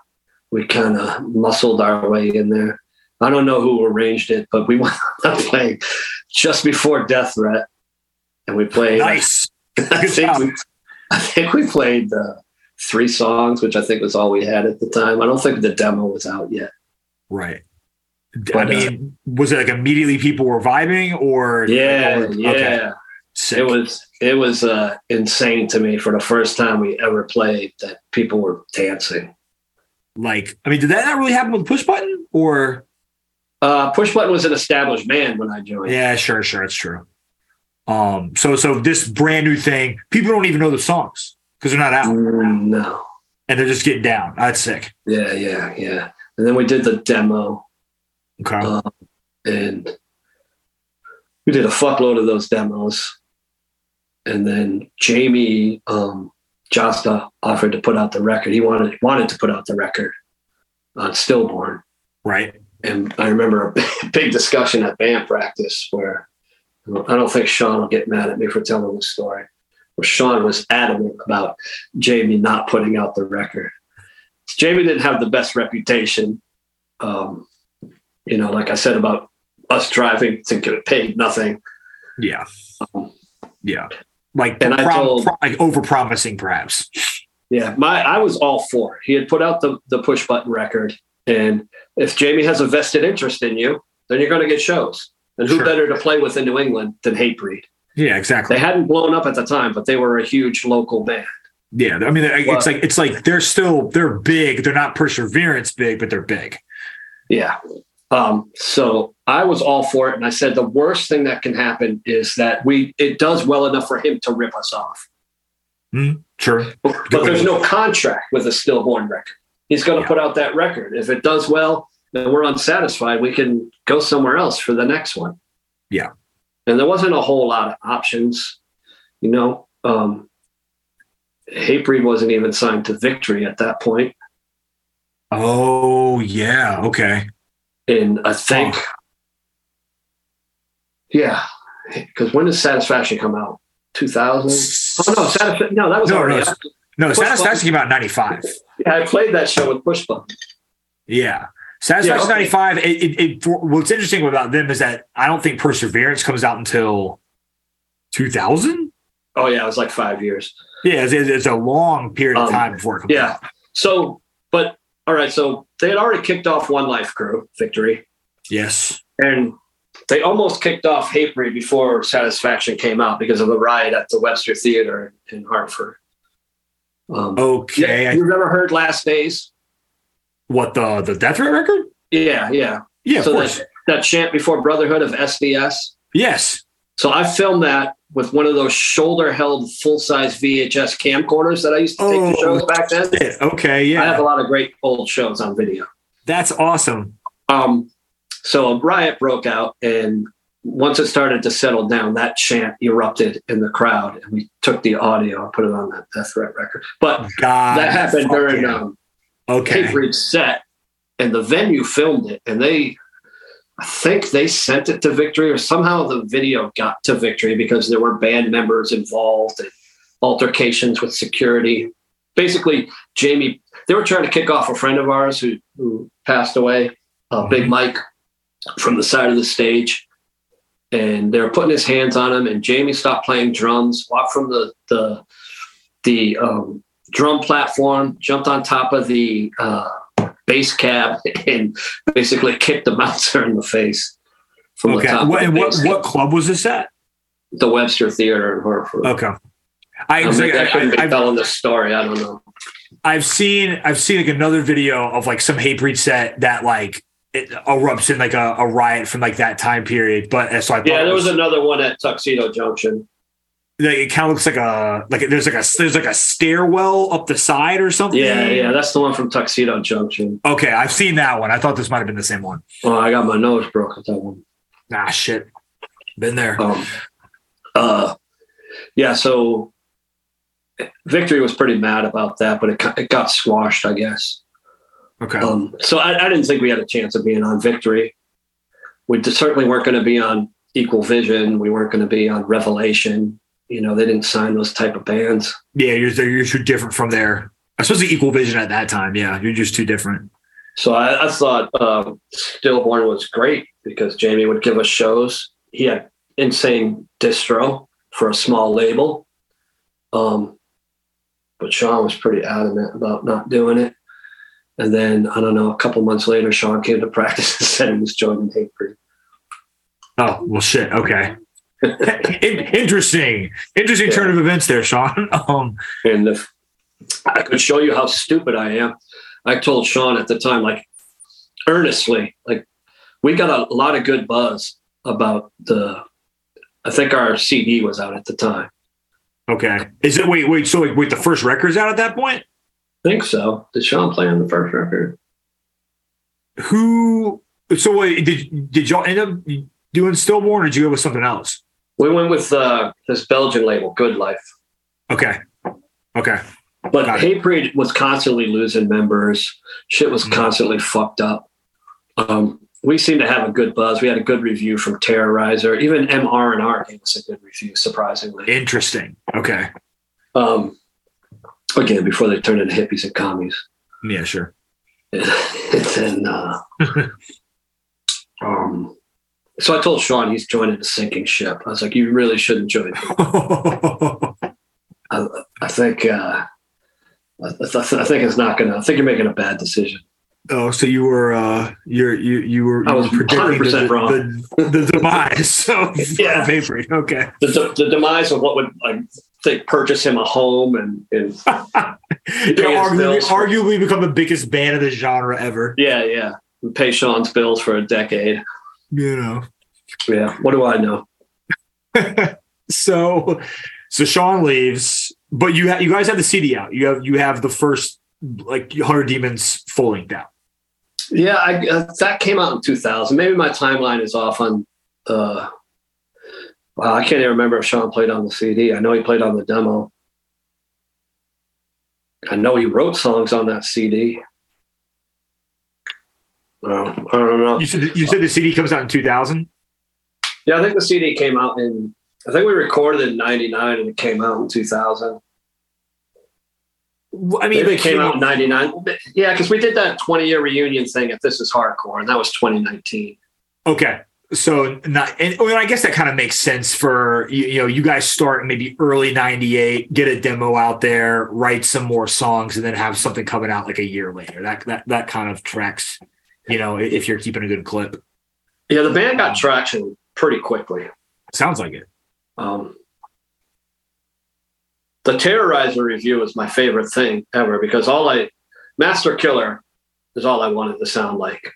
we kind of muscled our way in there. I don't know who arranged it, but we wound up playing just before Death Threat. And we played, nice. I, think we, I think we played uh, three songs, which I think was all we had at the time. I don't think the demo was out yet. Right. I But, uh, mean, was it like immediately people were vibing or Yeah, or- yeah. okay. Sick. It was it was uh, insane to me for the first time we ever played that people were dancing. like, I mean, did that not really happen with push button or? Uh, Push Button was an established band when I joined. Yeah, sure, sure, it's true. Um, so so this brand new thing, people don't even know the songs because they're not out Mm, no. and they're just getting down. That's sick. Yeah, yeah, yeah. And then we did the demo, Okay. uh, and we did a fuckload of those demos. And then Jamie um, Jasta offered to put out the record. He wanted wanted to put out the record on Stillborn. right. And I remember a big discussion at band practice where I don't think Sean will get mad at me for telling the story. Where Sean was adamant about Jamie not putting out the record. Jamie didn't have the best reputation. Um, you know, like I said about us driving to get paid nothing. Yeah. Um, Yeah. Like And I prom- told- pro- like over promising perhaps. Yeah, my I was all for it. He had put out the the push button record, and if Jamie has a vested interest in you, then you're going to get shows. And who Sure. better to play with in New England than Hatebreed? Yeah, exactly. They hadn't blown up at the time, but they were a huge local band. Yeah, I mean, it's Well- like it's like they're still they're big. They're not perseverance big, but they're big. Yeah. Um, so I was all for it, and I said the worst thing that can happen is that we it does well enough for him to rip us off, Mm, Sure. but there's no contract with a stillborn record. He's going to Yeah. put out that record. If it does well, and we're unsatisfied, we can go somewhere else for the next one. Yeah. And there wasn't a whole lot of options, you know. Um, Hatebreed wasn't even signed to Victory at that point, Oh yeah. Okay. And I think, yeah, because when does Satisfaction come out? Two thousand. Oh no, Satisfaction. No, that was No, already. no. No, Satisfaction came out in '95. Yeah, I played that show with Push Button. Yeah. Satisfaction Yeah, okay. '95. It, it, it, for, what's interesting about them is that I don't think Perseverance comes out until 2000. Oh yeah, it was like five years. Yeah, it's, it's a long period of Um, time before it comes yeah. out. So, but all right, so they had already kicked off One Life Crew Victory, Yes. and they almost kicked off Hatebreed before Satisfaction came out because of the riot at the Webster Theater in Hartford. Um, Okay. yeah, you've ever heard Last Days? what the the Death Threat record? Yeah, yeah. Yeah, of so course. that, that chant before Brotherhood of SDS. yes. So I filmed that with one of those shoulder-held full-size VHS camcorders that I used to take Oh, to shows back then. Okay. Yeah. I have a lot of great old shows on video. That's awesome. Um, so a riot broke out, and once it started to settle down, that chant erupted in the crowd, and we took the audio and put it on that Death Threat record. But God. that happened during yeah. um, Okay. Hatebreed set, and the venue filmed it, and they. I think they sent it to Victory, or somehow the video got to Victory because there were band members involved and altercations with security. Basically, Jamie, they were trying to kick off a friend of ours who, who passed away, uh, Big Mhm. Mike, from the side of the stage. And they were putting his hands on him, and Jamie stopped playing drums, walked from the the the um, drum platform, jumped on top of the uh, bass cab, and basically kicked the bouncer in the face from the top. What, the, what what club was this at? the Webster Theater in Hartford. Okay. I, I, mean, I, I, shouldn't be have telling this story. I don't know. I've seen I've seen like another video of like some hatebreed set that like it erupts in like a, a riot from like that time period. But uh, so I thought Yeah, there was another one at Tuxedo Junction. It kind of looks like a like there's like a there's like a stairwell up the side or something. Yeah, yeah, that's the one from Tuxedo Junction. Okay, I've seen that one. I thought this might have been the same one. Oh, I got my nose broke at that one. Ah, shit. Been there. Um, uh, yeah, so Victory was pretty mad about that, but it, got- it got squashed, I guess. Okay. Um, so I, I didn't think we had a chance of being on Victory. We certainly weren't going to be on Equal Vision. We weren't going to be on Revelation. You know, they didn't sign those type of bands. yeah, you're you're too different from there. Especially Equal Vision at that time. Yeah, you're just too different. So I, I thought um, Stillborn was great because Jamie would give us shows. He had insane distro for a small label. Um, but Sean was pretty adamant about not doing it. And then I don't know, a couple months later, Sean came to practice and said he was joining Hatebreed. Oh well, shit. Okay. Interesting, interesting Yeah. turn of events there, Sean. Um, And if I could show you how stupid I am, I told Sean at the time, like earnestly, like we got a lot of good buzz about the. I think our CD was out at the time. okay, is it wait, wait? So like, wait, the first record's out at that point? I think so. Did Sean play on the first record? Who? So wait, did did y'all end up doing Stillborn, or did you go with something else? We went with uh, this Belgian label, Good Life. Okay, okay, But Got. Hatebreed was constantly losing members. Shit was Mhm. constantly fucked up. Um, we seemed to have a good buzz. We had a good review from Terrorizer. Even MR and R gave us a good review, surprisingly. interesting. Okay, Um, again, before they turned into hippies and commies. yeah, sure. and then, uh, um, so I told Sean he's joining a sinking ship. I was like, you really shouldn't join. I think, uh, I, th- I think it's not gonna. I think you're making a bad decision. oh, so you were uh, you're you you were you I was 100% the, wrong. the, the demise of Yeah. Hatebreed. Okay. The, the, the demise of what would like they purchase him a home and, and They're Pay his arguably, arguably become the biggest band of the genre ever. yeah, yeah, and pay Sean's bills for a decade. You know. Yeah, what do I know? So, so Sean leaves, but you ha- you guys have the CD out. You have you have the first like Hundred Demons full length out. Yeah, I, uh, that came out in 2000. Maybe my timeline is off on. Uh, wow, I can't even remember if Sean played on the CD. I know he played on the demo. I know he wrote songs on that CD. Well, I don't know. You said you said the CD comes out in two thousand. Yeah, I think the CD came out in. I think we recorded it in '99 and it came out in 2000. I mean, Maybe it came out in '99. Yeah, because we did that 20 year reunion thing at This Is Hardcore, and that was 2019. Okay. So not, and well, I guess that kind of makes sense for you, you know you guys start maybe early '98, get a demo out there, write some more songs, and then have something coming out like a year later. That that that kind of tracks, you know, if you're keeping a good clip. Yeah, the band got traction pretty quickly. Sounds like it. Um, the Terrorizer review is my favorite thing ever because all I, Master Killer is all I wanted to sound like.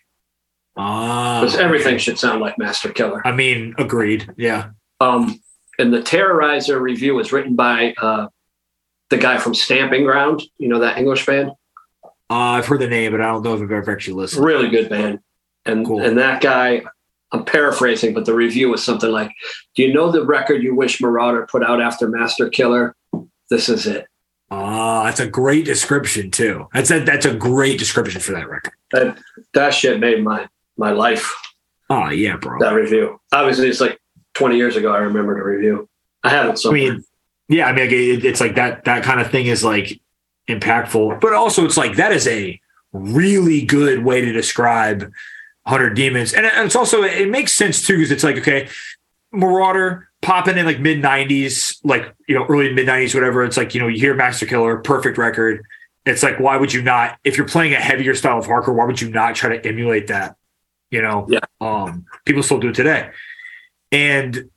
Ah, Because everything should sound like Master Killer. I mean, agreed. Yeah. Um, and the Terrorizer review was written by uh, the guy from Stamping Ground. You know that English band? Uh, I've heard the name, but I don't know if I've ever actually listened. Really good band. And Cool. and that guy, I'm paraphrasing, but the review was something like, "Do you know the record you wish Merauder put out after Master Killer? This is it." Ah, that's a great description too. That's a that's a great description for that record. That that shit made my my life. Oh yeah, bro. That review. Obviously, it's like 20 years ago. I remember the review. I have it I mean, yeah, I mean, it's like that that kind of thing is like impactful, but also it's like that is a really good way to describe Hundred Demons, and, it's also it makes sense too because it's like okay, Merauder popping in like mid '90s, like you know early mid '90s, whatever. It's like you know you hear Master Killer, perfect record. It's like why would you not if you're playing a heavier style of hardcore, why would you not try to emulate that? You know, Yeah. um, people still do it today, and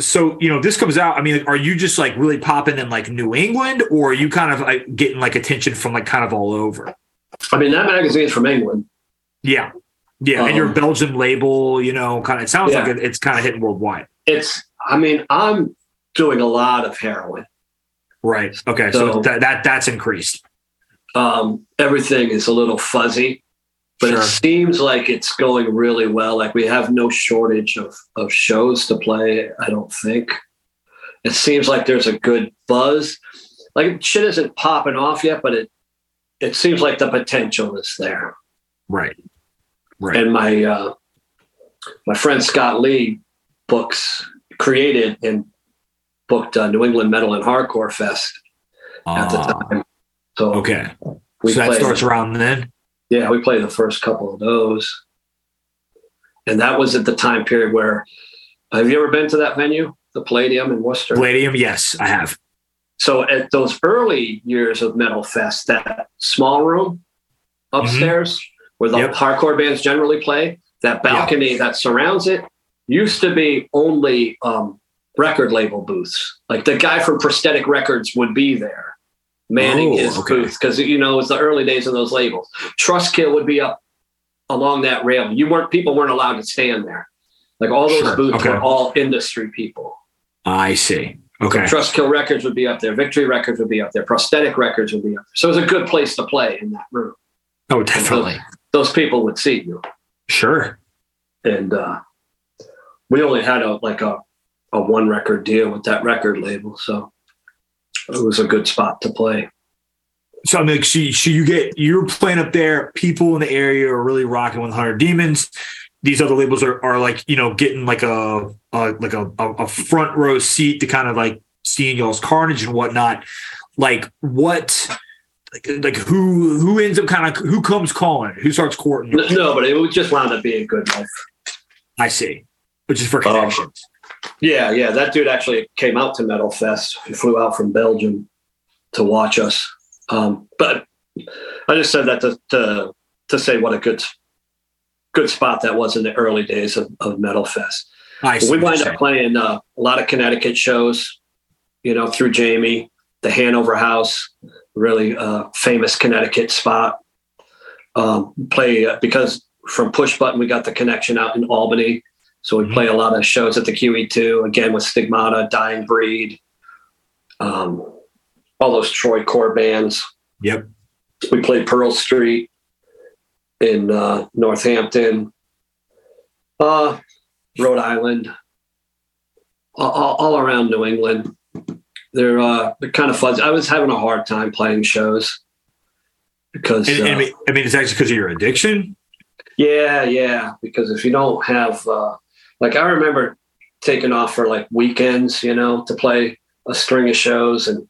so you know this comes out i mean are you just like really popping in like new england or are you kind of like getting like attention from like kind of all over I mean, that magazine's from England. yeah yeah and your Um, belgian label you know kind of it sounds Yeah. like it, it's kind of hitting worldwide It's. I mean, I'm doing a lot of heroin. right okay so, So- that, that that's increased Um, everything is a little fuzzy, but Sure. it seems like it's going really well. Like we have no shortage of of shows to play. I don't think. It seems like there's a good buzz. Like shit isn't popping off yet, but it it seems like the potential is there. right right and my uh, my friend Scott Lee books created and booked uh, New England Metal and Hardcore Fest at the Ah, time. So okay we so that starts around then yeah, we played the first couple of those, and that was at the time period where. Have you ever been to that venue, the Palladium in Worcester? palladium yes i have So at those early years of Metal Fest, that small room upstairs where the Mm-hmm. Yep. hardcore bands generally play, that balcony that surrounds it used to be only um, record label booths. Like the guy from Prosthetic Records would be there manning Oh, his okay. booth because you know it's the early days of those labels. Trustkill would be up along that rail. You weren't people weren't allowed to stand there. Like all those Sure, booths okay. were all industry people. I see. Okay. Trustkill Records would be up there. Victory Records would be up there. Prosthetic Records would be up there. So it was a good place to play in that room. Oh, definitely. Those people would see you. Sure. and uh, we only had a like a, a one record deal with that record label, so it was a good spot to play. So I mean, like, so, you- you get you're playing up there. People in the area are really rocking with Hundred Demons. These other labels are, are like you know getting like a, a like a, a front row seat to kind of like seeing y'all's carnage and whatnot. Like what? Like, like who who ends up kind of who comes calling? Who starts courting? No, but it would just wound up being good life. I see. Which is for Oh. connections. Yeah, yeah. That dude actually came out to Metal Fest. He flew out from Belgium to watch us. Um, but I just said that to, to to say what a good good spot that was in the early days of, of Metal Fest. I we wind up playing uh, a lot of Connecticut shows, you know, through Jamie, the Hanover House, really uh, famous Connecticut spot. Um, play uh, because from Push Button we got the connection out in Albany, so we play a lot of shows at the QE2 again with Stigmata, Dying Breed, um, all those Troy core bands. Yep. We played Pearl Street in uh, Northampton, uh, Rhode Island, all, all, around New England. They're uh, they're kind of fuzzy. I was having a hard time playing shows because And, and I uh, mean, I mean, it's actually because of your addiction. yeah, yeah. Because if you don't have, uh, like, I remember taking off for like weekends, you know, to play a string of shows and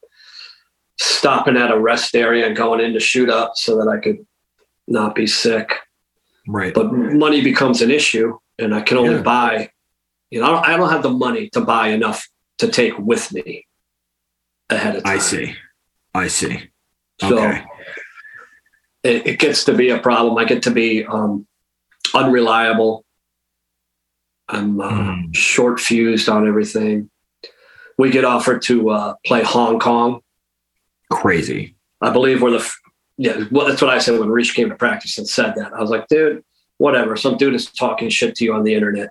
stopping at a rest area and going in to shoot up so that I could not be sick. Right. But money becomes an issue, and I can only Yeah. buy, you know, I don't, have the money to buy enough to take with me ahead of time. I see. I see. So it, it gets to be a problem. I get to be um, unreliable. I'm uh, Mm. short fused on everything. We get offered to uh, play Hong Kong. Crazy. I believe we're the f- yeah. Well, that's what I said when Reach came to practice and said that. I was like, dude, whatever. Some dude is talking shit to you on the internet.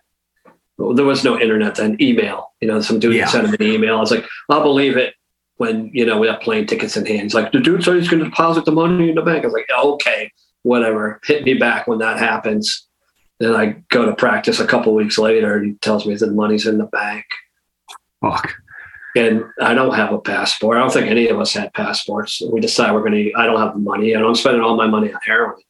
Well, there was no internet then. Email. You know, some dude Yeah. sent him an email. I was like, I'll believe it when you know we have plane tickets in hand. He's like, the dude said he's going to deposit the money in the bank. I was like, yeah, okay, whatever. Hit me back when that happens. Then I go to practice a couple weeks later, and he tells me the money's in the bank Fuck. and I don't have a passport. I don't think any of us had passports. We decide we're going to. I don't have the money. and I'm spending all my money on heroin.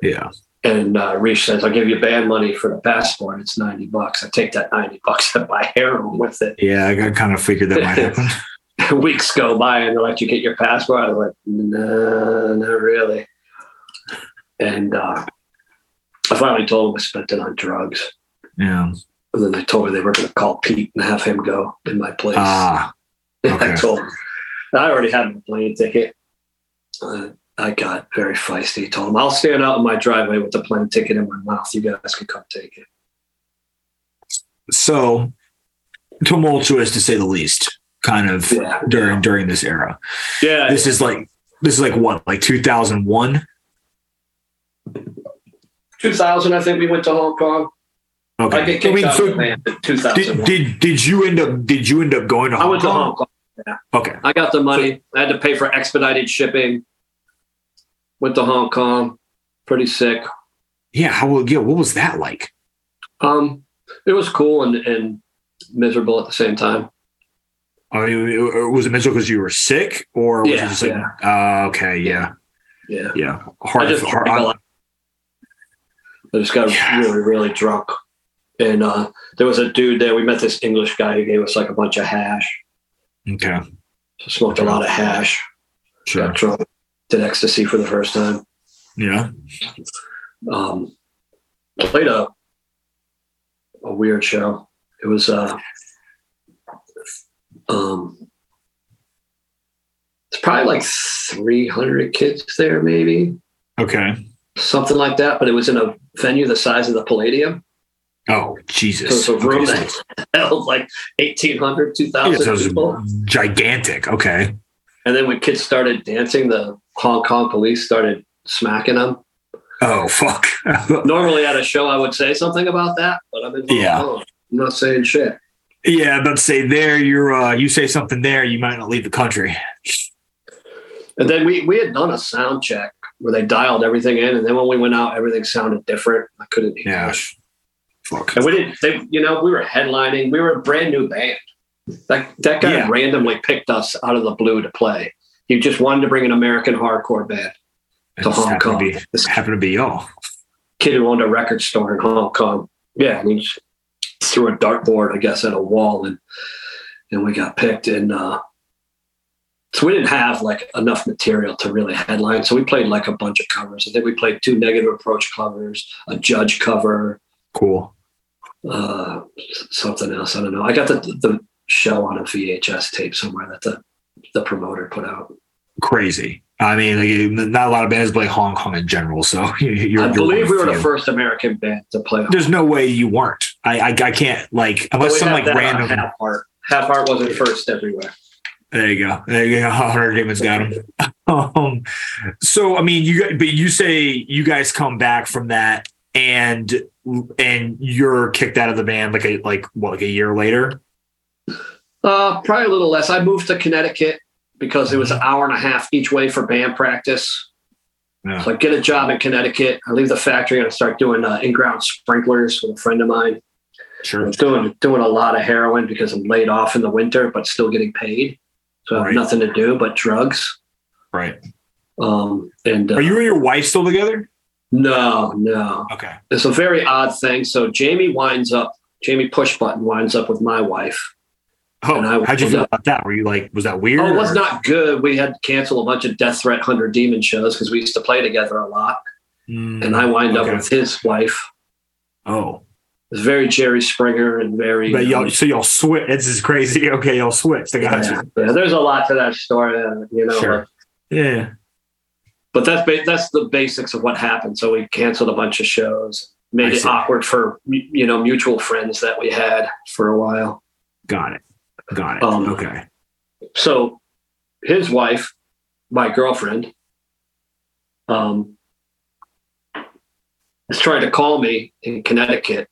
Yeah. And uh, Reach says, "I'll give you band money for the passport. It's ninety bucks. I take that ninety bucks and buy heroin with it." Yeah. I kind of figured that might happen. Weeks go by and they're like, "You get your passport?" I was like, "No, not really." And uh, I finally told them I spent it on drugs. Yeah. And then they told me they were going to call Pete and have him go in my place. Ah. okay. I told him. I already had my plane ticket. Uh, I got very feisty. Told him, I'll stand out in my driveway with the plane ticket in my mouth. You guys can come take it. so tumultuous to say the least. Kind of Yeah. during during this era. Yeah. This is like this is like what like 2001. 2000, I think we went to Hong Kong. Okay. I get kicked out so of the band in did, did did you end up did you end up going to I Hong went to Kong? Hong Kong. Okay. I got the money. I had to pay for expedited shipping. Went to Hong Kong. Pretty sick. Yeah. How yeah? What was that like? Um, it was cool and, and miserable at the same time. I mean, was it mental because you were sick, or was Yeah, it just like, uh, okay, yeah, Yeah. yeah, I hard, just hard, lot. I just got Yeah. really, really drunk. And uh, there was a dude there. We met this English guy who gave us like a bunch of hash. okay, So smoked a lot of hash. sure, Got drunk. Did ecstasy for the first time. yeah, Um, played a a weird show. It was uh, um, it's probably like three hundred kids there, maybe okay, something like that. But it was in a venue the size of the Palladium. Oh, So Jesus. it's a room Okay, so that held like 1,800, yeah, 2,000 so it was people. gigantic. Okay. And then when kids started dancing, the Hong Kong police started smacking them. Oh, fuck. Normally at a show, I would say something about that, but I'm in Hong Yeah. Kong. I'm not saying shit. yeah, but say there, you're, uh, you say something there, you might not leave the country. And then we we had done a sound check where they dialed everything in, and then when we went out, everything sounded different. I couldn't hear. Yeah. Fuck. And we didn't. They, you know, we were headlining. We were a brand new band. That that guy Yeah. randomly picked us out of the blue to play. He just wanted to bring an American hardcore band to Hong happened to Kong. be, This happened to be y'all. kid who owned a record store in Hong Kong. Yeah, and he just threw a dartboard, I guess, at a wall, and and we got picked. And uh, so we didn't have like enough material to really headline. So we played like a bunch of covers. I think we played two negative approach covers, a judge cover, Cool. uh, something else. I don't know. I got the the show on a VHS tape somewhere that the the promoter put out. Crazy. I mean, like, not a lot of bands play Hong Kong in general. So you're, I believe we were the first American band to play. There's no way you weren't. I, I, I can't like unless some like random. half heart. Half heart wasn't first everywhere. There you go. There you go. Hundred Demons got him. um, so I mean, you but you say you guys come back from that and and you're kicked out of the band like a like what like a year later. Uh, probably a little less. I moved to Connecticut because it was an hour and a half each way for band practice. Yeah. So I get a job in Connecticut. I leave the factory and I start doing uh, in-ground sprinklers with a friend of mine. I Sure. was doing doing a lot of heroin because I'm laid off in the winter, but still getting paid. So I have Right. nothing to do but drugs. Right. Um, and uh, Are you and your wife still together? No, no. Okay. It's a very odd thing. So Jamie winds up. Jamie Pushbutton winds up with my wife. Oh, And I- how'd you feel about that? Were you like, was that weird? Oh, it was or- not good. We had to cancel a bunch of Death Threat Hundred Demon shows because we used to play together a lot. Mm, And I wind okay. up with his wife. Oh, It was very Jerry Springer and very. but y'all, um, so y'all switch. This is crazy. Okay, y'all switched. I got yeah, you. yeah, there's a lot to that story, uh, you know. Sure. Yeah. But that's ba- that's the basics of what happened. So we canceled a bunch of shows, made it awkward for you know mutual friends that we had for a while. Got it. Got it. Um, okay. so his wife, my girlfriend, um, is trying to call me in Connecticut.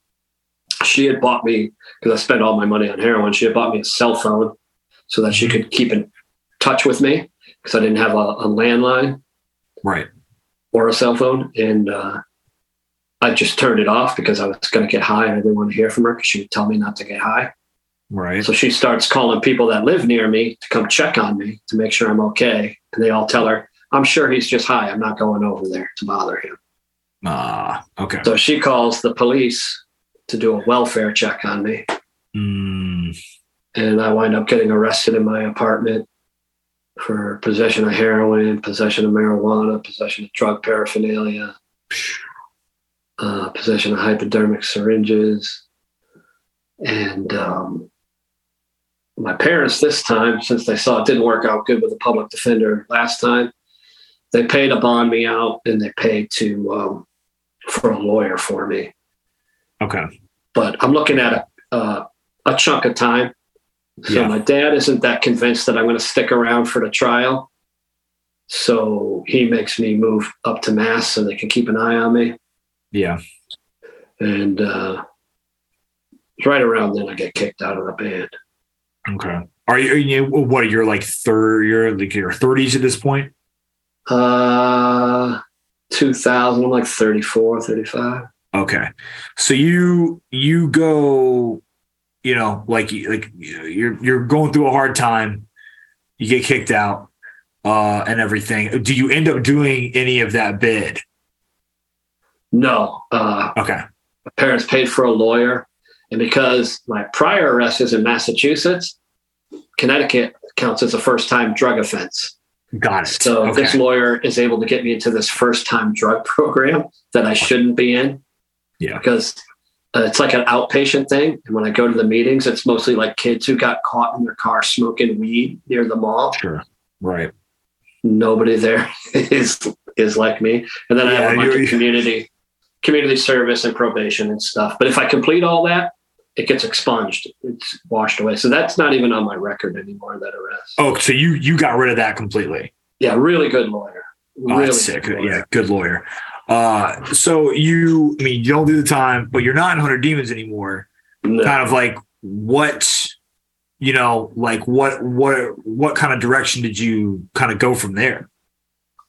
She had bought me because I spent all my money on heroin. She had bought me a cell phone so that she could keep in touch with me because I didn't have a, a landline Right. or a cell phone, and uh, I just turned it off because I was going to get high and I didn't want to hear from her because she would tell me not to get high. Right. So she starts calling people that live near me to come check on me to make sure I'm okay. And they all tell her, I'm sure he's just high. I'm not going over there to bother him. Ah. okay. So she calls the police to do a welfare check on me. Mm, And I wind up getting arrested in my apartment for possession of heroin, possession of marijuana, possession of drug paraphernalia, uh, possession of hypodermic syringes. And um, my parents, this time, since they saw it didn't work out good with the public defender last time, they paid to bond me out and they paid to um, for a lawyer for me. Okay. But I'm looking at a uh, a chunk of time. So Yeah. my dad isn't that convinced that I'm going to stick around for the trial. So he makes me move up to Mass so they can keep an eye on me. Yeah. And uh, right around then, I get kicked out of the band. Okay. Are you, are you what? You're like third. You're like your thirties at this point. Uh, 2000, I'm like 34, 35. Okay. So you you go, you know, like like you're you're going through a hard time. You get kicked out, uh, and everything. Do you end up doing any of that bid? No, uh, Okay. my parents paid for a lawyer. And because my prior arrest is in Massachusetts, Connecticut counts as a first time drug offense. Got it. So okay. this lawyer is able to get me into this first time drug program that I shouldn't be in. Yeah. Because uh, it's like an outpatient thing. And when I go to the meetings, it's mostly like kids who got caught in their car smoking weed near the mall. Sure. Right. Nobody there is is like me. And then I have a bunch of community community service and probation and stuff. But if I complete all that, it gets expunged. It's washed away. So that's not even on my record anymore. That arrest. Oh, so you you got rid of that completely? Yeah, really good lawyer. Oh, really that's sick. Yeah, good lawyer. Uh, so you, I mean, you don't do the time, but you're not in Hundred Demons anymore. No. Kind of like what, you know, like what what what kind of direction did you kind of go from there?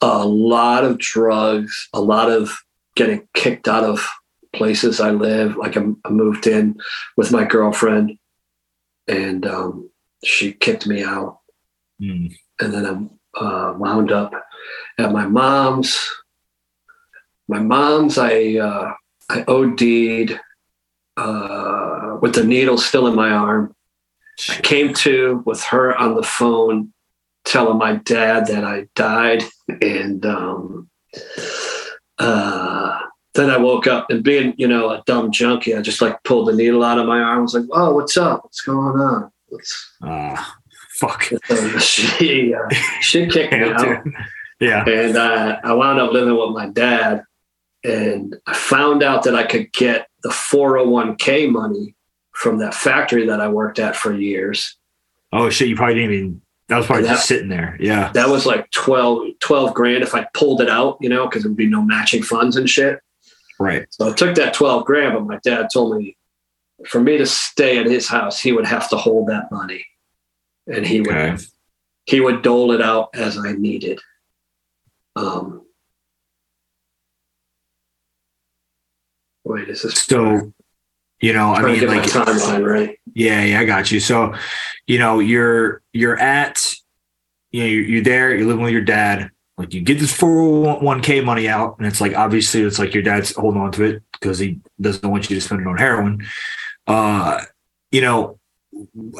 a lot of drugs, a lot of getting kicked out of places I live. Like I, I moved in with my girlfriend, and um, she kicked me out, Hmm. and then I uh, wound up at my mom's. My mom's, I uh, I OD'd uh, with the needle still in my arm. I came to with her on the phone telling my dad that I died. And um, uh, then I woke up and being, you know, a dumb junkie, I just like pulled the needle out of my arm. I was like, oh, what's up? What's going on? What's, Ah, fuck. so she, uh, she kicked me out. Yeah. And uh, I wound up living with my dad. And I found out that I could get the 401k money from that factory that I worked at for years. Oh shit, you probably didn't even. That was probably And just sitting there. Yeah. That was like 12, 12 grand if I pulled it out, you know, because there would be no matching funds and shit. Right. So I took that 12 grand, but my dad told me for me to stay at his house, he would have to hold that money. And he would he would dole it out as I needed. Um wait, is this So, you know, I mean, like, timeline right? yeah, yeah, I got you. So, you know, you're you're at, you know, you're, you're there. You're living with your dad. Like, you get this 401k money out, and it's like obviously it's like your dad's holding on to it because he doesn't want you to spend it on heroin. Uh, you know,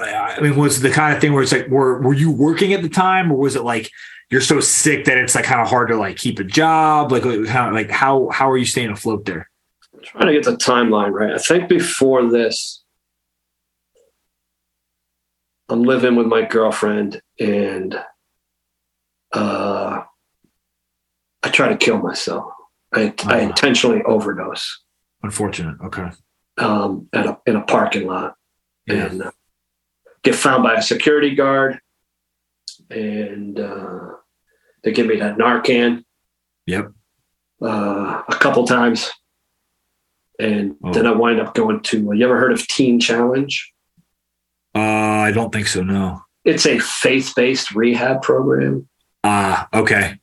I mean, was the kind of thing where it's like, were were you working at the time, or was it like you're so sick that it's like kind of hard to like keep a job? Like, how like how how are you staying afloat there? Trying to get the timeline right. I think before this, I'm living with my girlfriend and uh, I try to kill myself. I, I Oh. intentionally overdose Unfortunate. Okay. um, at a, in a parking lot Yeah. and uh, get found by a security guard. And uh, they give me that Narcan Yep. uh, a couple times. And Oh. then I wind up going to, you ever heard of Teen Challenge? Uh, I don't think so. No. It's a faith based rehab program. Ah, okay.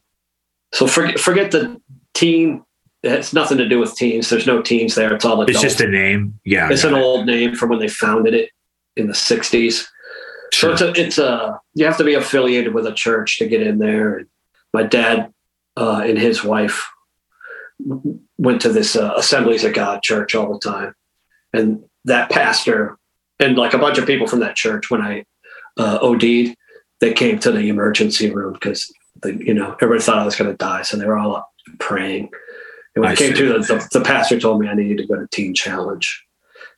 So forget, forget the teen. It has nothing to do with teens. There's no teens there. It's all adults. It's just a name. Yeah. it's an it. old name from when they founded it in the 60s. Sure. So it's a, it's a, you have to be affiliated with a church to get in there. And my dad uh, and his wife went to this uh, Assemblies of God church all the time. And that pastor and like a bunch of people from that church, when I uh, OD'd, they came to the emergency room because, you know, everybody thought I was going to die. So they were all up praying. And when I I came see. to the, the, the pastor told me I needed to go to Teen Challenge.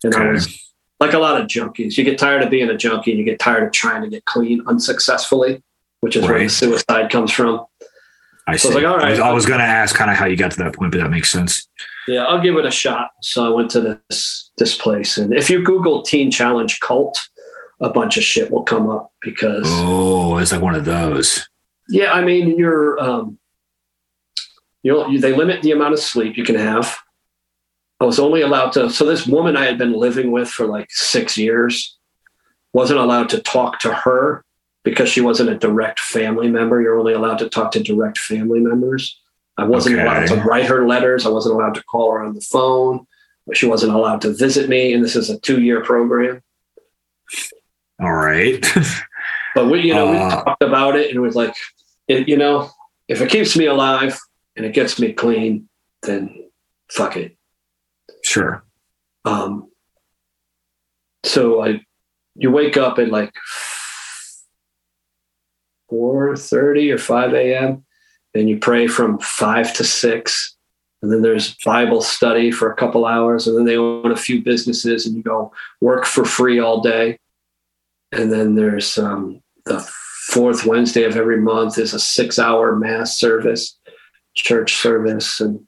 And I was like a lot of junkies. You get tired of being a junkie and you get tired of trying to get clean unsuccessfully, which is where the suicide comes from. I So. I was like, all I was. I was going to ask kind of how you got to that point, but that makes sense. Yeah, I'll give it a shot. So I went to this this place, and if you Google Teen Challenge cult, a bunch of shit will come up because Oh, it's like one of those. yeah, I mean you're um, you know you, they limit the amount of sleep you can have. I was only allowed to. So this woman I had been living with for like six years wasn't allowed to talk to her because she wasn't a direct family member. You're only allowed to talk to direct family members. I wasn't Okay. allowed to write her letters. I wasn't allowed to call her on the phone. She wasn't allowed to visit me. And this is a two year program. All right. But we, you know, we Uh. talked about it and it was like, it, you know, if it keeps me alive and it gets me clean, then fuck it. sure. Um, so I, you wake up at like four thirty or five a.m. and you pray from five to six, and then there's Bible study for a couple hours, and then they own a few businesses, and you go work for free all day, and then there's um, the fourth Wednesday of every month is a six-hour mass service, church service, and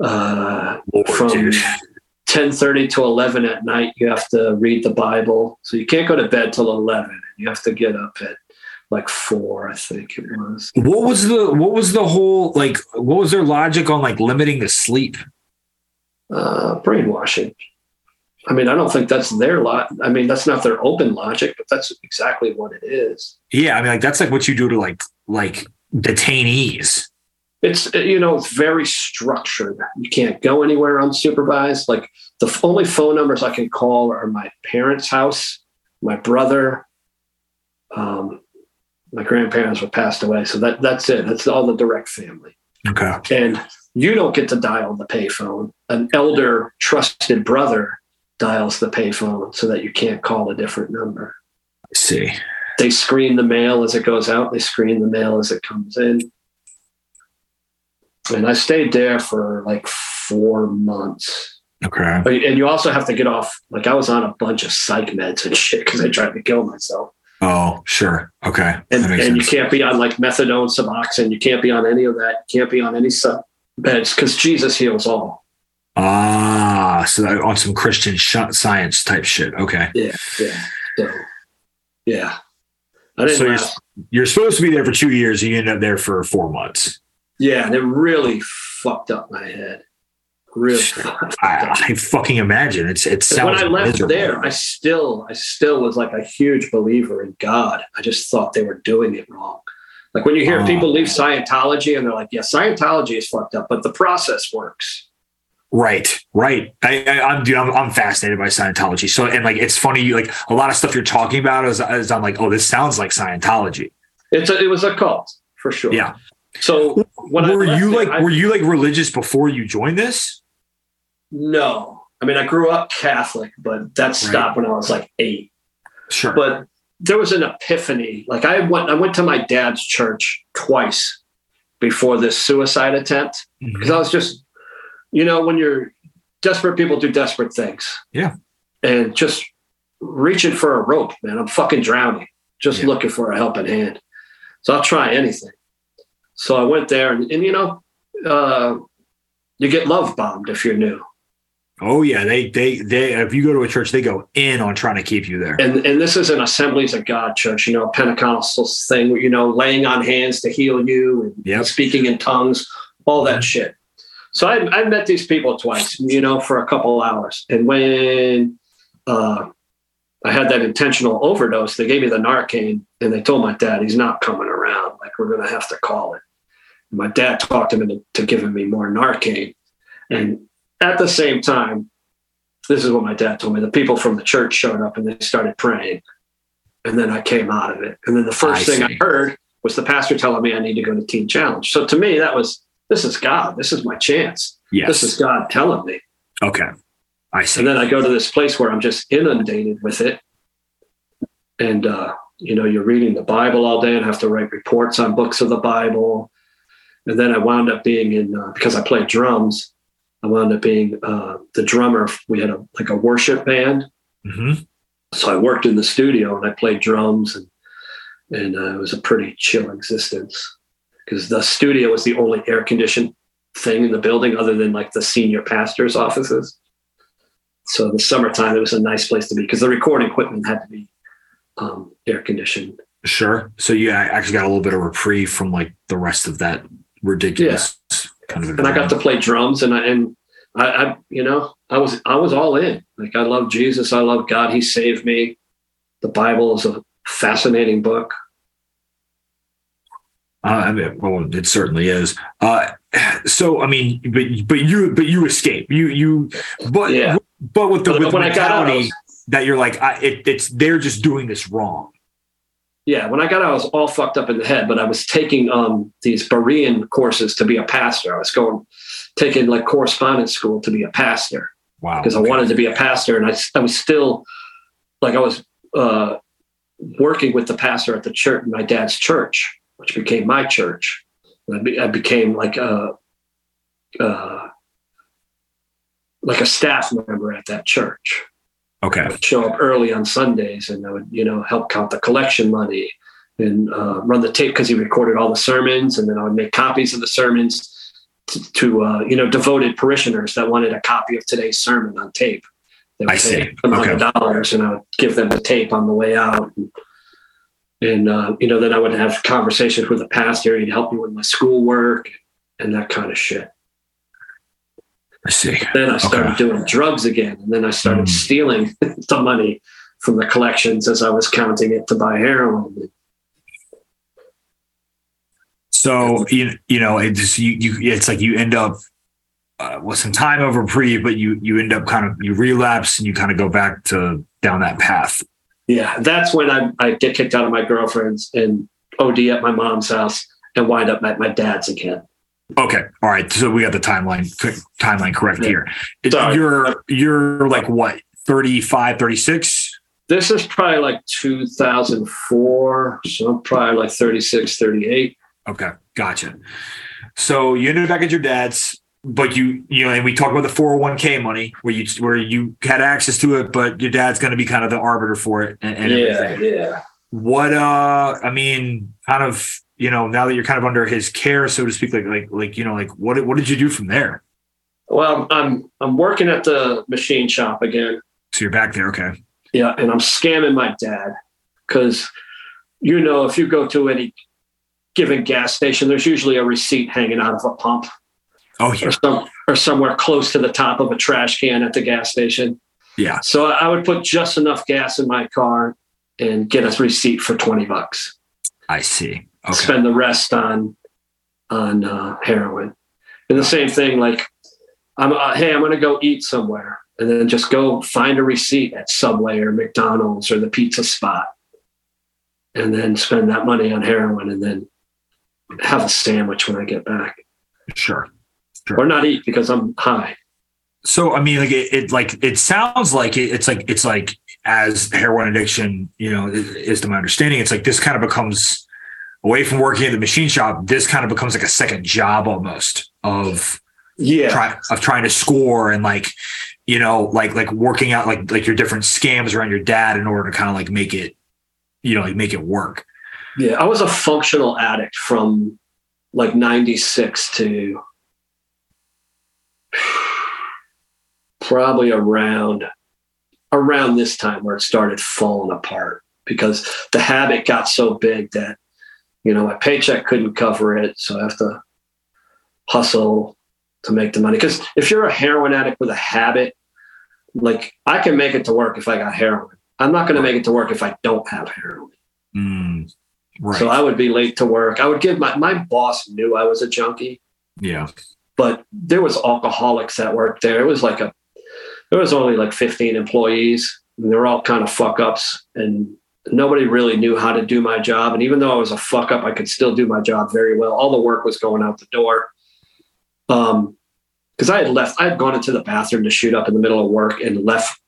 Uh, Lord, from dude. 10:30 to 11 at night, you have to read the Bible. So you can't go to bed till 11. You have to get up at like four, I think it was. What was the what was the whole like what was their logic on like limiting the sleep? Uh, brainwashing. I mean, I don't think that's their lot. I mean, that's not their open logic, but that's exactly what it is. Yeah, I mean like that's like what you do to like like detainees. It's you know it's very structured. You can't go anywhere unsupervised. Like the only phone numbers I can call are my parents' house, my brother, um, my grandparents were passed away, so that that's it. That's all the direct family. Okay. And you don't get to dial the payphone. An elder trusted brother dials the payphone so that you can't call a different number. I see. They screen the mail as it goes out. They screen the mail as it comes in. And I stayed there for like four months. Okay. And you also have to get off. Like I was on a bunch of psych meds and shit because I tried to kill myself. Oh, sure. Okay. And, and you can't be on like methadone, Suboxone. You can't be on any of that. You can't be on any sub meds because Jesus heals all. Ah, so that, on some Christian sh- science type shit. Okay. Yeah, yeah. So, yeah. I didn't So you're, you're supposed to be there for two years, and you end up there for four months. yeah, and it really fucked up my head. I. I fucking imagine it's it sounds when I left miserable. there, I still, I still was like a huge believer in God. I just thought they were doing it wrong. Like when you hear Oh. people leave Scientology and they're like, "Yeah, Scientology is fucked up, but the process works." Right, right. I, I, I'm, dude, I'm, I'm fascinated by Scientology. So, and like, it's funny, you like a lot of stuff you're talking about is, is I'm like, oh, this sounds like Scientology. It's a, it was a cult for sure. Yeah. So when were you there, like, I- were you like religious before you joined this? No, I mean, I grew up Catholic, but that stopped when I was like eight. Sure. but there was an epiphany. Like I went, I went to my dad's church twice before this suicide attempt because I was just, you know, when you're desperate, people do desperate things. Yeah. and just reaching for a rope, man. I'm fucking drowning, just Yeah. looking for a helping hand. So I'll try anything. So I went there, and, and you know, uh, you get love bombed if you're new. Oh yeah, they they they. If you go to a church, they go in on trying to keep you there. and and this is an Assemblies of God church, you know, a Pentecostal thing, you know, laying on hands to heal you and Yep. speaking in tongues, all that shit. So I, I met these people twice, you know, for a couple hours, and when uh, I had that intentional overdose, they gave me the Narcan, and they told my dad he's not coming around. Like we're gonna have to call it. My dad talked him into to giving me more Narcan, and at the same time, this is what my dad told me. The people from the church showed up and they started praying. And then I came out of it. And then the first I thing see. I heard was the pastor telling me I need to go to Teen Challenge. So to me, that was this is God. This is my chance. Yes. This is God telling me. okay. I see. And then I go to this place where I'm just inundated with it. And uh, you know, you're reading the Bible all day and have to write reports on books of the Bible. And then I wound up being in uh, because I played drums. I wound up being uh, the drummer. We had a like a worship band, hmm so I worked in the studio and I played drums and and uh, it was a pretty chill existence because the studio was the only air conditioned thing in the building other than like the senior pastor's offices. So the summertime it was a nice place to be because the recording equipment had to be um, air conditioned. Sure. So you actually got a little bit of reprieve from like the rest of that ridiculous kind of. And I got to play drums and I and I, I you know I was I was all in. Like I love Jesus, I love God. He saved me. The Bible is a fascinating book. Uh, I mean, well, it certainly is. Uh, so, I mean, but but you but you escape. You you but Yeah. but with the But with the when I got out, mentality was- that you're like, I, it, it's they're just doing this wrong. Yeah, when I got out, I was all fucked up in the head, but I was taking um, these Berean courses to be a pastor. I was going, taking like correspondence school to be a pastor Wow. because I wanted to be a pastor. And I, I was still like, I was uh, working with the pastor at the church, my dad's church, which became my church. I, be, I became like a, uh, like a staff member at that church. Okay. I would show up early on Sundays and I would, you know, help count the collection money and uh, run the tape because he recorded all the sermons. And then I would make copies of the sermons, to, to uh, you know devoted parishioners that wanted a copy of today's sermon on tape. They would I see. pay some hundred dollars, and I would give them the tape on the way out. And, and uh, you know, then I would have conversations with the pastor. He'd help me with my schoolwork and that kind of shit. I see. Then I started Okay. doing drugs again, and then I started Mm. stealing the money from the collections as I was counting it to buy heroin. So you you know it just you you it's like you end up uh, with some time over pre, but you you end up kind of you relapse and you kind of go back to down that path. Yeah, that's when I, I get kicked out of my girlfriend's and OD at my mom's house and wind up at my dad's again. Okay, all right. So we got the timeline timeline correct Yeah. here. It-. You're you're like what 35, 36? This is probably like 2004, so I'm probably like 36, 38. Okay, gotcha. So you ended up back at your dad's, but you you know, and we talked about the 401k money where you where you had access to it, but your dad's going to be kind of the arbiter for it and, and yeah, everything. yeah. What uh, I mean, kind of you know now that you're kind of under his care, so to speak, like like like you know like what what did you do from there? Well, I'm I'm working at the machine shop again. So you're back there, okay? Yeah, and I'm scamming my dad because you know if you go to any given gas station, there's usually a receipt hanging out of a pump Oh yeah, or some or somewhere close to the top of a trash can at the gas station. yeah. So I would put just enough gas in my car and get a receipt for twenty bucks. I see. Okay, Spend the rest on on uh, heroin. And the same thing, like I'm uh, hey, I'm going to go eat somewhere, and then just go find a receipt at Subway or McDonald's or the pizza spot, and then spend that money on heroin, and then have a sandwich when I get back, sure. or not eat because I'm high. So I mean, like it, it like it sounds like it, it's like it's like as heroin addiction, you know, is, is to my understanding, it's like this kind of becomes away from working at the machine shop. This kind of becomes like a second job almost of Yeah, try, of trying to score and like you know like like working out like like your different scams around your dad in order to kind of like make it you know like make it work. Yeah, I was a functional addict from like 96 to probably around around this time where it started falling apart because the habit got so big that you know my paycheck couldn't cover it so I have to hustle to make the money because if you're a heroin addict with a habit like I can make it to work if I got heroin I'm not going to make it to work if I don't have heroin Mm, right. so I would be late to work. I would give my my boss knew I was a junkie, yeah. but there was alcoholics that worked there. It was like a there was only like 15 employees. And they were all kind of fuck ups and nobody really knew how to do my job. And even though I was a fuck up, I could still do my job very well. All the work was going out the door. Um because I had left, I had gone into the bathroom to shoot up in the middle of work and left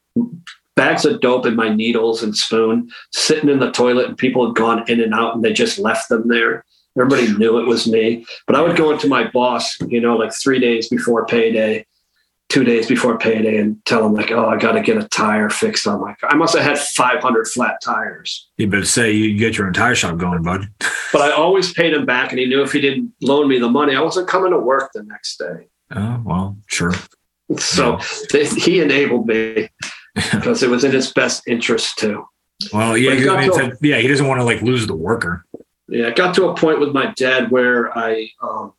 bags of dope and my needles and spoon sitting in the toilet and people had gone in and out and they just left them there. Everybody knew it was me. But I would go into my boss, you know, like three days before payday, two days before payday, and tell him, like, oh, I got to get a tire fixed on my car. I must have had 500 flat tires. You better say you get your own tire shop going, bud. But I always paid him back, and he knew if he didn't loan me the money, I wasn't coming to work the next day. Oh well, sure. So th- he enabled me because it was in his best interest too. Well, yeah, he, I mean, a- yeah. He doesn't want to like lose the worker. Yeah, it got to a point with my dad where I um,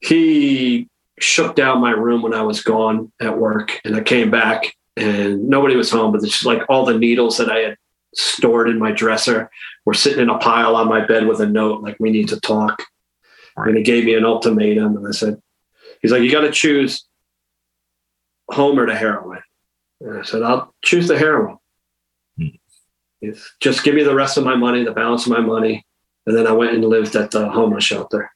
he shook down my room when I was gone at work, and I came back and nobody was home, but it's just like all the needles that I had stored in my dresser were sitting in a pile on my bed with a note like we need to talk. And he gave me an ultimatum, and I said, "He's like, you got to choose home or the heroin." And I said, "I'll choose the heroin." Hmm. It's, just give me the rest of my money, the balance of my money. And then I went and lived at the homeless shelter.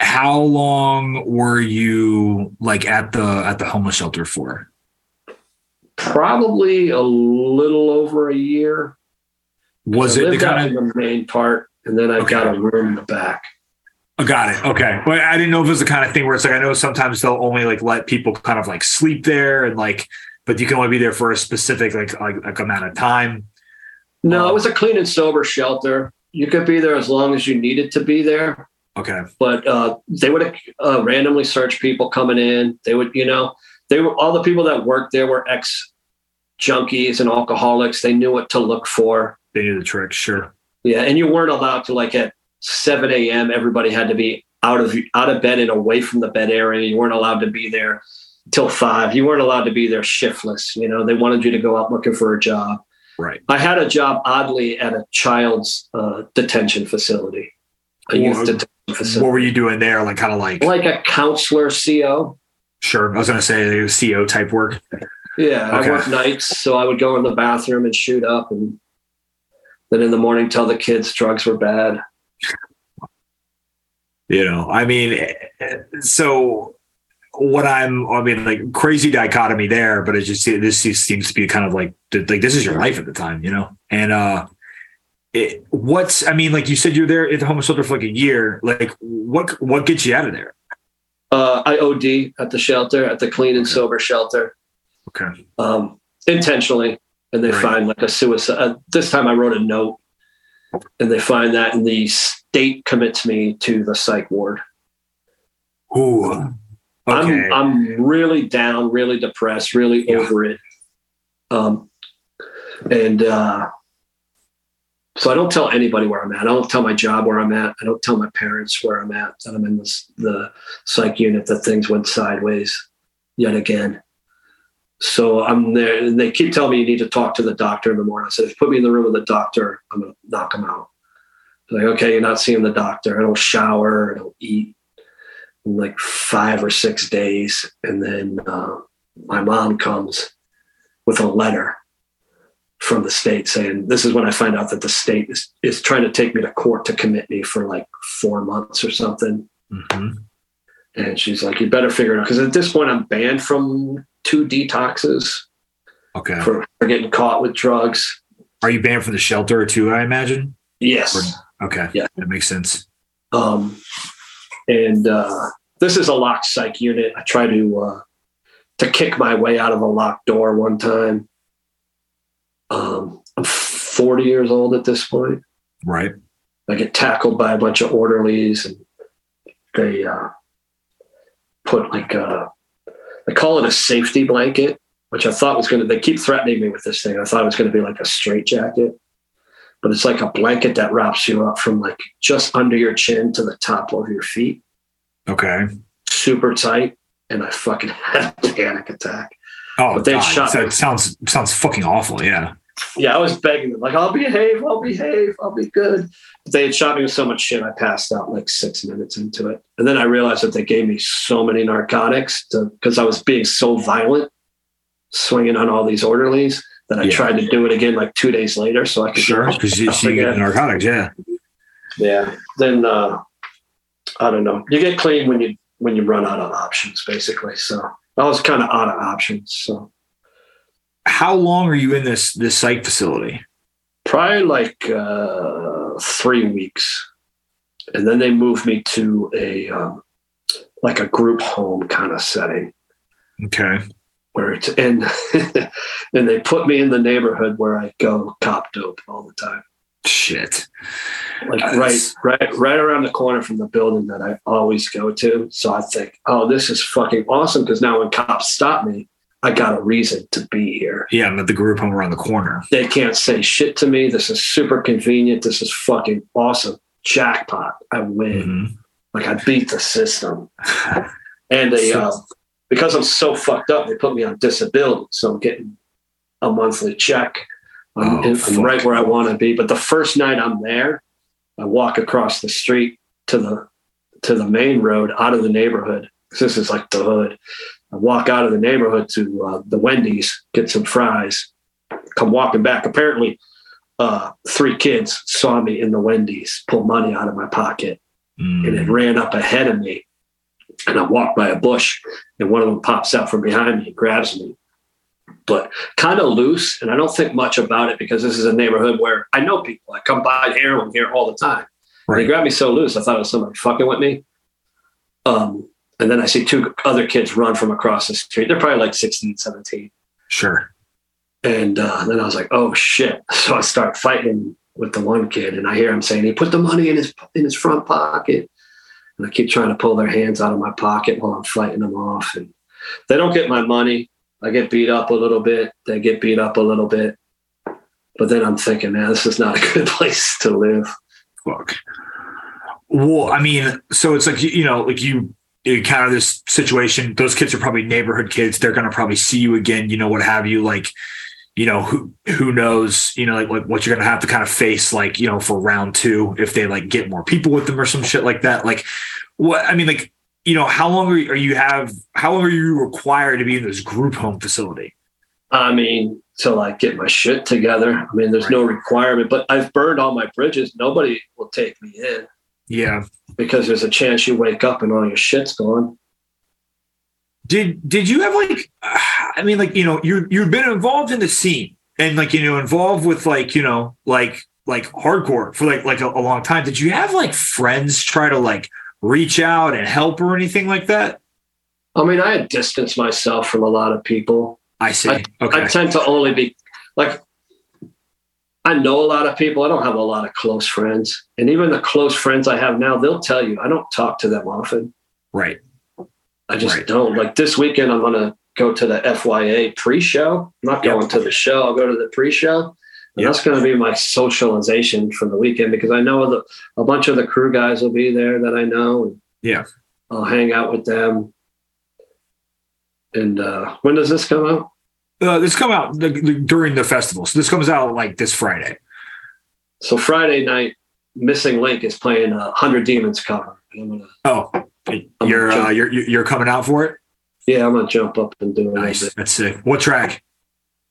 How long were you like at the at the homeless shelter for? Probably a little over a year. Was it the kind of? the main part, and then I've got a room in the back. I got it. Okay. Well, I didn't know if it was the kind of thing where it's like I know sometimes they'll only like let people kind of like sleep there and like, but you can only be there for a specific like like, like amount of time. No, Oh. it um, was a clean and sober shelter. You could be there as long as you needed to be there. Okay. but uh, they would uh, randomly search people coming in. They would, you know, they were all the people that worked there were ex junkies and alcoholics. They knew what to look for. They knew the tricks. Sure. Yeah, and you weren't allowed to like at 7 a.m. Everybody had to be out of out of bed and away from the bed area. You weren't allowed to be there till five. You weren't allowed to be there shiftless. You know, they wanted you to go out looking for a job. Right. I had a job oddly at a child's uh, detention facility, a Well, youth detention facility, What were you doing there? Like kind of like like a counselor CO. sure. I was gonna say CO type work. Yeah, Okay. I worked nights, so I would go in the bathroom and shoot up, and then in the morning tell the kids drugs were bad. You know, I mean, eh, so what I'm, I mean, like crazy dichotomy there, but it just this just seems to be kind of like like this is your life at the time, you know, and uh. It, what's I mean, like you said, you're there at the homeless shelter for like a year. Like, what what gets you out of there? Uh, I OD at the shelter, at the clean and sober shelter, Okay, um, intentionally, and they Right. find like a suicide. Uh, this time, I wrote a note, and they find that, and the state commits me to the psych ward. ooh, okay, I'm I'm really down, really depressed, really Yeah. over it. Um, and uh, so I don't tell anybody where I'm at. I don't tell my job where I'm at. I don't tell my parents where I'm at. That I'm in this, the psych unit. That things went sideways yet again. So I'm there, and they keep telling me you need to talk to the doctor in the morning. I said, if you put me in the room with the doctor, I'm gonna knock him out. They're like, okay, you're not seeing the doctor. I don't shower. I don't eat in like five or six days. And then uh, my mom comes with a letter from the state saying, This is when I find out that the state is, is trying to take me to court to commit me for like four months or something. Mhm. And she's like, You better figure it out. Because at this point, I'm banned from two detoxes okay. for, for getting caught with drugs. Are you banned from the shelter too? I imagine. Yes. Okay, Yeah. that makes sense. Um, and uh, this is a locked psych unit. I try to uh, to kick my way out of a locked door one time. Um, I'm 40 years old at this point. Right. I get tackled by a bunch of orderlies, and they uh, put like a they call it a safety blanket, which I thought was going to. They keep threatening me with this thing. I thought it was going to be like a straight jacket, but it's like a blanket that wraps you up from like just under your chin to the top of your feet, Okay. super tight. And I fucking had a panic attack. Oh, But they God. shot- it sounds sounds fucking awful. Yeah. Yeah, I was begging them, like, I'll behave, I'll behave, I'll be good. But they had shot me with so much shit, I passed out like six minutes into it. And then I realized that they gave me so many narcotics because I was being so violent, swinging on all these orderlies, that I Yeah. tried to do it again like two days later. So I could Sure. Because you, so you get narcotics. Yeah. Yeah. Then uh, I don't know. You get clean when you when you run out of options, basically. So I was kind of out of options. So How long are you in this this psych facility? probably like uh, three weeks, and then they moved me to a um, like a group home kind of setting Okay. where it's and and they put me in the neighborhood where I go cop dope all the time. Shit. like Uh, right right right around the corner from the building that I always go to. So I think, oh, this is fucking awesome because now when cops stop me, I got a reason to be here. Yeah, I'm at the group home around the corner. They can't say shit to me. This is super convenient. This is fucking awesome. Jackpot. I win. Mhm. Like I beat the system. And they uh, because I'm so fucked up, they put me on disability. So I'm getting a monthly check. I'm, Oh, I'm right where I want to be. But the first night I'm there, I walk across the street to the to the main road out of the neighborhood. This is like the hood. I walk out of the neighborhood to uh, the Wendy's, get some fries, come walking back. Apparently, uh, three kids saw me in the Wendy's pull money out of my pocket and it Mm. ran up ahead of me. And I walked by a bush, and one of them pops out from behind me and grabs me. But kind of loose, and I don't think much about it because this is a neighborhood where I know people. I come by heroin here all the time. And They grabbed me so loose, I thought it was somebody fucking with me. Um, and then I see two other kids run from across the street. They're probably like 16, 17. Sure. And uh, then I was like, oh shit. So I start fighting with the one kid and I hear him saying, he put the money in his in his front pocket. And I keep trying to pull their hands out of my pocket while I'm fighting them off. And they don't get my money. I get beat up a little bit. They get beat up a little bit. But then I'm thinking, man, this is not a good place to live. Fuck. Well, I mean, so it's like, you know, like you encounter this situation. Those kids are probably neighborhood kids. They're going to probably see you again, you know, what have you. Like, you know, who who knows, you know, like, like what you're going to have to kind of face, like, you know, for round two, if they like get more people with them or some shit like that. Like, what, I mean, like, you know, how long are you, are you have, how long are you required to be in this group home facility? I mean, to like get my shit together. I mean, there's right. no requirement, but I've burned all my bridges. Nobody will take me in. Yeah. Because there's a chance you wake up and all your shit's gone. Did did you have like I mean like you know you you've been involved in the scene and like you know involved with like you know like like hardcore for like like a, a long time. Did you have like friends try to like reach out and help or anything like that? I mean, I had distanced myself from a lot of people. I see. I, okay. I tend to only be like I know a lot of people. I don't have a lot of close friends. And even the close friends I have now, they'll tell you I don't talk to them often. Right. I just right. don't. Like this weekend, I'm going to go to the FYA pre show. I'm not going yep. to the show. I'll go to the pre show. And yep. that's going to be my socialization for the weekend because I know the, a bunch of the crew guys will be there that I know. And yeah. I'll hang out with them. And uh, when does this come out? Uh, this come out the, the, during the festival. So this comes out like this Friday. So Friday night, Missing Link is playing a Hundred Demons cover. I'm Gonna, oh, you're uh, you're you're coming out for it? Yeah, I'm gonna jump up and do it. Nice. That's sick. What track?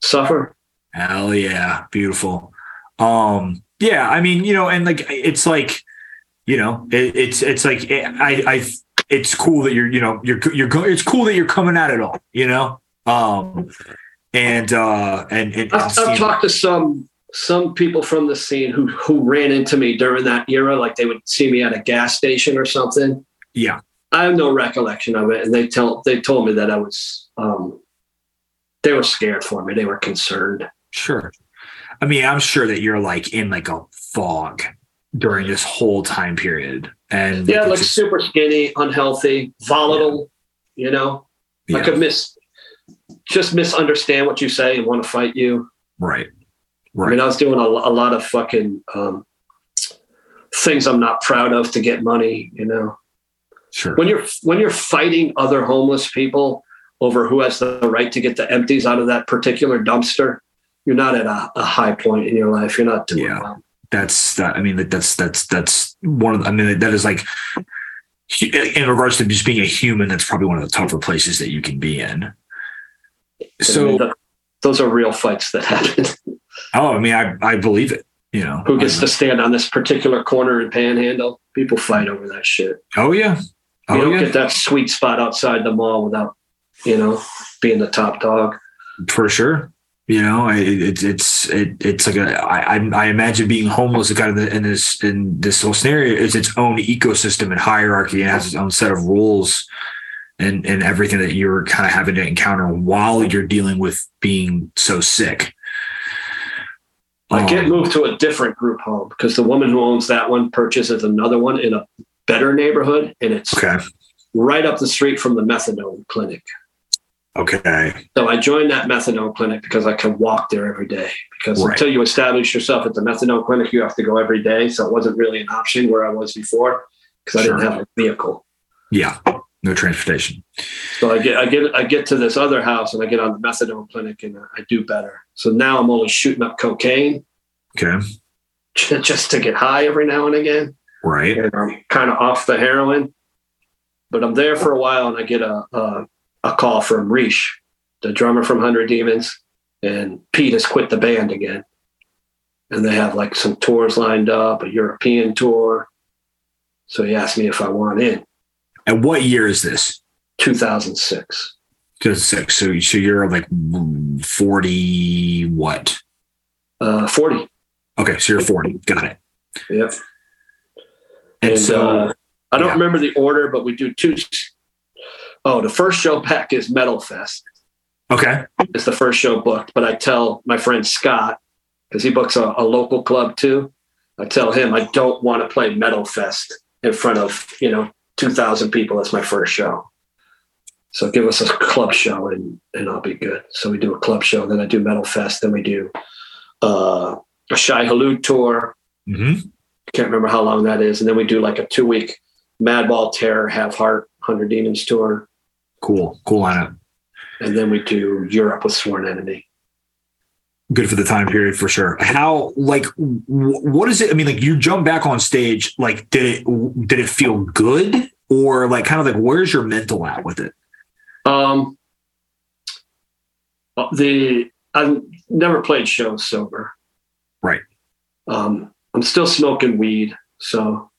Suffer. Hell yeah, beautiful. Um, yeah, I mean, you know, and like it's like, you know, it, it's it's like it, I I it's cool that you're you know you're you're it's cool that you're coming at it all, you know. Um, and uh and, and I've, I've talked to some some people from the scene who who ran into me during that era like they would see me at a gas station or something. Yeah. I have no recollection of it. And they tell they told me that i was um they were scared for me. They were concerned. Sure. I mean i'm sure that you're like in like a fog during this whole time period. And yeah like just, super skinny unhealthy volatile yeah. you know? Yeah. i could miss just misunderstand what you say and want to fight you. Right. Right. I mean, I was doing a, a lot of fucking um, things I'm not proud of to get money. You know. Sure. When you're when you're fighting other homeless people over who has the right to get the empties out of that particular dumpster, you're not at a, a high point in your life. You're not doing yeah. well. That's that. I mean, that's that's that's one of. I mean, that is like in regards to just being a human. That's probably one of the tougher places that you can be in. So I mean, those are real fights that happen. oh, I mean, I, I believe it. You know, who gets to stand on this particular corner and panhandle? People fight over that shit. Oh yeah. Oh, you don't yeah. get that sweet spot outside the mall without, you know, being the top dog. For sure. You know, it's it's it, it's like a I I imagine being homeless kind of in this in this whole scenario is its own ecosystem and hierarchy and has its own set of rules and and everything that you're kind of having to encounter while you're dealing with being so sick. I get um, moved to a different group home because the woman who owns that one purchases another one in a better neighborhood, and it's okay. right up the street from the methadone clinic. Okay. So I joined that methadone clinic because I could walk there every day. Because right. until you establish yourself at the methadone clinic, you have to go every day. So it wasn't really an option where I was before because I sure. didn't have a vehicle. Yeah no transportation. So I get I get I get to this other house and I get on the methadone clinic and I do better. So now I'm only shooting up cocaine. Okay. Just to get high every now and again. Right. And I'm kind of off the heroin, but I'm there for a while and I get a a, a call from Riche, the drummer from Hundred Demons, and Pete has quit the band again. And they have like some tours lined up, a European tour. So he asked me if I want in. And what year is this? 2006. 2006. So, so you're like 40, what? Uh, 40. Okay. So you're 40. Got it. Yep. And, and so uh, I don't yeah. remember the order, but we do two. Oh, the first show back is Metal Fest. Okay. It's the first show booked, but I tell my friend Scott, because he books a, a local club too. I tell him I don't want to play Metal Fest in front of, you know, 2,000 people. That's my first show. So give us a club show and, and I'll be good. So we do a club show. Then I do Metal Fest. Then we do uh, a Shai Hulud tour. Mm-hmm. Can't remember how long that is. And then we do like a two week Madball Terror, Have Heart, 100 Demons tour. Cool. Cool lineup. And then we do Europe with Sworn Enemy. Good for the time period for sure. How like w- what is it? I mean, like you jump back on stage. Like, did it did it feel good or like kind of like where's your mental at with it? Um, the I've never played shows sober. Right. Um, I'm still smoking weed, so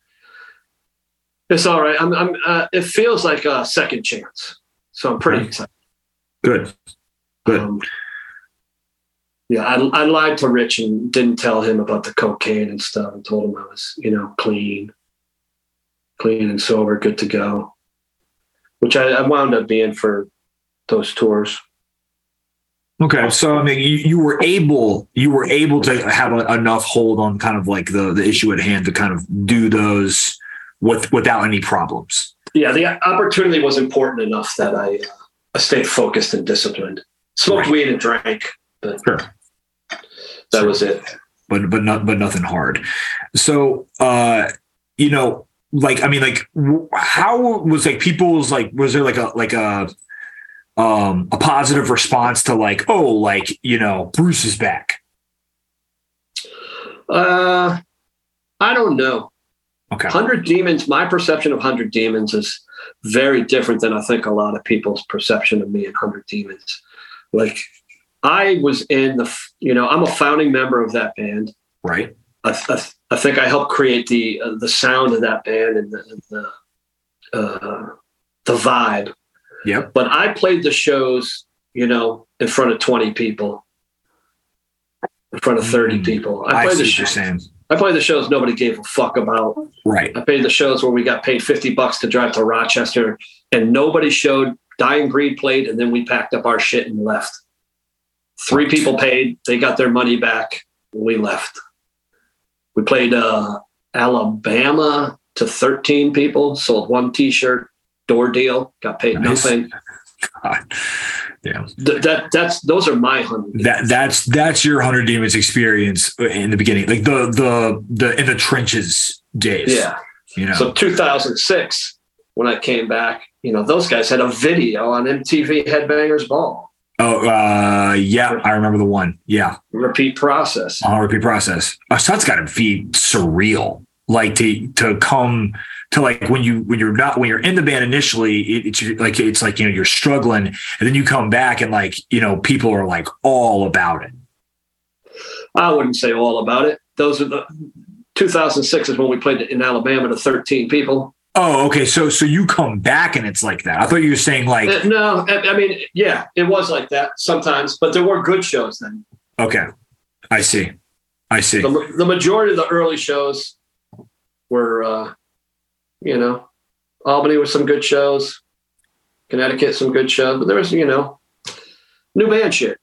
it's all right. I'm. I'm. Uh, it feels like a second chance, so I'm pretty Okay. excited. Good. Good. Um, yeah, I, I lied to Rich and didn't tell him about the cocaine and stuff, and told him I was, you know, clean, clean and sober, good to go. Which I, I wound up being for those tours. Okay, so I mean, you, you were able you were able to have a, enough hold on kind of like the the issue at hand to kind of do those with without any problems. yeah, the opportunity was important enough that I, uh, I stayed focused and disciplined. Smoked Right. weed and drank, but Sure. That was it. but but not but nothing hard. So uh, you know, like I mean, like how was like people's like was there like a like a um a positive response to like oh like you know Bruce is back. Uh, I don't know. Okay. Hundred Demons. My perception of Hundred Demons is very different than I think a lot of people's perception of me and Hundred Demons. Like, I was in the, you know, I'm a founding member of that band. Right. I, I, I think I helped create the uh, the sound of that band and the the, uh, the vibe. Yep. But I played the shows, you know, in front of 20 people, in front of 30 Mm. people. I, I played see the shows. I played the shows nobody gave a fuck about. Right. I played the shows where we got paid 50 bucks to drive to Rochester and nobody showed. Dying Greed played and then we packed up our shit and left. Three people paid, they got their money back, we left. We played uh, Alabama to 13 people, sold one t shirt, door deal, got paid Nice. nothing. God. Yeah. Th- that that's those are my hundred. That that's that's your hundred demons experience in the beginning, like the the the in the trenches days. yeah. You know. So 2006, when I came back, you know, those guys had a video on MTV Headbangers Ball. Oh uh yeah, I remember the one. Yeah. Repeat process. on repeat process. Uh, so that's got to be surreal. Like to to come to like when you when you're not when you're in the band initially, it, it's like it's like you know you're struggling, and then you come back and like you know people are like all about it. I wouldn't say all about it. Those are the 2006 is when we played in Alabama to 13 people. Oh, okay. So so you come back and it's like that. I thought you were saying like Uh, no, I, I mean, yeah, it was like that sometimes, but there were good shows then. okay, I see, I see. The, the majority of the early shows were, uh, you know, Albany was some good shows, Connecticut some good shows, but there was, you know, new band shit.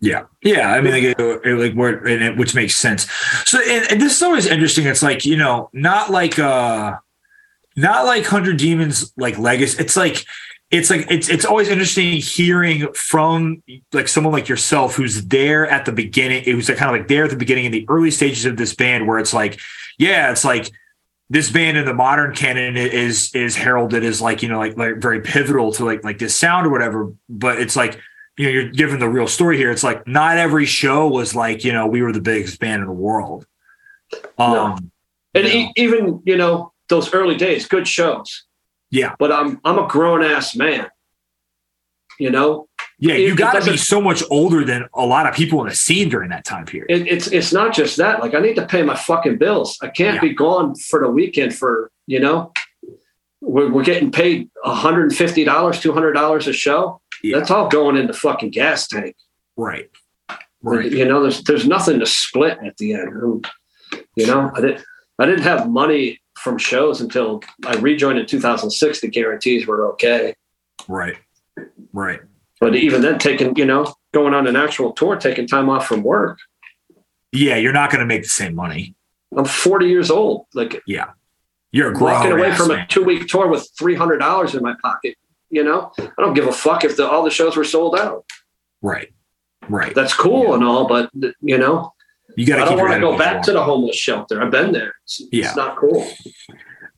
Yeah, yeah. I mean, like, like where, and it, which makes sense. So, and, and this is always interesting. It's like you know, not like uh, not like Hundred Demons like legacy. It's like it's like it's it's always interesting hearing from like someone like yourself who's there at the beginning. It was like kind of like there at the beginning in the early stages of this band, where it's like, yeah, it's like this band in the modern canon is is heralded as like you know like like very pivotal to like like this sound or whatever. But it's like you know, you're given the real story here. It's like not every show was like, you know, we were the biggest band in the world. Um, No. And you e- even, you know, those early days, good shows. Yeah. But I'm I'm a grown ass man. You know, yeah, you got to be so much older than a lot of people in the scene during that time period. it, it's it's not just that. Like I need to pay my fucking bills. I can't Yeah. be gone for the weekend for you know. We're, we're getting paid $150, $200 a show. Yeah. That's all going in the fucking gas tank. right. Right. You know, there's there's nothing to split at the end. You know, I didn't I didn't have money from shows until I rejoined in 2006. The guarantees were okay, Right. Right. but even then, taking you know going on an actual tour, taking time off from work. Yeah, you're not going to make the same money. I'm 40 years old. Like Yeah. You're a walking away from man. a two week tour with three hundred dollars in my pocket. You know, I don't give a fuck if the, all the shows were sold out. Right. Right. That's cool and all, but you know, You got I don't want to go back water. to the homeless shelter. I've been there. It's, Yeah. it's not cool.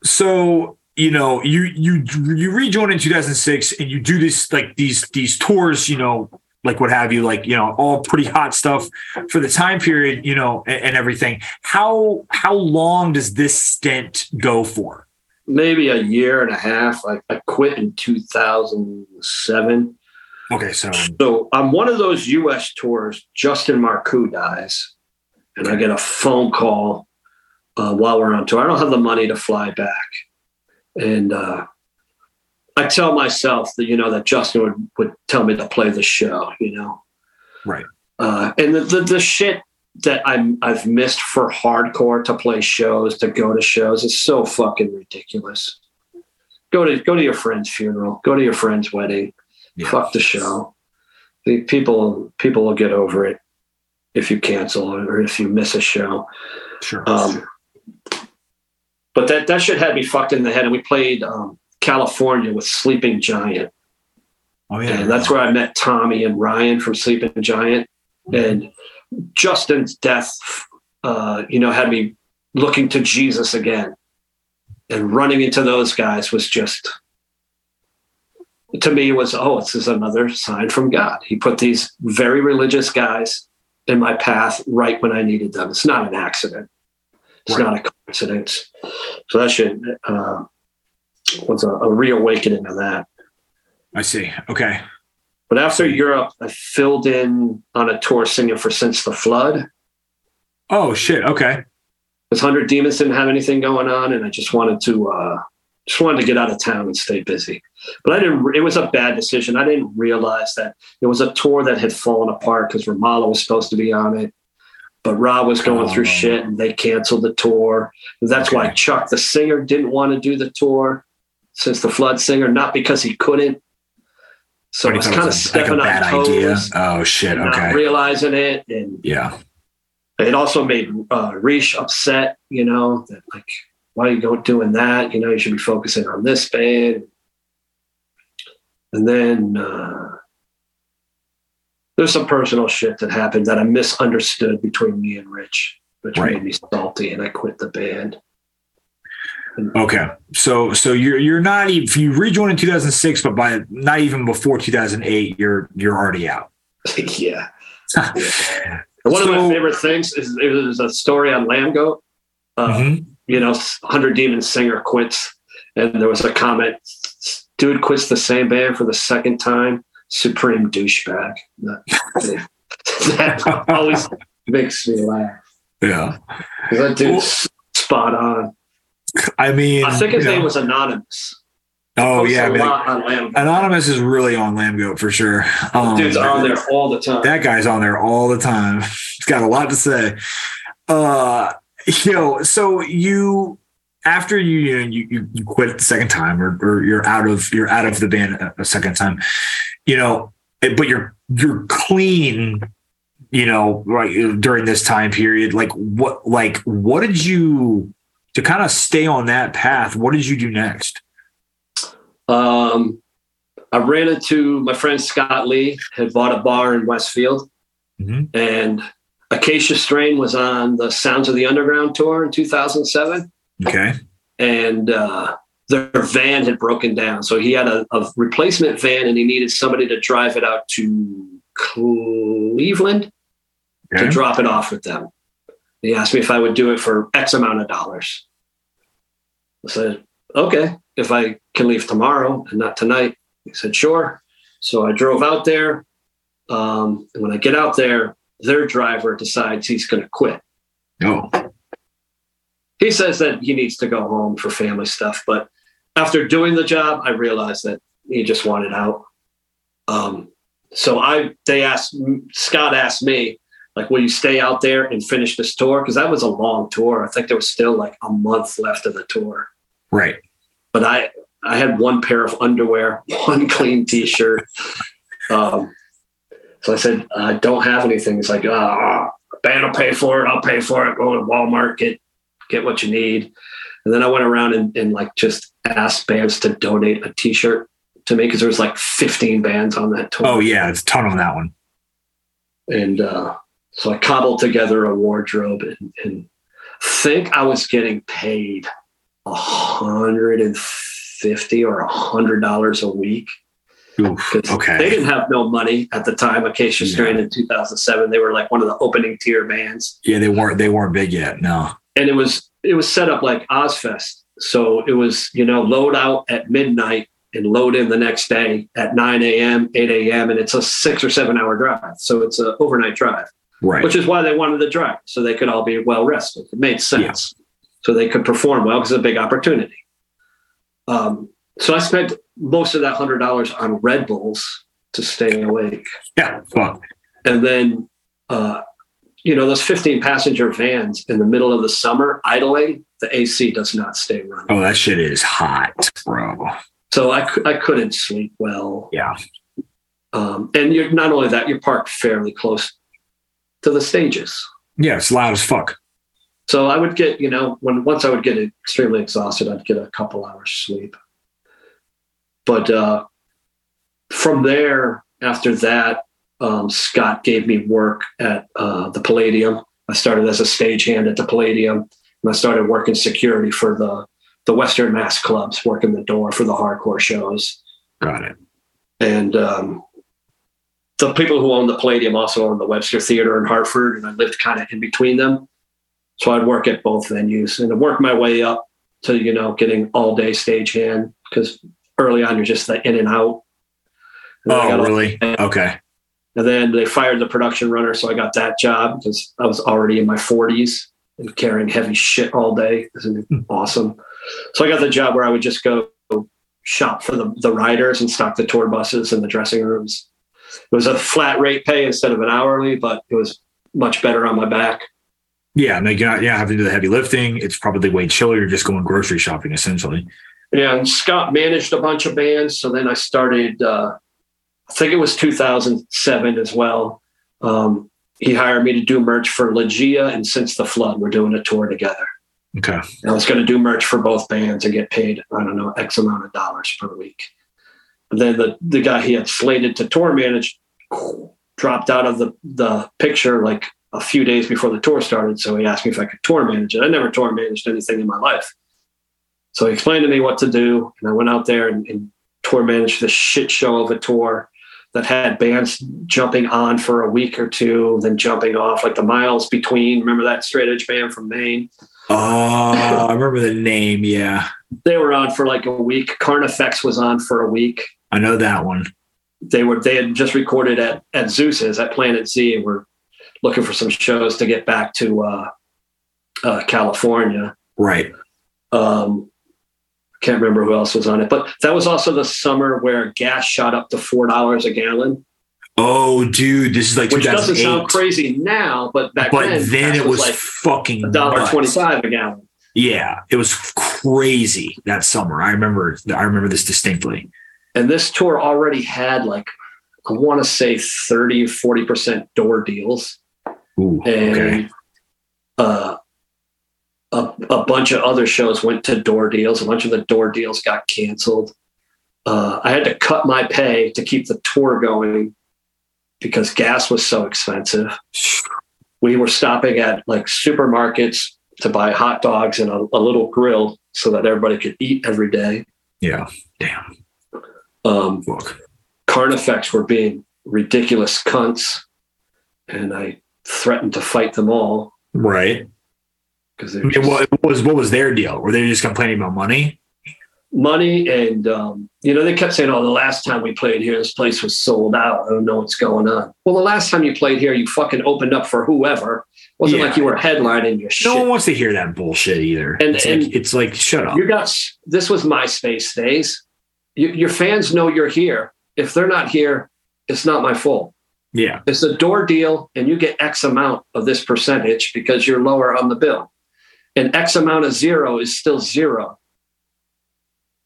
so you know you you you rejoin in 2006 and you do this like these these tours you know like what have you like you know all pretty hot stuff for the time period you know and, and everything how how long does this stint go for Maybe a year and a half. I, I quit in 2007. okay so So on one of those US tours, Justin Marcoux dies, and I get a phone call uh, while we're on tour. I don't have the money to fly back, and uh, I tell myself that you know that Justin would would tell me to play the show, you know, right uh, and the, the the shit that I'm I've missed for hardcore to play shows to go to shows is so fucking ridiculous. Go to go to your friend's funeral. Go to your friend's wedding. yeah Fuck the show. The people people will get over it if you cancel or if you miss a show. sure. Um, but that that shit had me fucked in the head. And we played um, California with Sleeping Giant, oh yeah. And that's where I met Tommy and Ryan from Sleeping Giant. And Justin's death, uh, you know, had me looking to Jesus again, and running into those guys was just to me it was oh this is another sign from god. He put these very religious guys in my path right when i needed them. It's not an accident. It's Right. not a coincidence. So that should uh, was a, a reawakening of that. I see. Okay. But after europe i filled in on a tour singing for since the flood. Oh shit. Okay. Because 100 demons didn't have anything going on and i just wanted to uh just wanted to get out of town and stay busy. But i didn't it was a bad decision. I didn't realize that it was a tour that had fallen apart because ramallah was supposed to be on it. But rob was going through Oh. shit and they canceled the tour. That's why chuck the singer didn't want to do the tour since the flood singer not because he couldn't. So But I he was kind of was a- like a stepping bad on toes, idea. Oh shit. not okay. realizing it and yeah. it also made uh, Rish upset, you know, that like, why are you go doing that? You know, you should be focusing on this band. And then uh, there's some personal shit that happened that I misunderstood between me and Rich, which Right. made me salty, and I quit the band. Okay, so so you're you're not even you rejoined in 2006, but by not even before 2008, you're you're already out. yeah. And one of my favorite things is there's a story on Lambgoat. Uh, Mhm. You know, 100 Demon singer quits. And there was a comment dude quits the same band for the second time. Supreme douchebag. That, always makes me laugh. Yeah, That dude's spot on. I mean, I think his name know- was Anonymous. Oh yeah, I a mean, lot on Lamb. Anonymous is really on Lambgoat for sure. Um, Dude's on there all the time. That guy's on there all the time. He's got a lot to say. Uh, you know, so you after you you know, you, you quit the second time or, or you're out of you're out of the band a, second time, you know, but you're you're clean, you know, right during this time period. Like what like what did you to kind of stay on that path? What did you do next? Um, I ran into my friend Scott Lee, had bought a bar in Westfield. Mhm. and Acacia Strain was on the Sounds of the Underground tour in 2007, Okay. and uh, their van had broken down. So he had a, a replacement van, and he needed somebody to drive it out to Cleveland Okay. to drop it off with them. He asked me if I would do it for X amount of dollars. I said, okay, if I can leave tomorrow and not tonight. He said, sure. So I drove out there. Um, and when I get out there, their driver decides he's going to quit. No. He says that he needs to go home for family stuff. But after doing the job, I realized that he just wanted out. Um, so I, they asked, Scott asked me, like, will you stay out there and finish this tour? Because that was a long tour. I think there was still like a month left of the tour. Right. But I, I had one pair of underwear, one clean T-shirt. Um, so I said, I don't have anything. He's like, ah, band will pay for it. I'll pay for it. Go to Walmart, get get what you need. And then I went around and, and like just asked bands to donate a T-shirt to me because there was like 15 bands on that tour. Oh yeah, it's a ton on that one. And uh, so I cobbled together a wardrobe and, and think I was getting paid a hundred and fifty or a hundred dollars a week. Oof, okay. They didn't have no money at the time. Acacia Strain in 2007. They were like one of the opening tier bands. Yeah, they weren't they weren't big yet. No. And it was it was set up like Ozzfest. So it was, you know, load out at midnight and load in the next day at 9 a.m., 8 a.m. And it's a six or seven hour drive. So it's an overnight drive. Right. Which is why they wanted the drive. So they could all be well rested. It made sense. Yeah. So they could perform well because it's a big opportunity. Um, so I spent most of that hundred dollars on Red Bulls to stay awake. Yeah, fuck. And then, uh, you know, those 15 passenger vans in the middle of the summer idling, the AC does not stay running. Oh, that shit is hot, bro. So I, I couldn't sleep well. Yeah. Um, and you're not only that, you're parked fairly close to the stages. Yeah, it's loud as fuck. So I would get, you know, when once I would get extremely exhausted, I'd get a couple hours sleep. But uh, from there, after that, um, Scott gave me work at uh, the Palladium. I started as a stagehand at the Palladium, and I started working security for the the Western Mass clubs, working the door for the hardcore shows. Got it. And um, the people who own the Palladium also own the Webster Theater in Hartford, and I lived kind of in between them. So I'd work at both venues and I work my way up to you know getting all day stagehand because early on you're just the in and out. And oh, really? okay. And then they fired the production runner, so I got that job because I was already in my 40s and carrying heavy shit all day. Isn't it hmm. awesome? So I got the job where I would just go shop for the, the riders and stock the tour buses and the dressing rooms. It was a flat rate pay instead of an hourly, but it was much better on my back. Yeah, and you're not yeah having to do the heavy lifting. It's probably way chillier You're just going grocery shopping essentially. Yeah, and Scott managed a bunch of bands. So then I started. Uh, I think it was 2007 as well. Um, he hired me to do merch for Legia and Since the Flood. We're doing a tour together. Okay. And I was going to do merch for both bands and get paid, I don't know, X amount of dollars per week. And then the, the guy he had slated to tour manage dropped out of the, the picture like a few days before the tour started. So he asked me if I could tour manage it. I never tour managed anything in my life. So he explained to me what to do. And I went out there and, and tour managed this shit show of a tour that had bands jumping on for a week or two, then jumping off, like the miles between. Remember that straight edge band from Maine? Oh, I remember the name. Yeah. They were on for like a week. Carnifex was on for a week. I know that one. They were they had just recorded at at Zeuss's at Planet Z and were looking for some shows to get back to uh, uh, California. Right. Um, can't remember who else was on it, but that was also the summer where gas shot up to four dollars a gallon. Oh, dude, this is like which doesn't sound crazy now, but back but then, then it was, was like fucking a dollar twenty-five a gallon. Yeah, it was crazy that summer. I remember. I remember this distinctly. And this tour already had like I want to say 30, 40 percent door deals. Ooh, and okay. uh, a, a bunch of other shows went to door deals. A bunch of the door deals got canceled. Uh, I had to cut my pay to keep the tour going because gas was so expensive. We were stopping at like supermarkets to buy hot dogs and a, a little grill so that everybody could eat every day. Yeah. Damn. Um, Carnifex were being ridiculous cunts, and I threatened to fight them all. Right. Because what was what was their deal? Were they just complaining about money? Money and um, you know they kept saying, "Oh, the last time we played here, this place was sold out. I don't know what's going on." Well, the last time you played here, you fucking opened up for whoever. It wasn't yeah. like you were headlining your no shit. No one wants to hear that bullshit either. And it's, and like, it's like shut up. You got this was MySpace days. You, your fans know you're here. If they're not here, it's not my fault. Yeah. It's a door deal and you get X amount of this percentage because you're lower on the bill. And X amount of zero is still zero.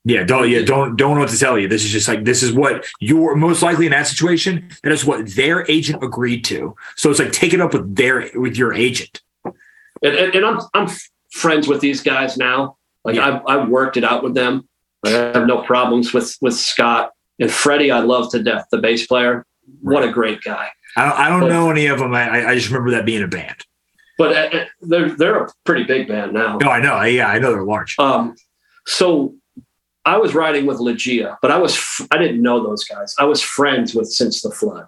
Yeah, don't yeah, don't don't know what to tell you. This is just like this is what you're most likely in that situation. That is what their agent agreed to. So it's like take it up with their with your agent. And, and, and I'm I'm friends with these guys now. Like Yeah. I, I worked it out with them. I have no problems with with Scott and Freddie. I love to death, the bass player. What a great guy. I, don't, I don't But- know any of them. I, I just remember that being a band. But uh, uh, they're they're a pretty big band now. No, I know. Yeah, I know they're large. Um, so I was riding with Legia, but I was f- I didn't know those guys. I was friends with Since the Flood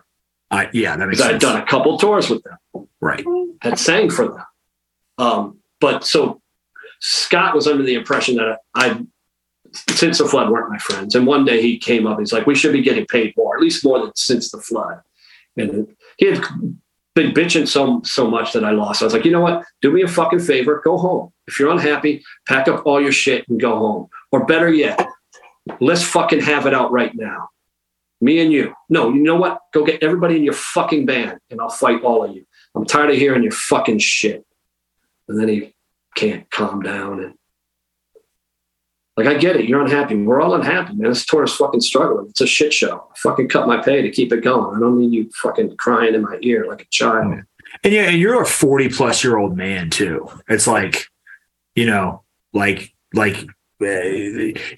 I yeah, that makes because I had done a couple tours with them. Right. had sang for them. Um, but so Scott was under the impression that I, since the flood, weren't my friends. And one day he came up, he's like, "We should be getting paid more, at least more than since the flood." And he had been bitching so so much that I lost. I was like, "You know what? Do me a fucking favor, go home. If you're unhappy, pack up all your shit and go home. Or better yet, let's fucking have it out right now." Me and you. No, you know what? Go get everybody in your fucking band and I'll fight all of you. I'm tired of hearing your fucking shit. And then he can't calm down. And like, I get it. You're unhappy. We're all unhappy, man. This tour is fucking struggling. It's a shit show. I fucking cut my pay to keep it going. I don't need you fucking crying in my ear like a child. And yeah, and you're a 40 plus year old man too. It's like, you know, like like uh,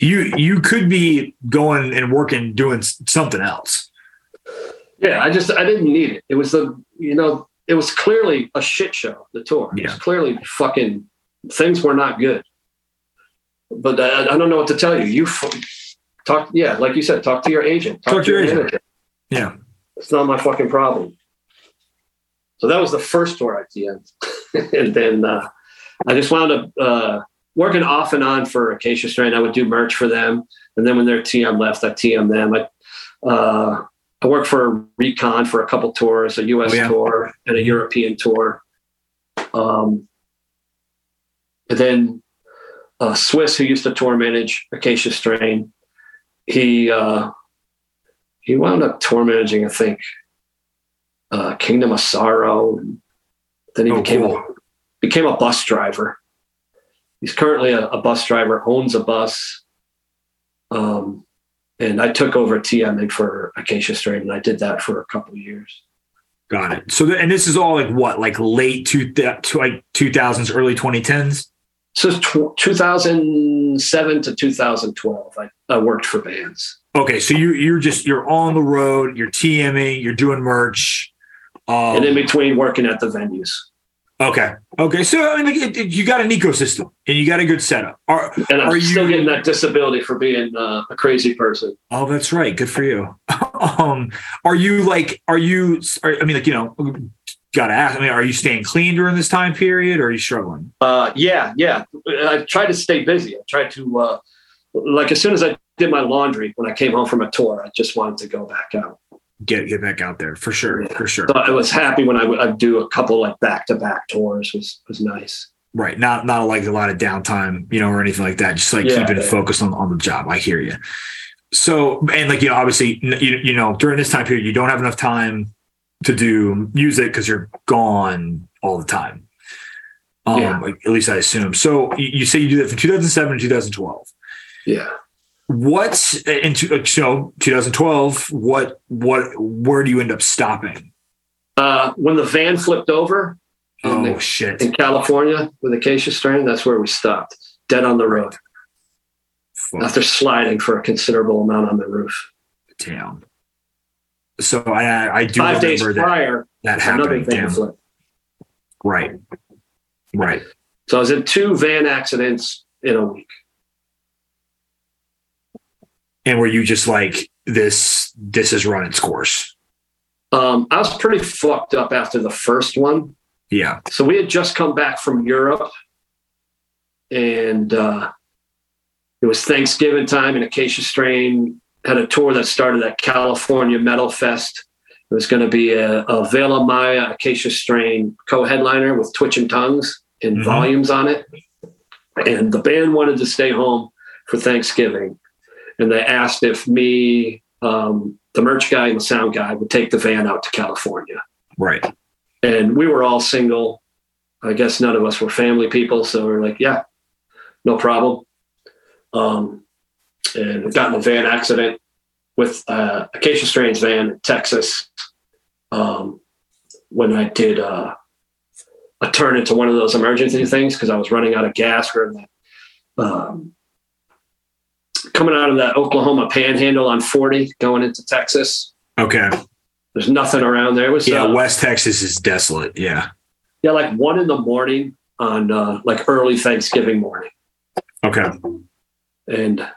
you you could be going and working doing something else. Yeah, I just I didn't need it. It was the you know it was clearly a shit show. The tour. It was clearly fucking things were not good. But I, I don't know what to tell you. You talk. Yeah, like you said, talk to your agent. Talk to your agent. manager. Yeah. It's not my fucking problem. So that was the first tour at the end, and then uh, I just wound up uh, working off and on for Acacia Strain. I would do merch for them, and then when their TM left, I TM them. I uh, I worked for Recon for a couple tours, a U.S. Oh, yeah. tour and a European tour. Um, and then uh, Swiss, who used to tour manage Acacia Strain, he uh, he wound up tour managing, I think, uh, Kingdom of Sorrow. And then he Oh, became cool. a, became a bus driver. He's currently a, a bus driver, owns a bus. Um, and I took over TMing for Acacia Strain, and I did that for a couple of years. Got it. So and this is all like what, like late two, to like 2000s, early 2010s. So tw- 2007 to 2012, I, I worked for bands. Okay, so you you're just you're on the road, you're TMing, you're doing merch. Um, and in between working at the venues. okay, okay. So I mean, it, it- you got an ecosystem and you got a good setup. Are And I'm Are still you- getting that disability for being uh, a crazy person. Oh, that's right. Good for you. um, are you like, are you, are, I mean, like, you know, gotta ask, I mean, are you staying clean during this time period or are you struggling? Uh, yeah, yeah. I tried to stay busy. I tried to, uh, like, as soon as I did my laundry when I came home from a tour, I just wanted to go back out. Get, get back out there for sure. Yeah. For sure. So I was happy when I would I'd do a couple like back to back tours was was nice. Right. Not, not like a lot of downtime, you know, or anything like that. Just like Yeah, keeping yeah. focused on, on the job. I hear you. So, and like, you know, obviously, you, you know, during this time period, you don't have enough time to do music because you're gone all the time. Um, Yeah. at least I assume. So you, you say you do that from 2007 to 2012. Yeah. What in two- so 2012? What what where do you end up stopping? Uh, when the van flipped over in, Oh the- shit! in California with Acacia Strain, that's where we stopped, dead on the road Fuck, after sliding for a considerable amount on the roof. damn. So I I do Five days remember that prior, that another happened. van flip. Right, right. So I was in two van accidents in a week. And were you just like this? This has run its course. Um, I was pretty fucked up after the first one. Yeah. So we had just come back from Europe, and uh, it was Thanksgiving time, and Acacia Strain had a tour that started at California Metal Fest. It was going to be a, a Veil of Maya Acacia Strain co-headliner with Twitching Tongues and Mhm. volumes on it. And the band wanted to stay home for Thanksgiving, and they asked if me, um, the merch guy, and the sound guy would take the van out to California Right. and we were all single. I guess none of us were family people, so we are like, yeah, no problem. Um, and got in a van accident with uh, Acacia Strain's van in Texas um, when I did uh, a turn into one of those emergency things because I was running out of gas. Or that. um, coming out of that Oklahoma Panhandle on 40, going into Texas. Okay. There's nothing around there. It was Yeah, uh, West Texas is desolate. Yeah. yeah, like one in the morning on uh, like early Thanksgiving morning, Okay. and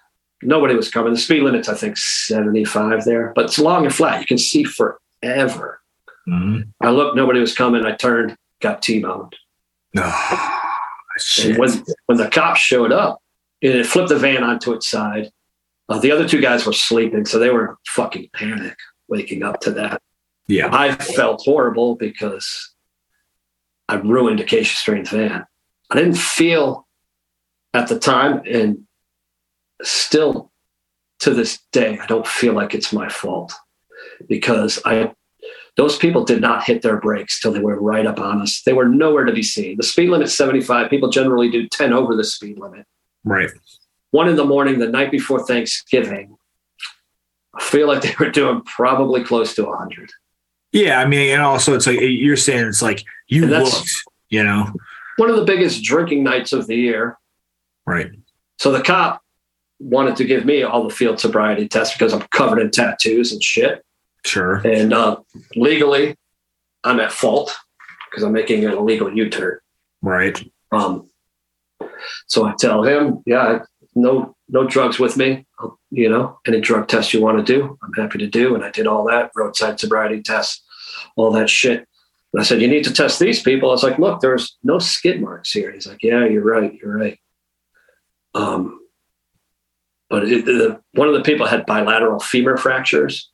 nobody was coming. The speed limit's I think 75 there, but it's long and flat. You can see forever. Mhm. I looked, nobody was coming. I turned, got T-boned. Oh, shit. And when when the cops showed up, and it flipped the van onto its side. Uh, the other two guys were sleeping, so they were in fucking panic waking up to that. yeah. I felt horrible because I ruined Acacia Strain's van. I didn't feel at the time, and still to this day, I don't feel like it's my fault because I those people did not hit their brakes till they were right up on us. They were nowhere to be seen. The speed limit's 75. People generally do 10 over the speed limit. Right. One in the morning, the night before Thanksgiving, I feel like they were doing probably close to 100. Yeah. I mean, and also it's like you're saying it's like you looked, you know? One of the biggest drinking nights of the year. Right. So the cop wanted to give me all the field sobriety tests because I'm covered in tattoos and shit. Sure. And uh, legally, I'm at fault because I'm making an illegal U-turn. Right. Um, so I tell him, yeah, no, no drugs with me. I'll, you know, any drug test you want to do, I'm happy to do. And I did all that roadside sobriety tests, all that shit. And I said, you need to test these people. I was like, look, there's no skid marks here. He's like, yeah, you're right. You're right. Um, but it, the, one of the people had bilateral femur fractures,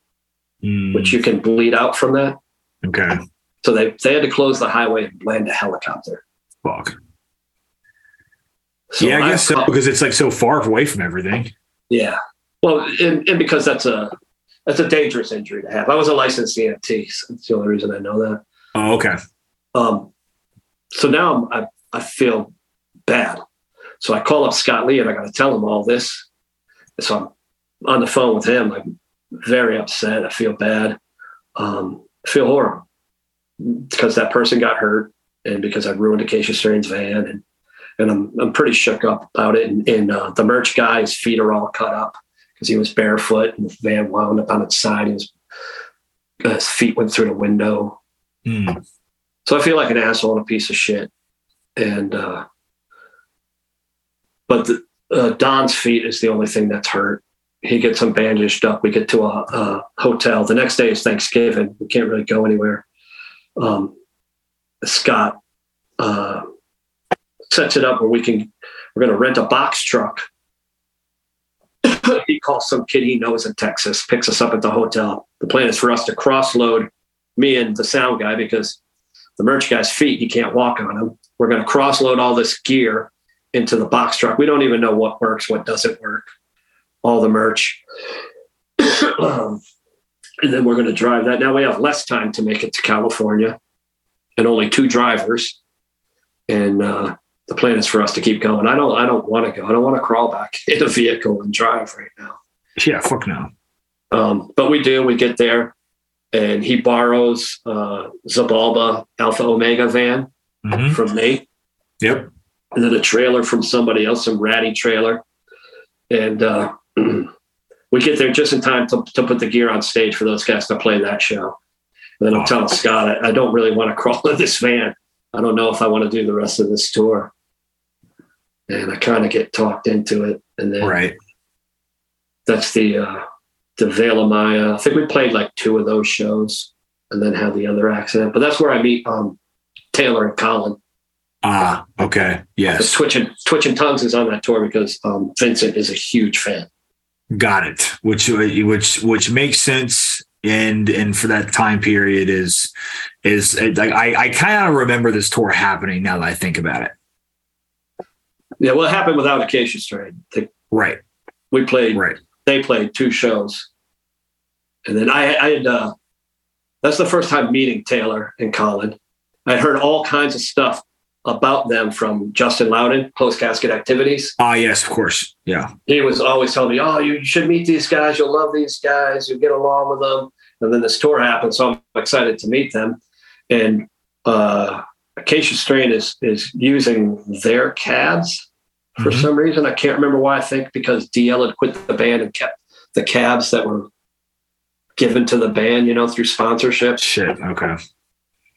Mm, which you can bleed out from that. okay. So they, they had to close the highway and land a helicopter. Fuck. So yeah, I guess so because it's like so far away from everything. Yeah. Well, and, and because that's a that's a dangerous injury to have. I was a licensed EMT. So that's the only reason I know that. Oh, okay. Um, so now I'm, I I feel bad. So I call up Scott Lee and I got to tell him all this. So I'm on the phone with him. I'm very upset. I feel bad. Um, I feel horrible because that person got hurt and because I ruined Acacia Strain's van and and I'm I'm pretty shook up about it. And, and uh, the merch guy, his feet are all cut up because he was barefoot and the van wound up on its side. His, his feet went through the window. Mm, So I feel like an asshole and a piece of shit. And uh, but the, uh, Don's feet is the only thing that's hurt. He gets him bandaged up. We get to a, a hotel. The next day is Thanksgiving. We can't really go anywhere. Um, Scott uh, sets it up where we can. We're going to rent a box truck. he calls some kid he knows in Texas, picks us up at the hotel. The plan is for us to cross load me and the sound guy because the merch guy's feet, he can't walk on them. We're going to cross load all this gear into the box truck. We don't even know what works, what doesn't work, all the merch. um, and then we're going to drive that. Now we have less time to make it to California and only two drivers. And uh, the plan is for us to keep going. I don't, I don't want to go. I don't want to crawl back in a vehicle and drive right now. yeah. Fuck no. Um, but we do. We get there, and he borrows uh, Zabalba Alpha Omega van Mhm. from me, Yep. And then a trailer from somebody else, some ratty trailer. And uh, we get there just in time to, to put the gear on stage for those guys to play that show. And then I'm telling Scott, I, I don't really want to crawl in this van. I don't know if I want to do the rest of this tour. And I kind of get talked into it. And then Right. that's the uh the Veil of Maya. I think we played like two of those shows and then had the other accident. But that's where I meet um Taylor and Colin. Ah. Okay. The Yes. Twitching Twitching Tongues is on that tour because um Vincent is a huge fan. Got it. Which which which makes sense. And and for that time period is is like I I kind of remember this tour happening now that I think about it. Yeah, well it happened without Acacia Strain. They- Right. We played Right. they played two shows. And then I, I had uh that's the first time meeting Taylor and Colin. I heard all kinds of stuff about them from Justin Louden, close casket activities. Ah. Yes. Of course. Yeah. he was always telling me, "Oh, you should meet these guys. You'll love these guys. You'll get along with them." And then this tour happened, so I'm excited to meet them. And uh, Acacia Strain is is using their cabs for Mhm. some reason. I can't remember why. I think because DL had quit the band and kept the cabs that were given to the band, you know, through sponsorship. Shit. Okay.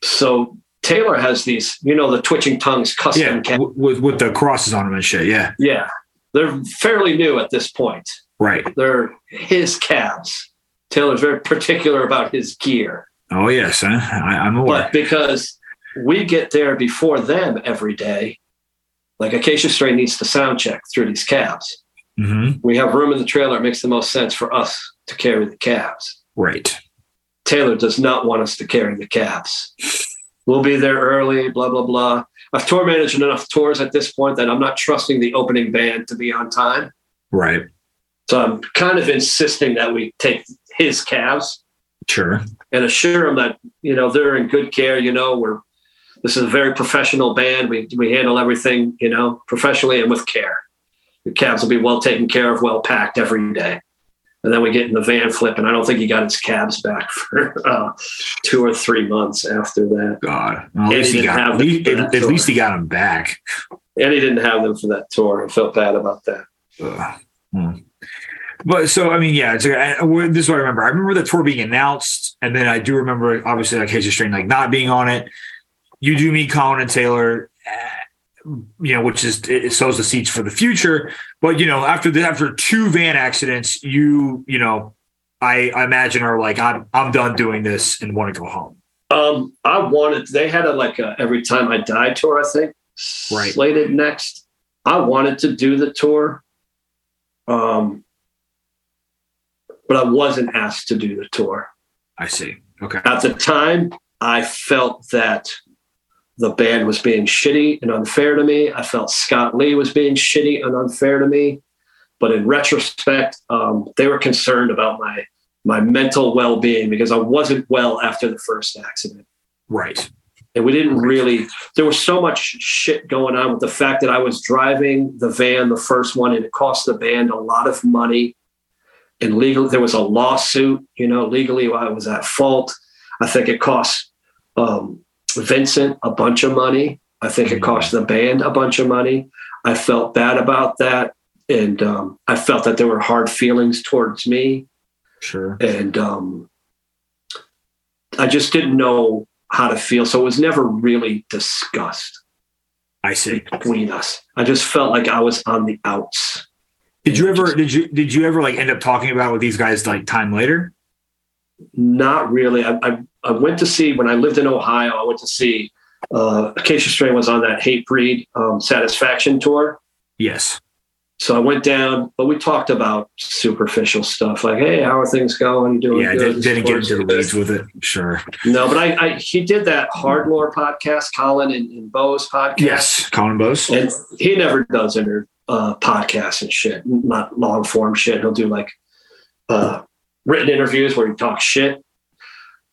So Taylor has these, you know, the twitching tongues custom Yeah. cabs. w- With with the crosses on them and shit. Yeah. Yeah. They're fairly new at this point. Right. They're his cabs. Taylor's very particular about his gear. Oh yes. Huh? I, I'm aware. But because we get there before them every day, like Acacia Strain needs to sound check through these cabs. hmm We have room in the trailer. It makes the most sense for us to carry the cabs. Right. Taylor does not want us to carry the cabs. We'll be there early, blah, blah, blah. I've tour managed enough tours at this point that I'm not trusting the opening band to be on time. Right. So I'm kind of insisting that we take his cabs Sure. and assure them that, you know, they're in good care. You know, we're, this is a very professional band. We, we handle everything, you know, professionally and with care. The cabs will be well taken care of, well packed every day. And then we get in the van flip, and I don't think he got his cabs back for uh, two or three months after that. God. Well, at least he got. At least, at, least he got him back. And he didn't have them for that tour. I felt bad about that. Hmm. But so I mean, yeah, it's I, this is what I remember. I remember the tour being announced, and then I do remember obviously like Hedges Strain like not being on it. You do meet Colin and Taylor, you know, which is it sows the seeds for the future. But you know, after the after two van accidents, you you know, I, I imagine are like I'm I'm done doing this and want to go home. Um, I wanted. They had a like a every time I die tour. I think Right. slated next. I wanted to do the tour, um, but I wasn't asked to do the tour I see. Okay. at the time. I felt that the band was being shitty and unfair to me. I felt Scott Lee was being shitty and unfair to me. But in retrospect, um, they were concerned about my my mental well being because I wasn't well after the first accident Right. and we didn't really there was so much shit going on with the fact that i was driving the van the first one and it cost the band a lot of money and legal there was a lawsuit you know legally i was at fault i think it cost um, vincent a bunch of money i think it cost the band a bunch of money i felt bad about that and um, i felt that there were hard feelings towards me Sure. and um, I just didn't know how to feel. So it was never really discussed I see. between us. I just felt like I was on the outs. Did you ever did you did you ever like end up talking about with these guys like time later? Not really. I, I, I went to see when I lived in Ohio. I went to see uh, Acacia Strain was on that Hatebreed um, Satisfaction tour. Yes. So I went down, but we talked about superficial stuff like, "Hey, how are things going? You doing Yeah, good?" didn't, didn't get into the weeds with it. Sure. No, but I, I he did that hard lore podcast, Colin and, and Bo's podcast. Yes. Colin Bose. And he never does inter uh, podcasts and shit, not long form shit. He'll do like uh, written interviews where he talks shit.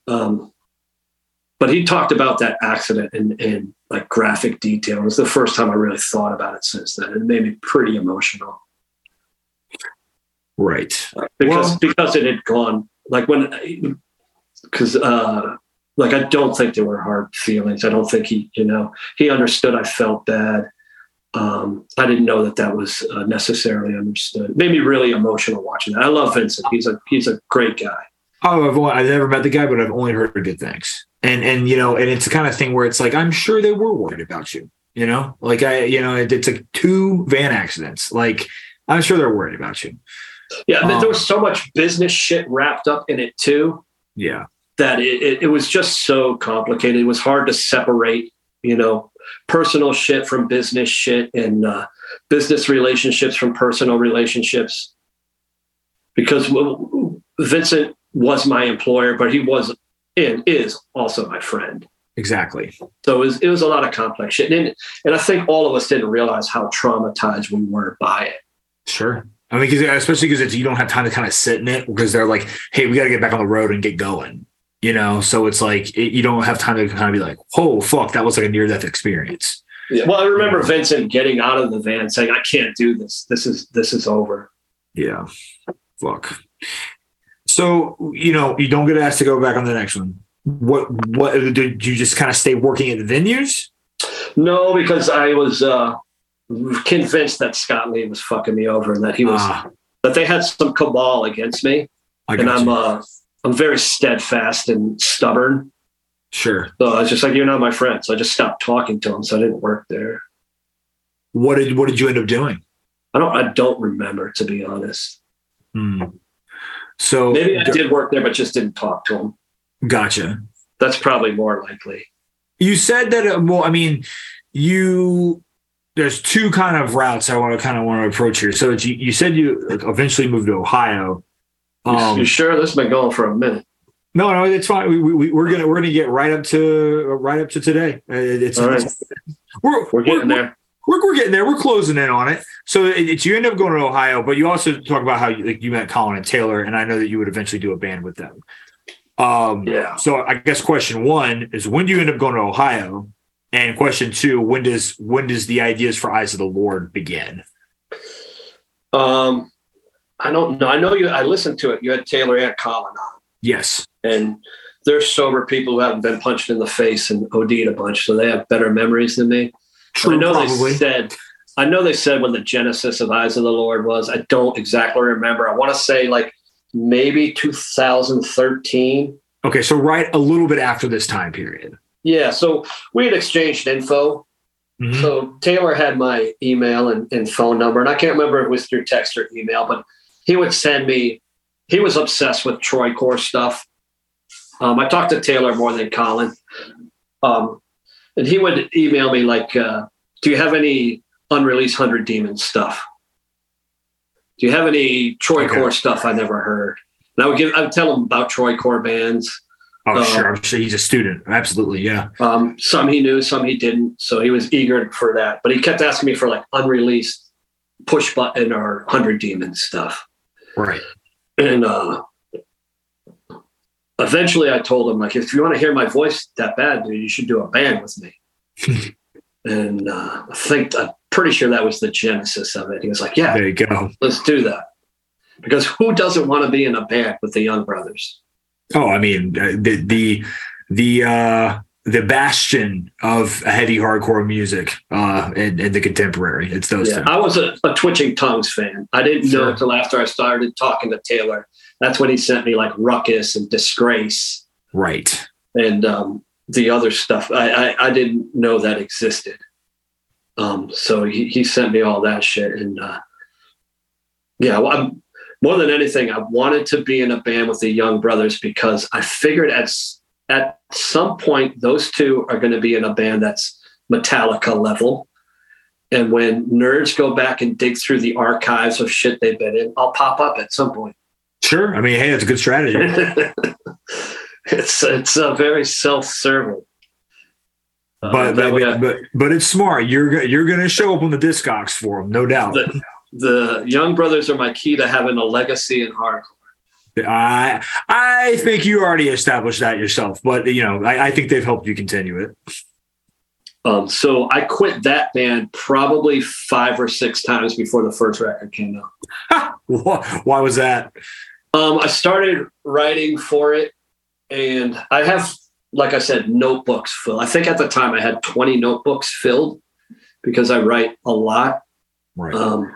Um, but he talked about that accident in, in like graphic detail. It was the first time I really thought about it since then. It made me pretty emotional Right. because Well- because it had gone like when because uh, like I don't think there were hard feelings. I don't think he you know he understood I felt bad. Um, I didn't know that that was uh, necessarily understood. It made me really emotional watching that. I love Vincent. He's a he's a great guy. Oh, I've, only, I've never met the guy, but I've only heard good things. And and you know, and it's the kind of thing where it's like I'm sure they were worried about you. You know, like I, you know, it, it's like two van accidents. Like I'm sure they're worried about you. Yeah, but Um, there was so much business shit wrapped up in it too. Yeah. that it, it, it was just so complicated. It was hard to separate, you know, personal shit from business shit and uh, business relationships from personal relationships. Because Vincent was my employer, but he was and is also my friend. Exactly. So it was, it was a lot of complex shit. And, and I think all of us didn't realize how traumatized we were by it. Sure. I mean, cause, especially because you don't have time to kind of sit in it because they're like, "Hey, we got to get back on the road and get going." You know, so it's like it, you don't have time to kind of be like, "Oh, fuck, that was like a near death experience." Yeah. Well, I remember Vincent getting out of the van saying, I can't do this. This is, this is over. Yeah. Fuck. So you know, you don't get asked to go back on the next one. What? What did you just kind of stay working at the venues? No, because I was uh, convinced that Scott Lee was fucking me over and that he was Ah, that they had some cabal against me. I and I'm you. uh I'm very steadfast and stubborn. sure. So I was just like, you're not my friend. So I just stopped talking to him. So I didn't work there. What did what did you end up doing? I don't I don't remember to be honest. Hmm. So Maybe I did work there, but just didn't talk to him. Gotcha. That's probably more likely. You said that. Uh, well, I mean, you. There's two kind of routes I want to kind of want to approach here. So you, you said you eventually moved to Ohio. You- Um, you sure this has been going for a minute? no, no, it's fine. We, we, we're gonna we're gonna get right up to right up to today. Uh, It's, All right. it's- we're We're getting there. We're, we're getting there. We're closing in on it. So it, it's you end up going to Ohio, but you also talk about how you, like, you met Colin and Taylor, and I know that you would eventually do a band with them. Um, Yeah. So I guess question one is when do you end up going to Ohio? And question two, when does when does the ideas for Eyes of the Lord begin? Um, I don't know. I know you. I listened to it. You had Taylor and Colin on, Yes. and they're sober people who haven't been punched in the face and OD'd a bunch, so they have better memories than me. But I know probably. they said. I know they said when the genesis of Eyes of the Lord was. I don't exactly remember. I want to say like maybe 2013. Okay, so right a little bit after this time period. Yeah. So we had exchanged info. Mhm. So Taylor had my email and, and phone number, and I can't remember if it was through text or email, but he would send me. He was obsessed with Troy Core stuff. Um, I talked to Taylor more than Colin, um, and he would email me like, uh, "Do you have any unreleased Hundred Demons stuff? Do you have any Troy Okay. Core stuff I never heard?" And I would give. I would tell him about Troy Core bands. Oh, Uh, sure. I'm sure he's a student. Absolutely. Yeah. Um, some he knew, some he didn't. So he was eager for that. But he kept asking me for like unreleased push button or hundred demon stuff. Right. And uh, eventually I told him, like, if you want to hear my voice that bad, dude, you should do a band with me. and uh, I think I'm pretty sure that was the genesis of it. He was like, Yeah, There you go. let's do that. Because who doesn't want to be in a band with the Young Brothers? Oh, I mean uh, the the the uh the bastion of heavy hardcore music uh and, and the contemporary. It's those Yeah, two. I was a, a Twitching Tongues fan. I didn't know Sure. until after I started talking to Taylor. That's when he sent me like Ruckus and Disgrace Right. and um, the other stuff. I, I, I didn't know that existed. Um, so he, he sent me all that shit. And uh, yeah, well, I'm, more than anything, I wanted to be in a band with the Young Brothers because I figured at, at some point those two are going to be in a band that's Metallica level. And when nerds go back and dig through the archives of shit they've been in, I'll pop up at some point. Sure. I mean, hey, it's a good strategy. it's it's a very self-serving. Uh, but, I- but but but it's smart. You're you're going to show up on the discogs for them, no doubt. the, the Young Brothers are my key to having a legacy in hardcore. I I think you already established that yourself, but you know, I, I think they've helped you continue it. Um, so I quit that band probably five or six times before the first record came out. Why, was that? Um, I started writing for it, and I have, like I said, notebooks filled. I think at the time I had 20 notebooks filled because I write a lot. Right. Um,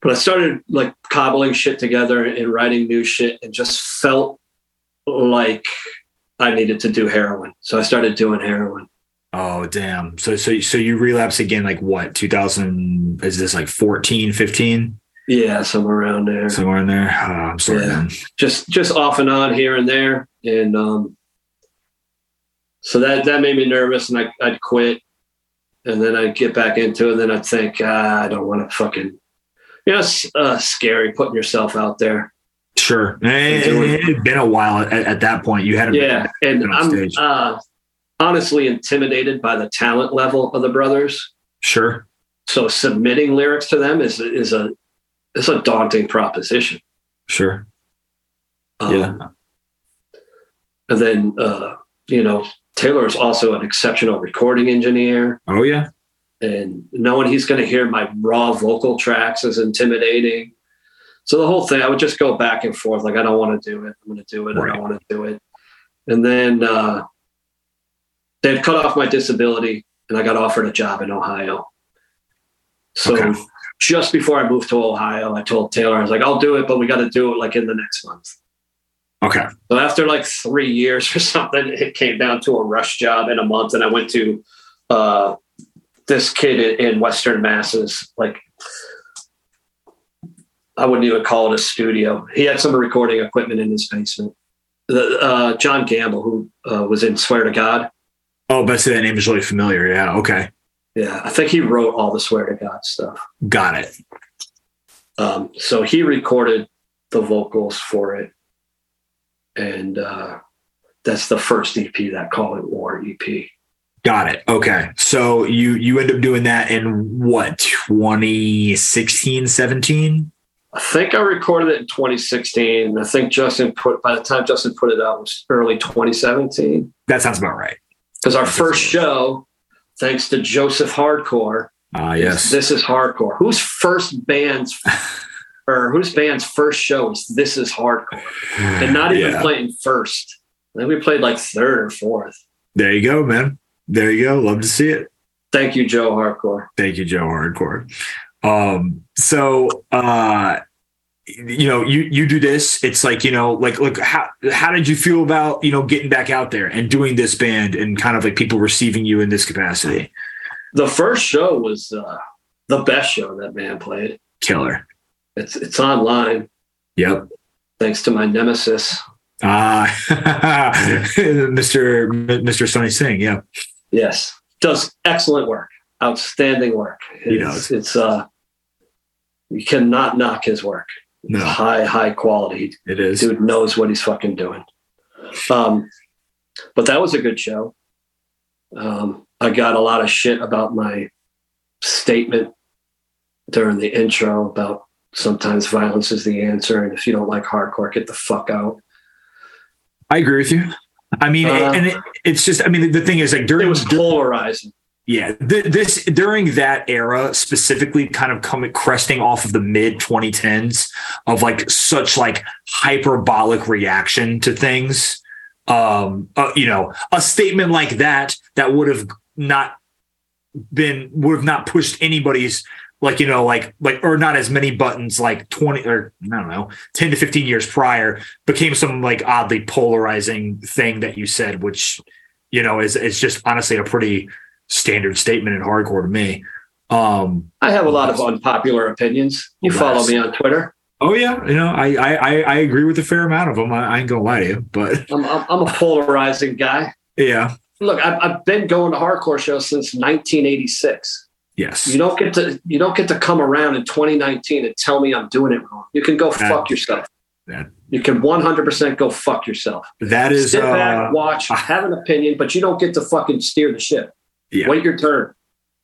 but I started like cobbling shit together and writing new shit and just felt like I needed to do heroin. So I started doing heroin. Oh damn. So so so you relapse again like what? 2000 is this like 14, 15? Yeah, somewhere around there. Somewhere in there. Oh, I'm sorry, Yeah. man. just just off and on here and there. And um so that that made me nervous and I, I'd quit. And then I'd get back into it, and then I'd think, ah, I don't want to fucking you know, it's uh, scary putting yourself out there. Sure. It, it had been a while at, at that point. You had to Yeah, and I'm uh, honestly intimidated by the talent level of the brothers. Sure. So submitting lyrics to them is is a is a daunting proposition. Sure. Um, Yeah. And then uh, you know Taylor is also an exceptional recording engineer, Oh yeah. and knowing he's going to hear my raw vocal tracks is intimidating. So the whole thing, I would just go back and forth. Like I don't want to do it. I'm going to do it. I don't want to do it. And then uh, they'd cut off my disability, and I got offered a job in Ohio. So Okay. just before I moved to Ohio, I told Taylor, I was like, I'll do it, but we got to do it like in the next month. Okay. So after like three years or something, it came down to a rush job in a month, and I went to uh, this kid in, in Western Masses. Like, I wouldn't even call it a studio. He had some recording equipment in his basement. The, uh, John Gamble, who uh, was in Swear to God, Oh, but I say that name is really familiar. Yeah. Okay. yeah, I think he wrote all the Swear to God stuff. Got it. Um, so he recorded the vocals for it, and uh, that's the first EP that Call It War EP. Got it. Okay. So you you end up doing that in what 2016, 17? I think I recorded it in 2016. I think Justin put by the time Justin put it out it was early 2017. That sounds about right. Because our first show, thanks to Joseph Hardcore, Ah, is yes. This is Hardcore. Whose first band's or whose band's first show is This is Hardcore, and not even Yeah. playing first. I think we played like third or fourth. There you go, man. There you go. Love to see it. Thank you, Joe Hardcore. Thank you, Joe Hardcore. Um, so uh you know, you you do this. It's like, you know, like like how how did you feel about, you know, getting back out there and doing this band and kind of like people receiving you in this capacity? The first show was uh, the best show that man played. Killer. It's it's online Yep. thanks to my nemesis. Uh Mr. Mr. Sunny Singh, yeah. Yes, does excellent work, outstanding work. It's, does. It's uh, you cannot knock his work. No, High high quality. it is. Dude knows what he's fucking doing. Um, but that was a good show. Um, I got a lot of shit about my statement during the intro about sometimes violence is the answer, and if you don't like hardcore, get the fuck out. I agree with you. I mean, Uh, and it, it's just, I mean, the thing is like during It was polarizing. Yeah, th- this during that era specifically, kind of coming cresting off of the mid 2010s of like such like hyperbolic reaction to things. Um, uh, you know, a statement like that that would have not been would have not pushed anybody's like you know like like or not as many buttons like 20 or I don't know 10 to 15 years prior became some like oddly polarizing thing that you said, which you know is is just honestly a pretty standard statement in hardcore to me. Um, I have a lot of unpopular opinions. You Alas. follow me on Twitter. oh yeah, you know, I I I I agree with a fair amount of them. I, I ain't gonna lie to you, but I'm, I'm, a polarizing guy. yeah, Look, I've, I've been going to hardcore shows since 1986. yes, You don't get to you don't get to come around in 2019 and tell me I'm doing it wrong. You can go That- fuck yourself. that- You can 100% go fuck yourself. that is Sit uh, back, watch, have an opinion, but you don't get to fucking steer the ship. Yeah. Wait your turn.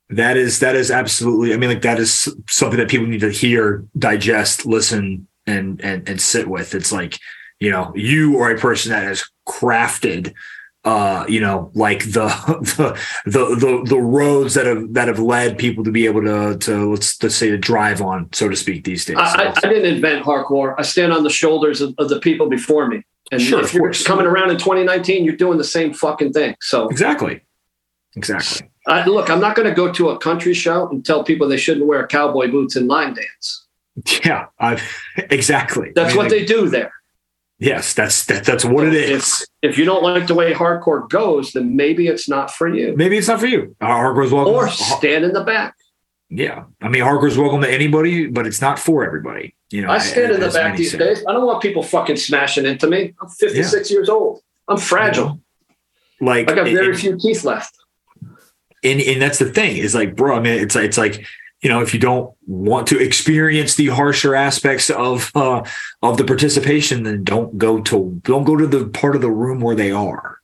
That is that is absolutely. I mean, like that is something that people need to hear, digest, listen, and and and sit with. It's like you know, you are a person that has crafted, uh, you know, like the the the the, the roads that have that have led people to be able to to let's let's say to drive on, so to speak, these days. I, I, I didn't invent hardcore. I stand on the shoulders of, of the people before me. And Sure, if you're coming around in 2019, you're doing the same fucking thing. So exactly, exactly. I, look, I'm not going to go to a country show and tell people they shouldn't wear cowboy boots and line dance. Yeah, I, exactly. That's I mean, what they do there. Yes, that's that, that's what it is. If you don't like the way hardcore goes, then maybe it's not for you. Maybe it's not for you. Uh, Hardcore's welcome. Or stand in the back. Yeah, I mean, hardcore's welcome to anybody, but it's not for everybody. You know, I stand in the back these say. days. I don't want people fucking smashing into me. I'm 56 years old. I'm fragile. Like, I got very and, few teeth left. And and that's the thing is like, bro. I mean, it's it's like you know, if you don't want to experience the harsher aspects of uh of the participation, then don't go to don't go to the part of the room where they are.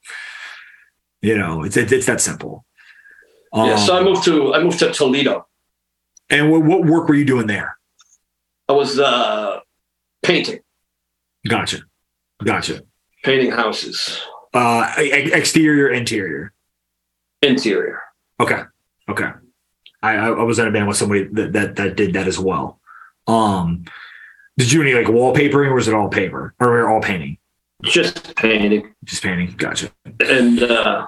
You know, it's it's, it's that simple. yeah, so I Um, moved to I moved to Toledo. And what, what work were you doing there? I was uh, painting, Gotcha, gotcha. painting houses, Uh, exterior, interior. interior. Okay. Okay. I, I was in a band with somebody that, that that did that as well. Um, did you do any like wallpapering or was it all paper or were all painting? Just painting. Just painting. Gotcha. And uh,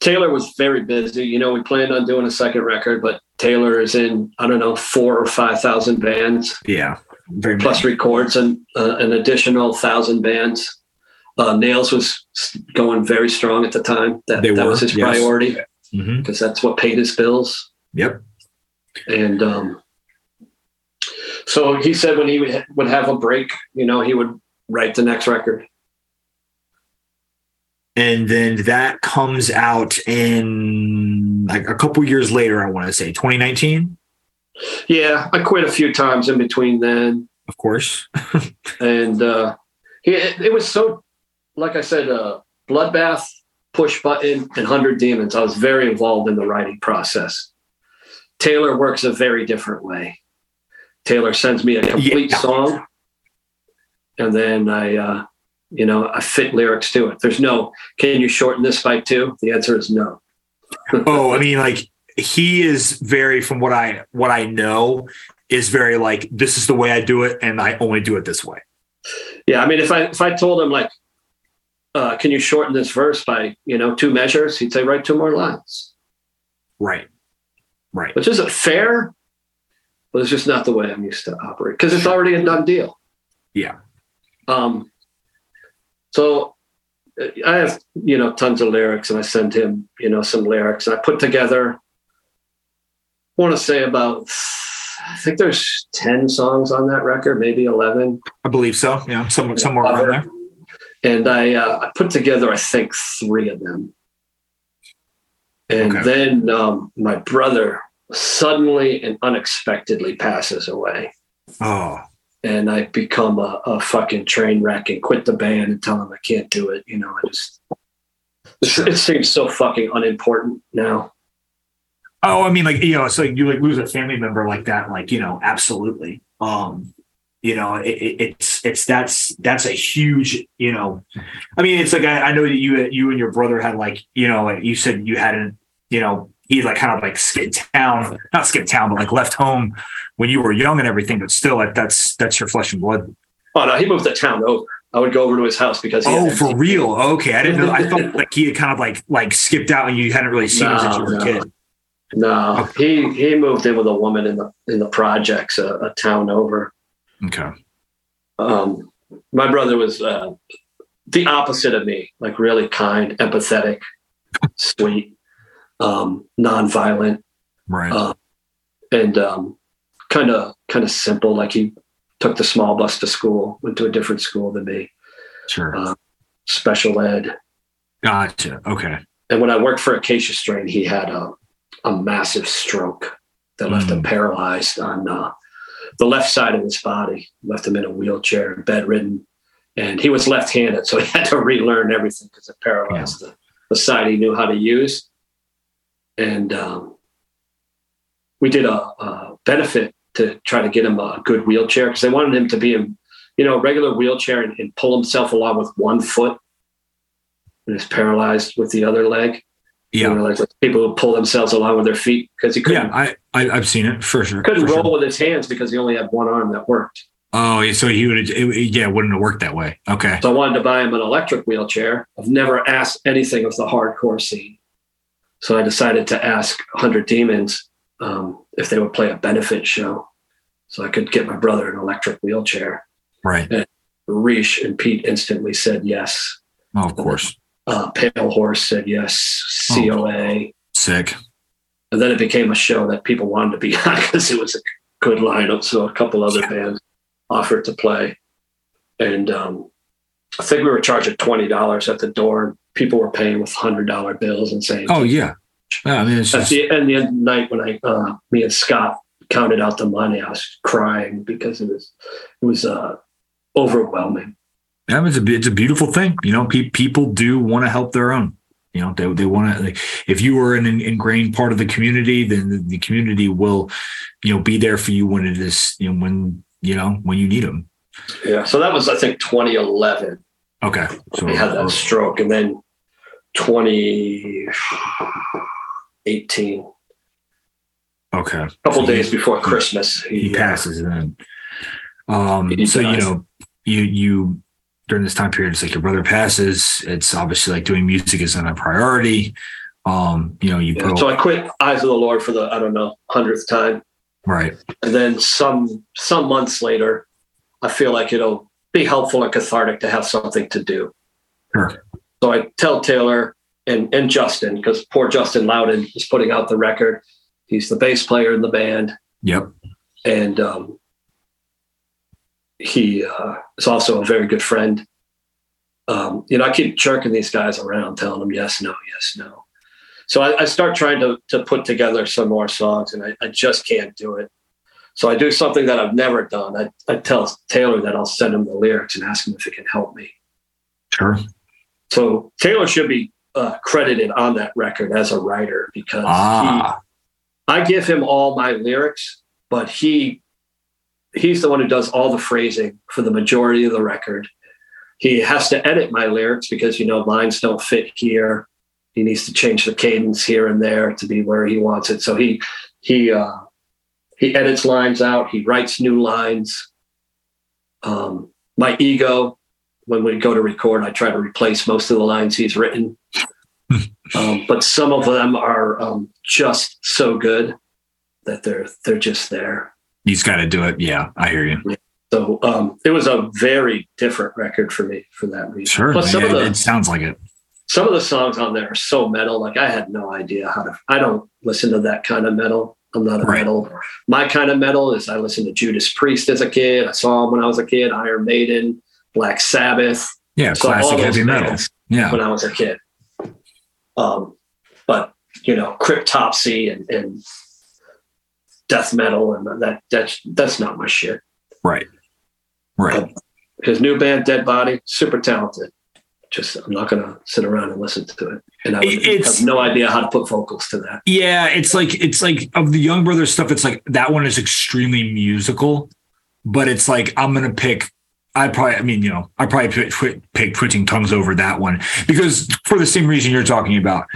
Taylor was very busy. You know, we planned on doing a second record, but Taylor is in I don't know four or five thousand bands. Yeah, very plus many. records and uh, an additional thousand bands. Uh, Nails was going very strong at the time. That that was his yes. priority because mm-hmm. that's what paid his bills. Yep. And um, so he said when he would, would have a break, you know, he would write the next record and then that comes out in like a couple years later i want to say 2019 yeah i quit a few times in between then of course and uh it, it, was so like i said uh bloodbath push button and 100 demons i was very involved in the writing process taylor works a very different way taylor sends me a complete yeah. song and then i uh you know, I fit lyrics to it. There's no, can you shorten this by two? The answer is no. oh, I mean, like he is very, from what I what I know, is very like this is the way I do it, and I only do it this way. Yeah, I mean, if I if I told him like, uh, can you shorten this verse by you know two measures? He'd say write two more lines. Right. Right. Which isn't fair, but it's just not the way I'm used to operate because it's already a done deal. Yeah. Um, so I have, you know, tons of lyrics and I send him, you know, some lyrics. and I put together, I want to say about, I think there's 10 songs on that record, maybe 11. I believe so. Yeah. Somewhere, somewhere around there. And I, uh, I put together, I think, three of them. And okay. then um, my brother suddenly and unexpectedly passes away. Oh and I become a, a, fucking train wreck and quit the band and tell them I can't do it. You know, I just sure. it seems so fucking unimportant now. Oh, I mean, like you know, it's like you like lose a family member like that, like you know, absolutely. Um, you know, it, it, it's it's that's that's a huge, you know, I mean, it's like I, I know that you you and your brother had like you know, like you said you hadn't, you know, he like kind of like skipped town, not skipped town, but like left home when you were young and everything. But still, like that's that's your flesh and blood. Oh no, he moved the town over. I would go over to his house because. oh, for real? Okay, I didn't know. I thought like he had kind of like like skipped out and you hadn't really seen no, him since you were no. a kid. No, okay. he he moved in with a woman in the in the projects, a, a town over. Okay. Um, my brother was uh, the opposite of me, like really kind, empathetic, sweet um, nonviolent, right? Uh, and kind of kind of simple. Like he took the small bus to school, went to a different school than me. Sure. Uh, special ed. Gotcha. Okay. And when I worked for Acacia Strain, he had a a massive stroke that left mm. him paralyzed on uh, the left side of his body, left him in a wheelchair, bedridden. And he was left handed, so he had to relearn everything because it paralyzed yeah. the, the side he knew how to use and um, we did a, a, benefit to try to get him a good wheelchair because they wanted him to be in, you know, a regular wheelchair and, and pull himself along with one foot and is paralyzed with the other leg. Yeah, you know, like people who pull themselves along with their feet because he couldn't. Yeah, I, I have seen it for sure. Couldn't for roll sure. with his hands because he only had one arm that worked. Oh, so he would, it, yeah, wouldn't have worked that way. Okay. So I wanted to buy him an electric wheelchair. I've never asked anything of the hardcore scene. So I decided to ask 100 Demons um, if they would play a benefit show so I could get my brother an electric wheelchair. Right. And Riche and Pete instantly said yes. Oh, of course. Uh, Pale Horse said yes. COA. Oh, sick. And then it became a show that people wanted to be on because it was a good lineup. So a couple other yeah. bands offered to play. And um, I think we were charging $20 at the door And people were paying with hundred dollar bills and saying, "Oh yeah." Yeah, I mean, it's at just... the end of the night when I, uh, me and Scott counted out the money, I was crying because it was, it was uh, overwhelming. Yeah, it's a it's a beautiful thing. You know, pe- people do want to help their own. You know, they, they want to. If you are an ingrained part of the community, then the, the community will, you know, be there for you when it is, you know, when you know when you need them. Yeah. So that was, I think, 2011. Okay. So he had that stroke, and then 2018. Okay. A couple so days he, before Christmas. He, he passes then. Um, so, you know, you, you, during this time period, it's like your brother passes. It's obviously like doing music isn't a priority. Um, you know, you Yeah, So I quit Eyes of the Lord for the I don't know hundredth time, right. and then some some months later, I feel like it'll be helpful and cathartic to have something to do. Sure. So I tell Taylor and and Justin because poor Justin Louden is putting out the record. He's the bass player in the band, Yep. and um, he uh, is also a very good friend. Um, you know, I keep jerking these guys around, telling them yes, no, yes, no. So I, I start trying to to put together some more songs, and I, I just can't do it. So I do something that I've never done. I, I tell Taylor that I'll send him the lyrics and ask him if he can help me. Sure. So Taylor should be uh, credited on that record as a writer because he, Ah, I give him all my lyrics, but he he's the one who does all the phrasing for the majority of the record. He has to edit my lyrics because you know lines don't fit here. He needs to change the cadence here and there to be where he wants it. So he he uh, he edits lines out. He writes new lines. Um, my ego, when we go to record, I try to replace most of the lines he's written. um, but some of them are um, just so good that they're they're just there. He's got to do it. Yeah, I hear you. So um, it was a very different record for me for that reason. Sure. Plus some Yeah, of the it sounds like it. some of the songs on there are so metal. Like I had no idea how to. I don't listen to that kind of metal. I'm not a Right. metal. My kind of metal is I listened to Judas Priest as a kid. I saw him when I was a kid. Iron Maiden, Black Sabbath Yeah, So classic heavy metal. Yeah. when I was a kid. Um, but you know, Cryptopsy and, and death metal and that that's that's not my shit. Right. Right. His new band, Dead Body, super talented. Just I'm not gonna sit around and listen to it. And I have no idea how to put vocals to that. Yeah, it's like it's like of the Young Brothers stuff. It's like that one is extremely musical, but it's like I'm gonna pick. I probably, I mean, you know, I probably pick, pick, pick Twitching Tongues over that one because for the same reason you're talking about.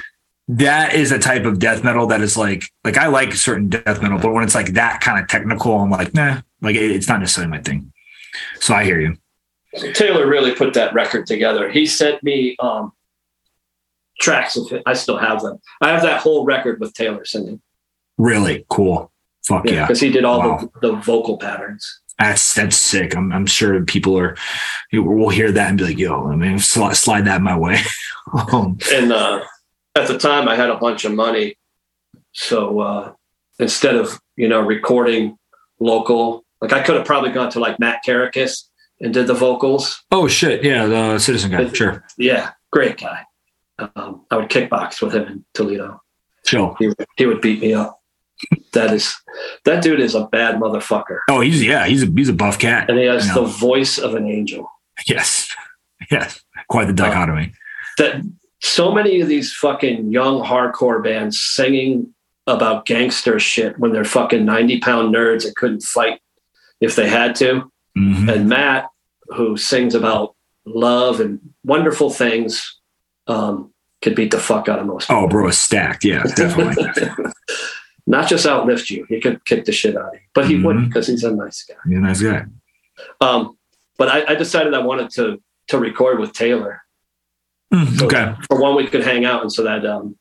That is a type of death metal that is like, like I like certain death metal, but when it's like that kind of technical, I'm like, nah, like it- it's not necessarily my thing. So I hear you. Taylor really put that record together. He sent me um, tracks of it. I still have them. I have that whole record with Taylor singing. Really cool. Fuck yeah. because he did all Wow. the, the vocal patterns. That's that's sick. I'm I'm sure people are will hear that and be like, "Yo, I mean, slide, slide that my way." um, And uh, at the time, I had a bunch of money, so uh, instead of you know recording local, like I could have probably gone to like Matt Kerekes and did the vocals. oh shit, yeah, the citizen guy, sure, Yeah, great guy. Um, I would kickbox with him in Toledo. chill. He, would- he would beat me up. That is, that dude is a bad motherfucker, Oh, he's yeah, he's a he's a buff cat. and he has the voice of an angel. Yes, yes, quite the dichotomy. that so many of these fucking young hardcore bands singing about gangster shit when they're fucking 90 pound nerds that couldn't fight if they had to. Mhm. And Matt, who sings about love and wonderful things, um, could beat the fuck out of most Oh, bro, is stacked. Yeah, definitely. Not just outlift you, he could kick the shit out of you, but he Mhm. wouldn't because he's a nice guy. he's a nice guy. Um, but I, I decided I wanted to to record with Taylor Mm, So- okay, for one we could hang out and so that um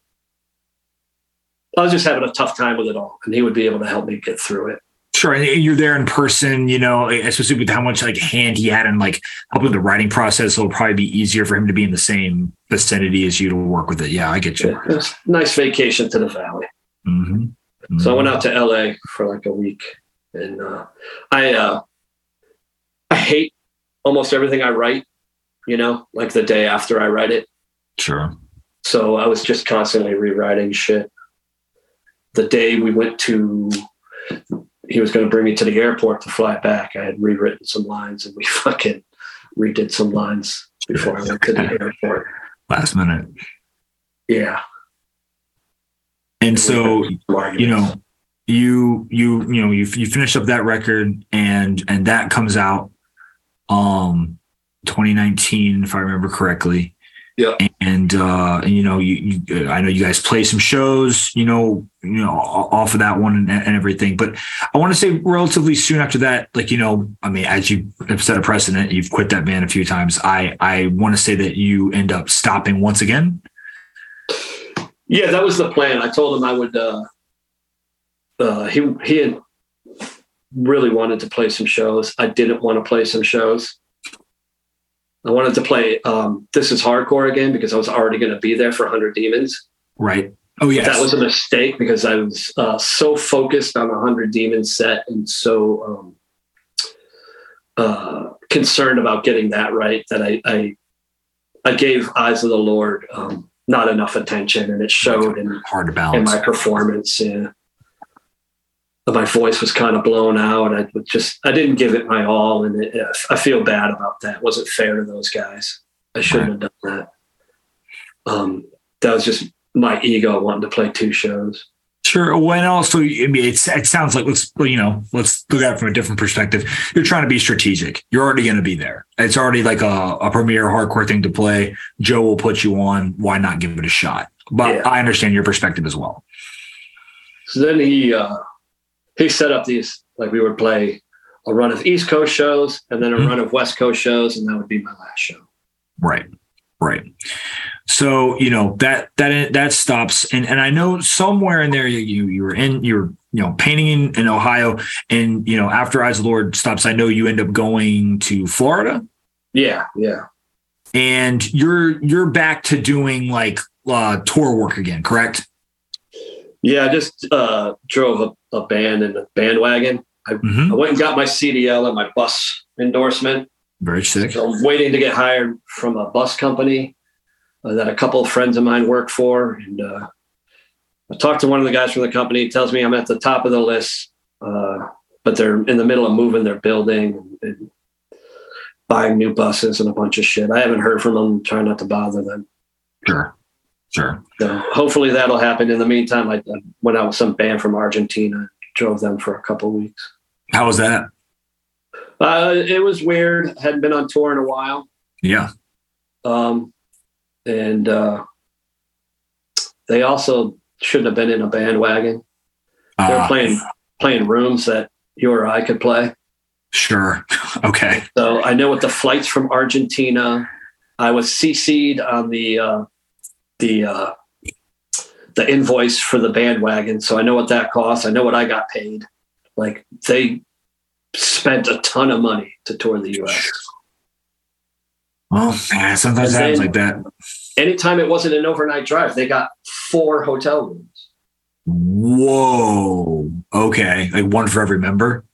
I was just having a tough time with it all and he would be able to help me get through it. sure. And you're there in person, you know, especially with how much like hand he had and like helping with the writing process. It'll probably be easier for him to be in the same vicinity as you to work with it. Yeah, I get you. A nice vacation to the valley. Mhm. So I went out to LA for like a week and uh I uh I hate almost everything I write, you know, like the day after I write it. Sure. So I was just constantly rewriting shit. The day we went to, he was going to bring me to the airport to fly back. I had rewritten some lines and we fucking redid some lines before I went to the airport. Last minute. Yeah. And so you know you you you know you you finish up that record and and that comes out um 2019 if i remember correctly Yeah. and uh you know you, you i know you guys play some shows you know you know off of that one and, and everything but i want to say relatively soon after that like you know i mean as you have set a precedent you've quit that band a few times i i want to say that you end up stopping once again Yeah, that was the plan. I told him I would. Uh, uh, he he had really wanted to play some shows. I didn't want to play some shows. I wanted to play um, This Is Hardcore again because I was already going to be there for 100 Demons. Right. Oh, yes. That was a mistake because I was uh, so focused on the 100 Demons set and so um, uh, concerned about getting that right that I, I, I gave Eyes of the Lord um, not enough attention and it showed in, Hard to in balance. my performance. Yeah. My voice was kind of blown out. I just, I didn't give it my all. And it, I feel bad about that. It wasn't fair to those guys. I shouldn't have done that. Um, that was just my ego wanting to play two shows. Sure. When also, I mean, it's, it sounds like let's you know let's look at it from a different perspective. You're trying to be strategic. You're already going to be there. It's already like a, a premier hardcore thing to play. Joe will put you on. Why not give it a shot? But Yeah. I understand your perspective as well. So then he uh, he set up these like we would play a run of East Coast shows and then a Mhm. run of West Coast shows, and that would be my last show. Right. Right. So, you know, that that that stops. And and I know somewhere in there you you were in you were, you know, painting in, in Ohio. And, you know, after Eyes of the Lord stops, I know you end up going to Florida Yeah, yeah, and you're you're back to doing like uh tour work again, correct? Yeah. I just uh, drove a, a band in a bandwagon. Mm-hmm. I went and got my CDL and my bus endorsement. Very sick. So I'm waiting to get hired from a bus company uh, that a couple of friends of mine work for. And uh, I talked to one of the guys from the company. He tells me I'm at the top of the list, uh, but they're in the middle of moving their building and, and buying new buses and a bunch of shit. I haven't heard from them. Trying not to bother them. Sure. Sure. So hopefully that'll happen. In the meantime, I, I went out with some band from Argentina, drove them for a couple weeks. How was that? Uh, it was weird. Hadn't been on tour in a while. Yeah. Um, and uh, they also shouldn't have been in a bandwagon. They're Uh, playing playing rooms that you or I could play. sure. Okay. So I know what the flights from Argentina. I was CC'd on the uh, the uh, the invoice for the bandwagon, so I know what that costs. I know what I got paid. Like they spent a ton of money to tour the U.S. Well, yeah, sometimes it happens like that. Anytime it wasn't an overnight drive, they got four hotel rooms. Whoa. Okay. Like one for every member.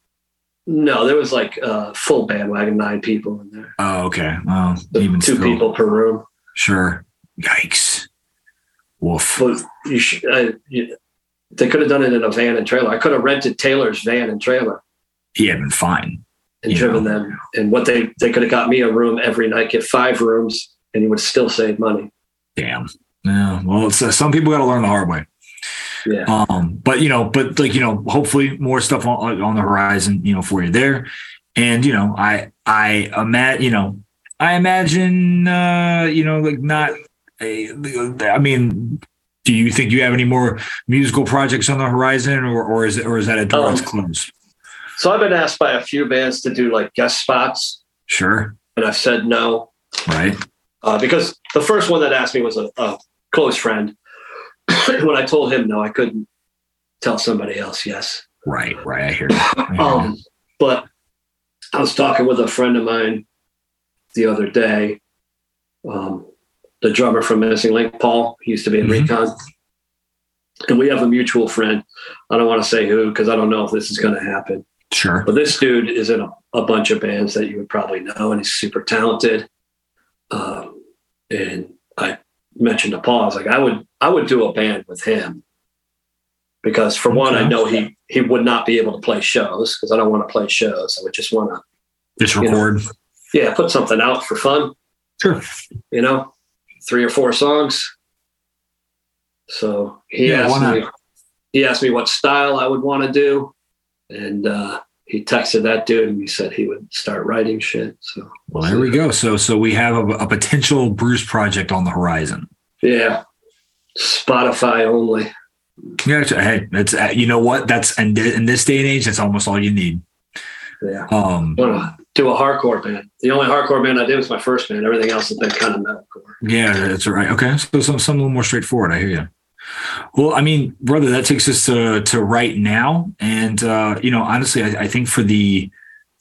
No, there was like uh, full bandwagon, nine people in there. Oh, okay. Well, even two still. people per room. Sure. Yikes. Woof. But you sh- uh, you, they could have done it in a van and trailer. I could have rented Taylor's van and trailer He had been fine. and driven them. And what they they could have got me a room every night, get five rooms, and you would still save money. Damn. Yeah. Well, it's, uh, some people got to learn the hard way. Yeah. Um, but you know, but like you know, hopefully more stuff on, on the horizon, you know, for you there. And you know, I I imagine, you know, I imagine, uh, you know, like not. I mean, do you think you have any more musical projects on the horizon, or or is it or is that a door that's Um, closed? So I've been asked by a few bands to do like guest spots, Sure. and I've said no Right. uh, because the first one that asked me was a, a close friend. when I told him no, I couldn't tell somebody else yes. Right. Right. I hear you. I hear you. Um, but I was talking with a friend of mine the other day, um, the drummer from Missing Link, Paul, he used to be in Mhm. Recon. And we have a mutual friend. I don't want to say who because I don't know if this is going to happen. Sure. But this dude is in a, a bunch of bands that you would probably know, and he's super talented. Um, and I mentioned to Paul, I was like, I would, I would do a band with him because, for one, I know he he would not be able to play shows because I don't want to play shows. I would just want to, Just you know, record. yeah, put something out for fun. Sure. You know, three or four songs. So he Yeah, asked me, he asked me what style I would want to do, and uh, he texted that dude and he said he would start writing shit. So Well, there we go. So so we have a, a potential Bruce project on the horizon. yeah, Spotify only. Yeah, hey, that's uh, you know what? That's and in this day and age, that's almost all you need. Yeah, Um, to a hardcore band. The only hardcore band I did was my first band. Everything else has been kind of metalcore. yeah, that's right. Okay, so some some a little more straightforward. I hear you. Well, I mean, brother, that takes us to to right now, and uh, you know, honestly, I, I think for the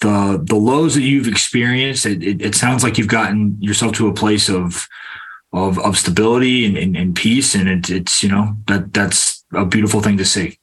the the lows that you've experienced, it, it, it, sounds like you've gotten yourself to a place of of of stability and, and, and peace, and it, it's you know that that's a beautiful thing to see.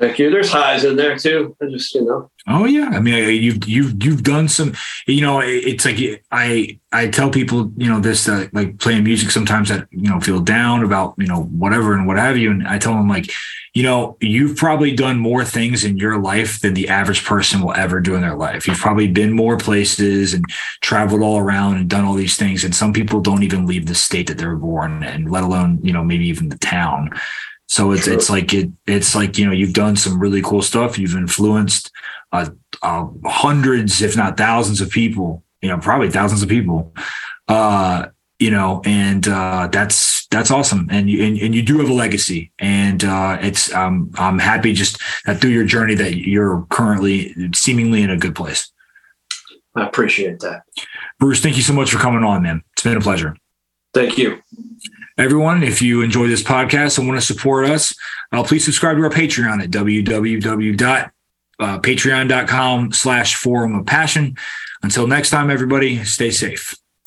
Thank you. There's highs in there too. I just, you know. Oh yeah, I mean, you've you've you've done some. You know, it's like I I tell people, you know, this uh, like playing music sometimes that you know feel down about you know whatever and what have you, and I tell them like, you know, you've probably done more things in your life than the average person will ever do in their life. You've probably been more places and traveled all around and done all these things, and some people don't even leave the state that they're born and let alone you know maybe even the town. So it's it's like it it's like you know you've done some really cool stuff. You've influenced uh, uh, hundreds, if not thousands, of people. You know, probably thousands of people. Uh, you know, and uh, that's that's awesome. And you and, and you do have a legacy, and uh, it's um, I'm happy just that through your journey that you're currently seemingly in a good place. I appreciate that, Bruce. Thank you so much for coming on, man. It's been a pleasure. Thank you. Everyone, if you enjoy this podcast and want to support us, uh, please subscribe to our Patreon at Uh, www.patreon.com slash forum of passion. Until next time, everybody, stay safe.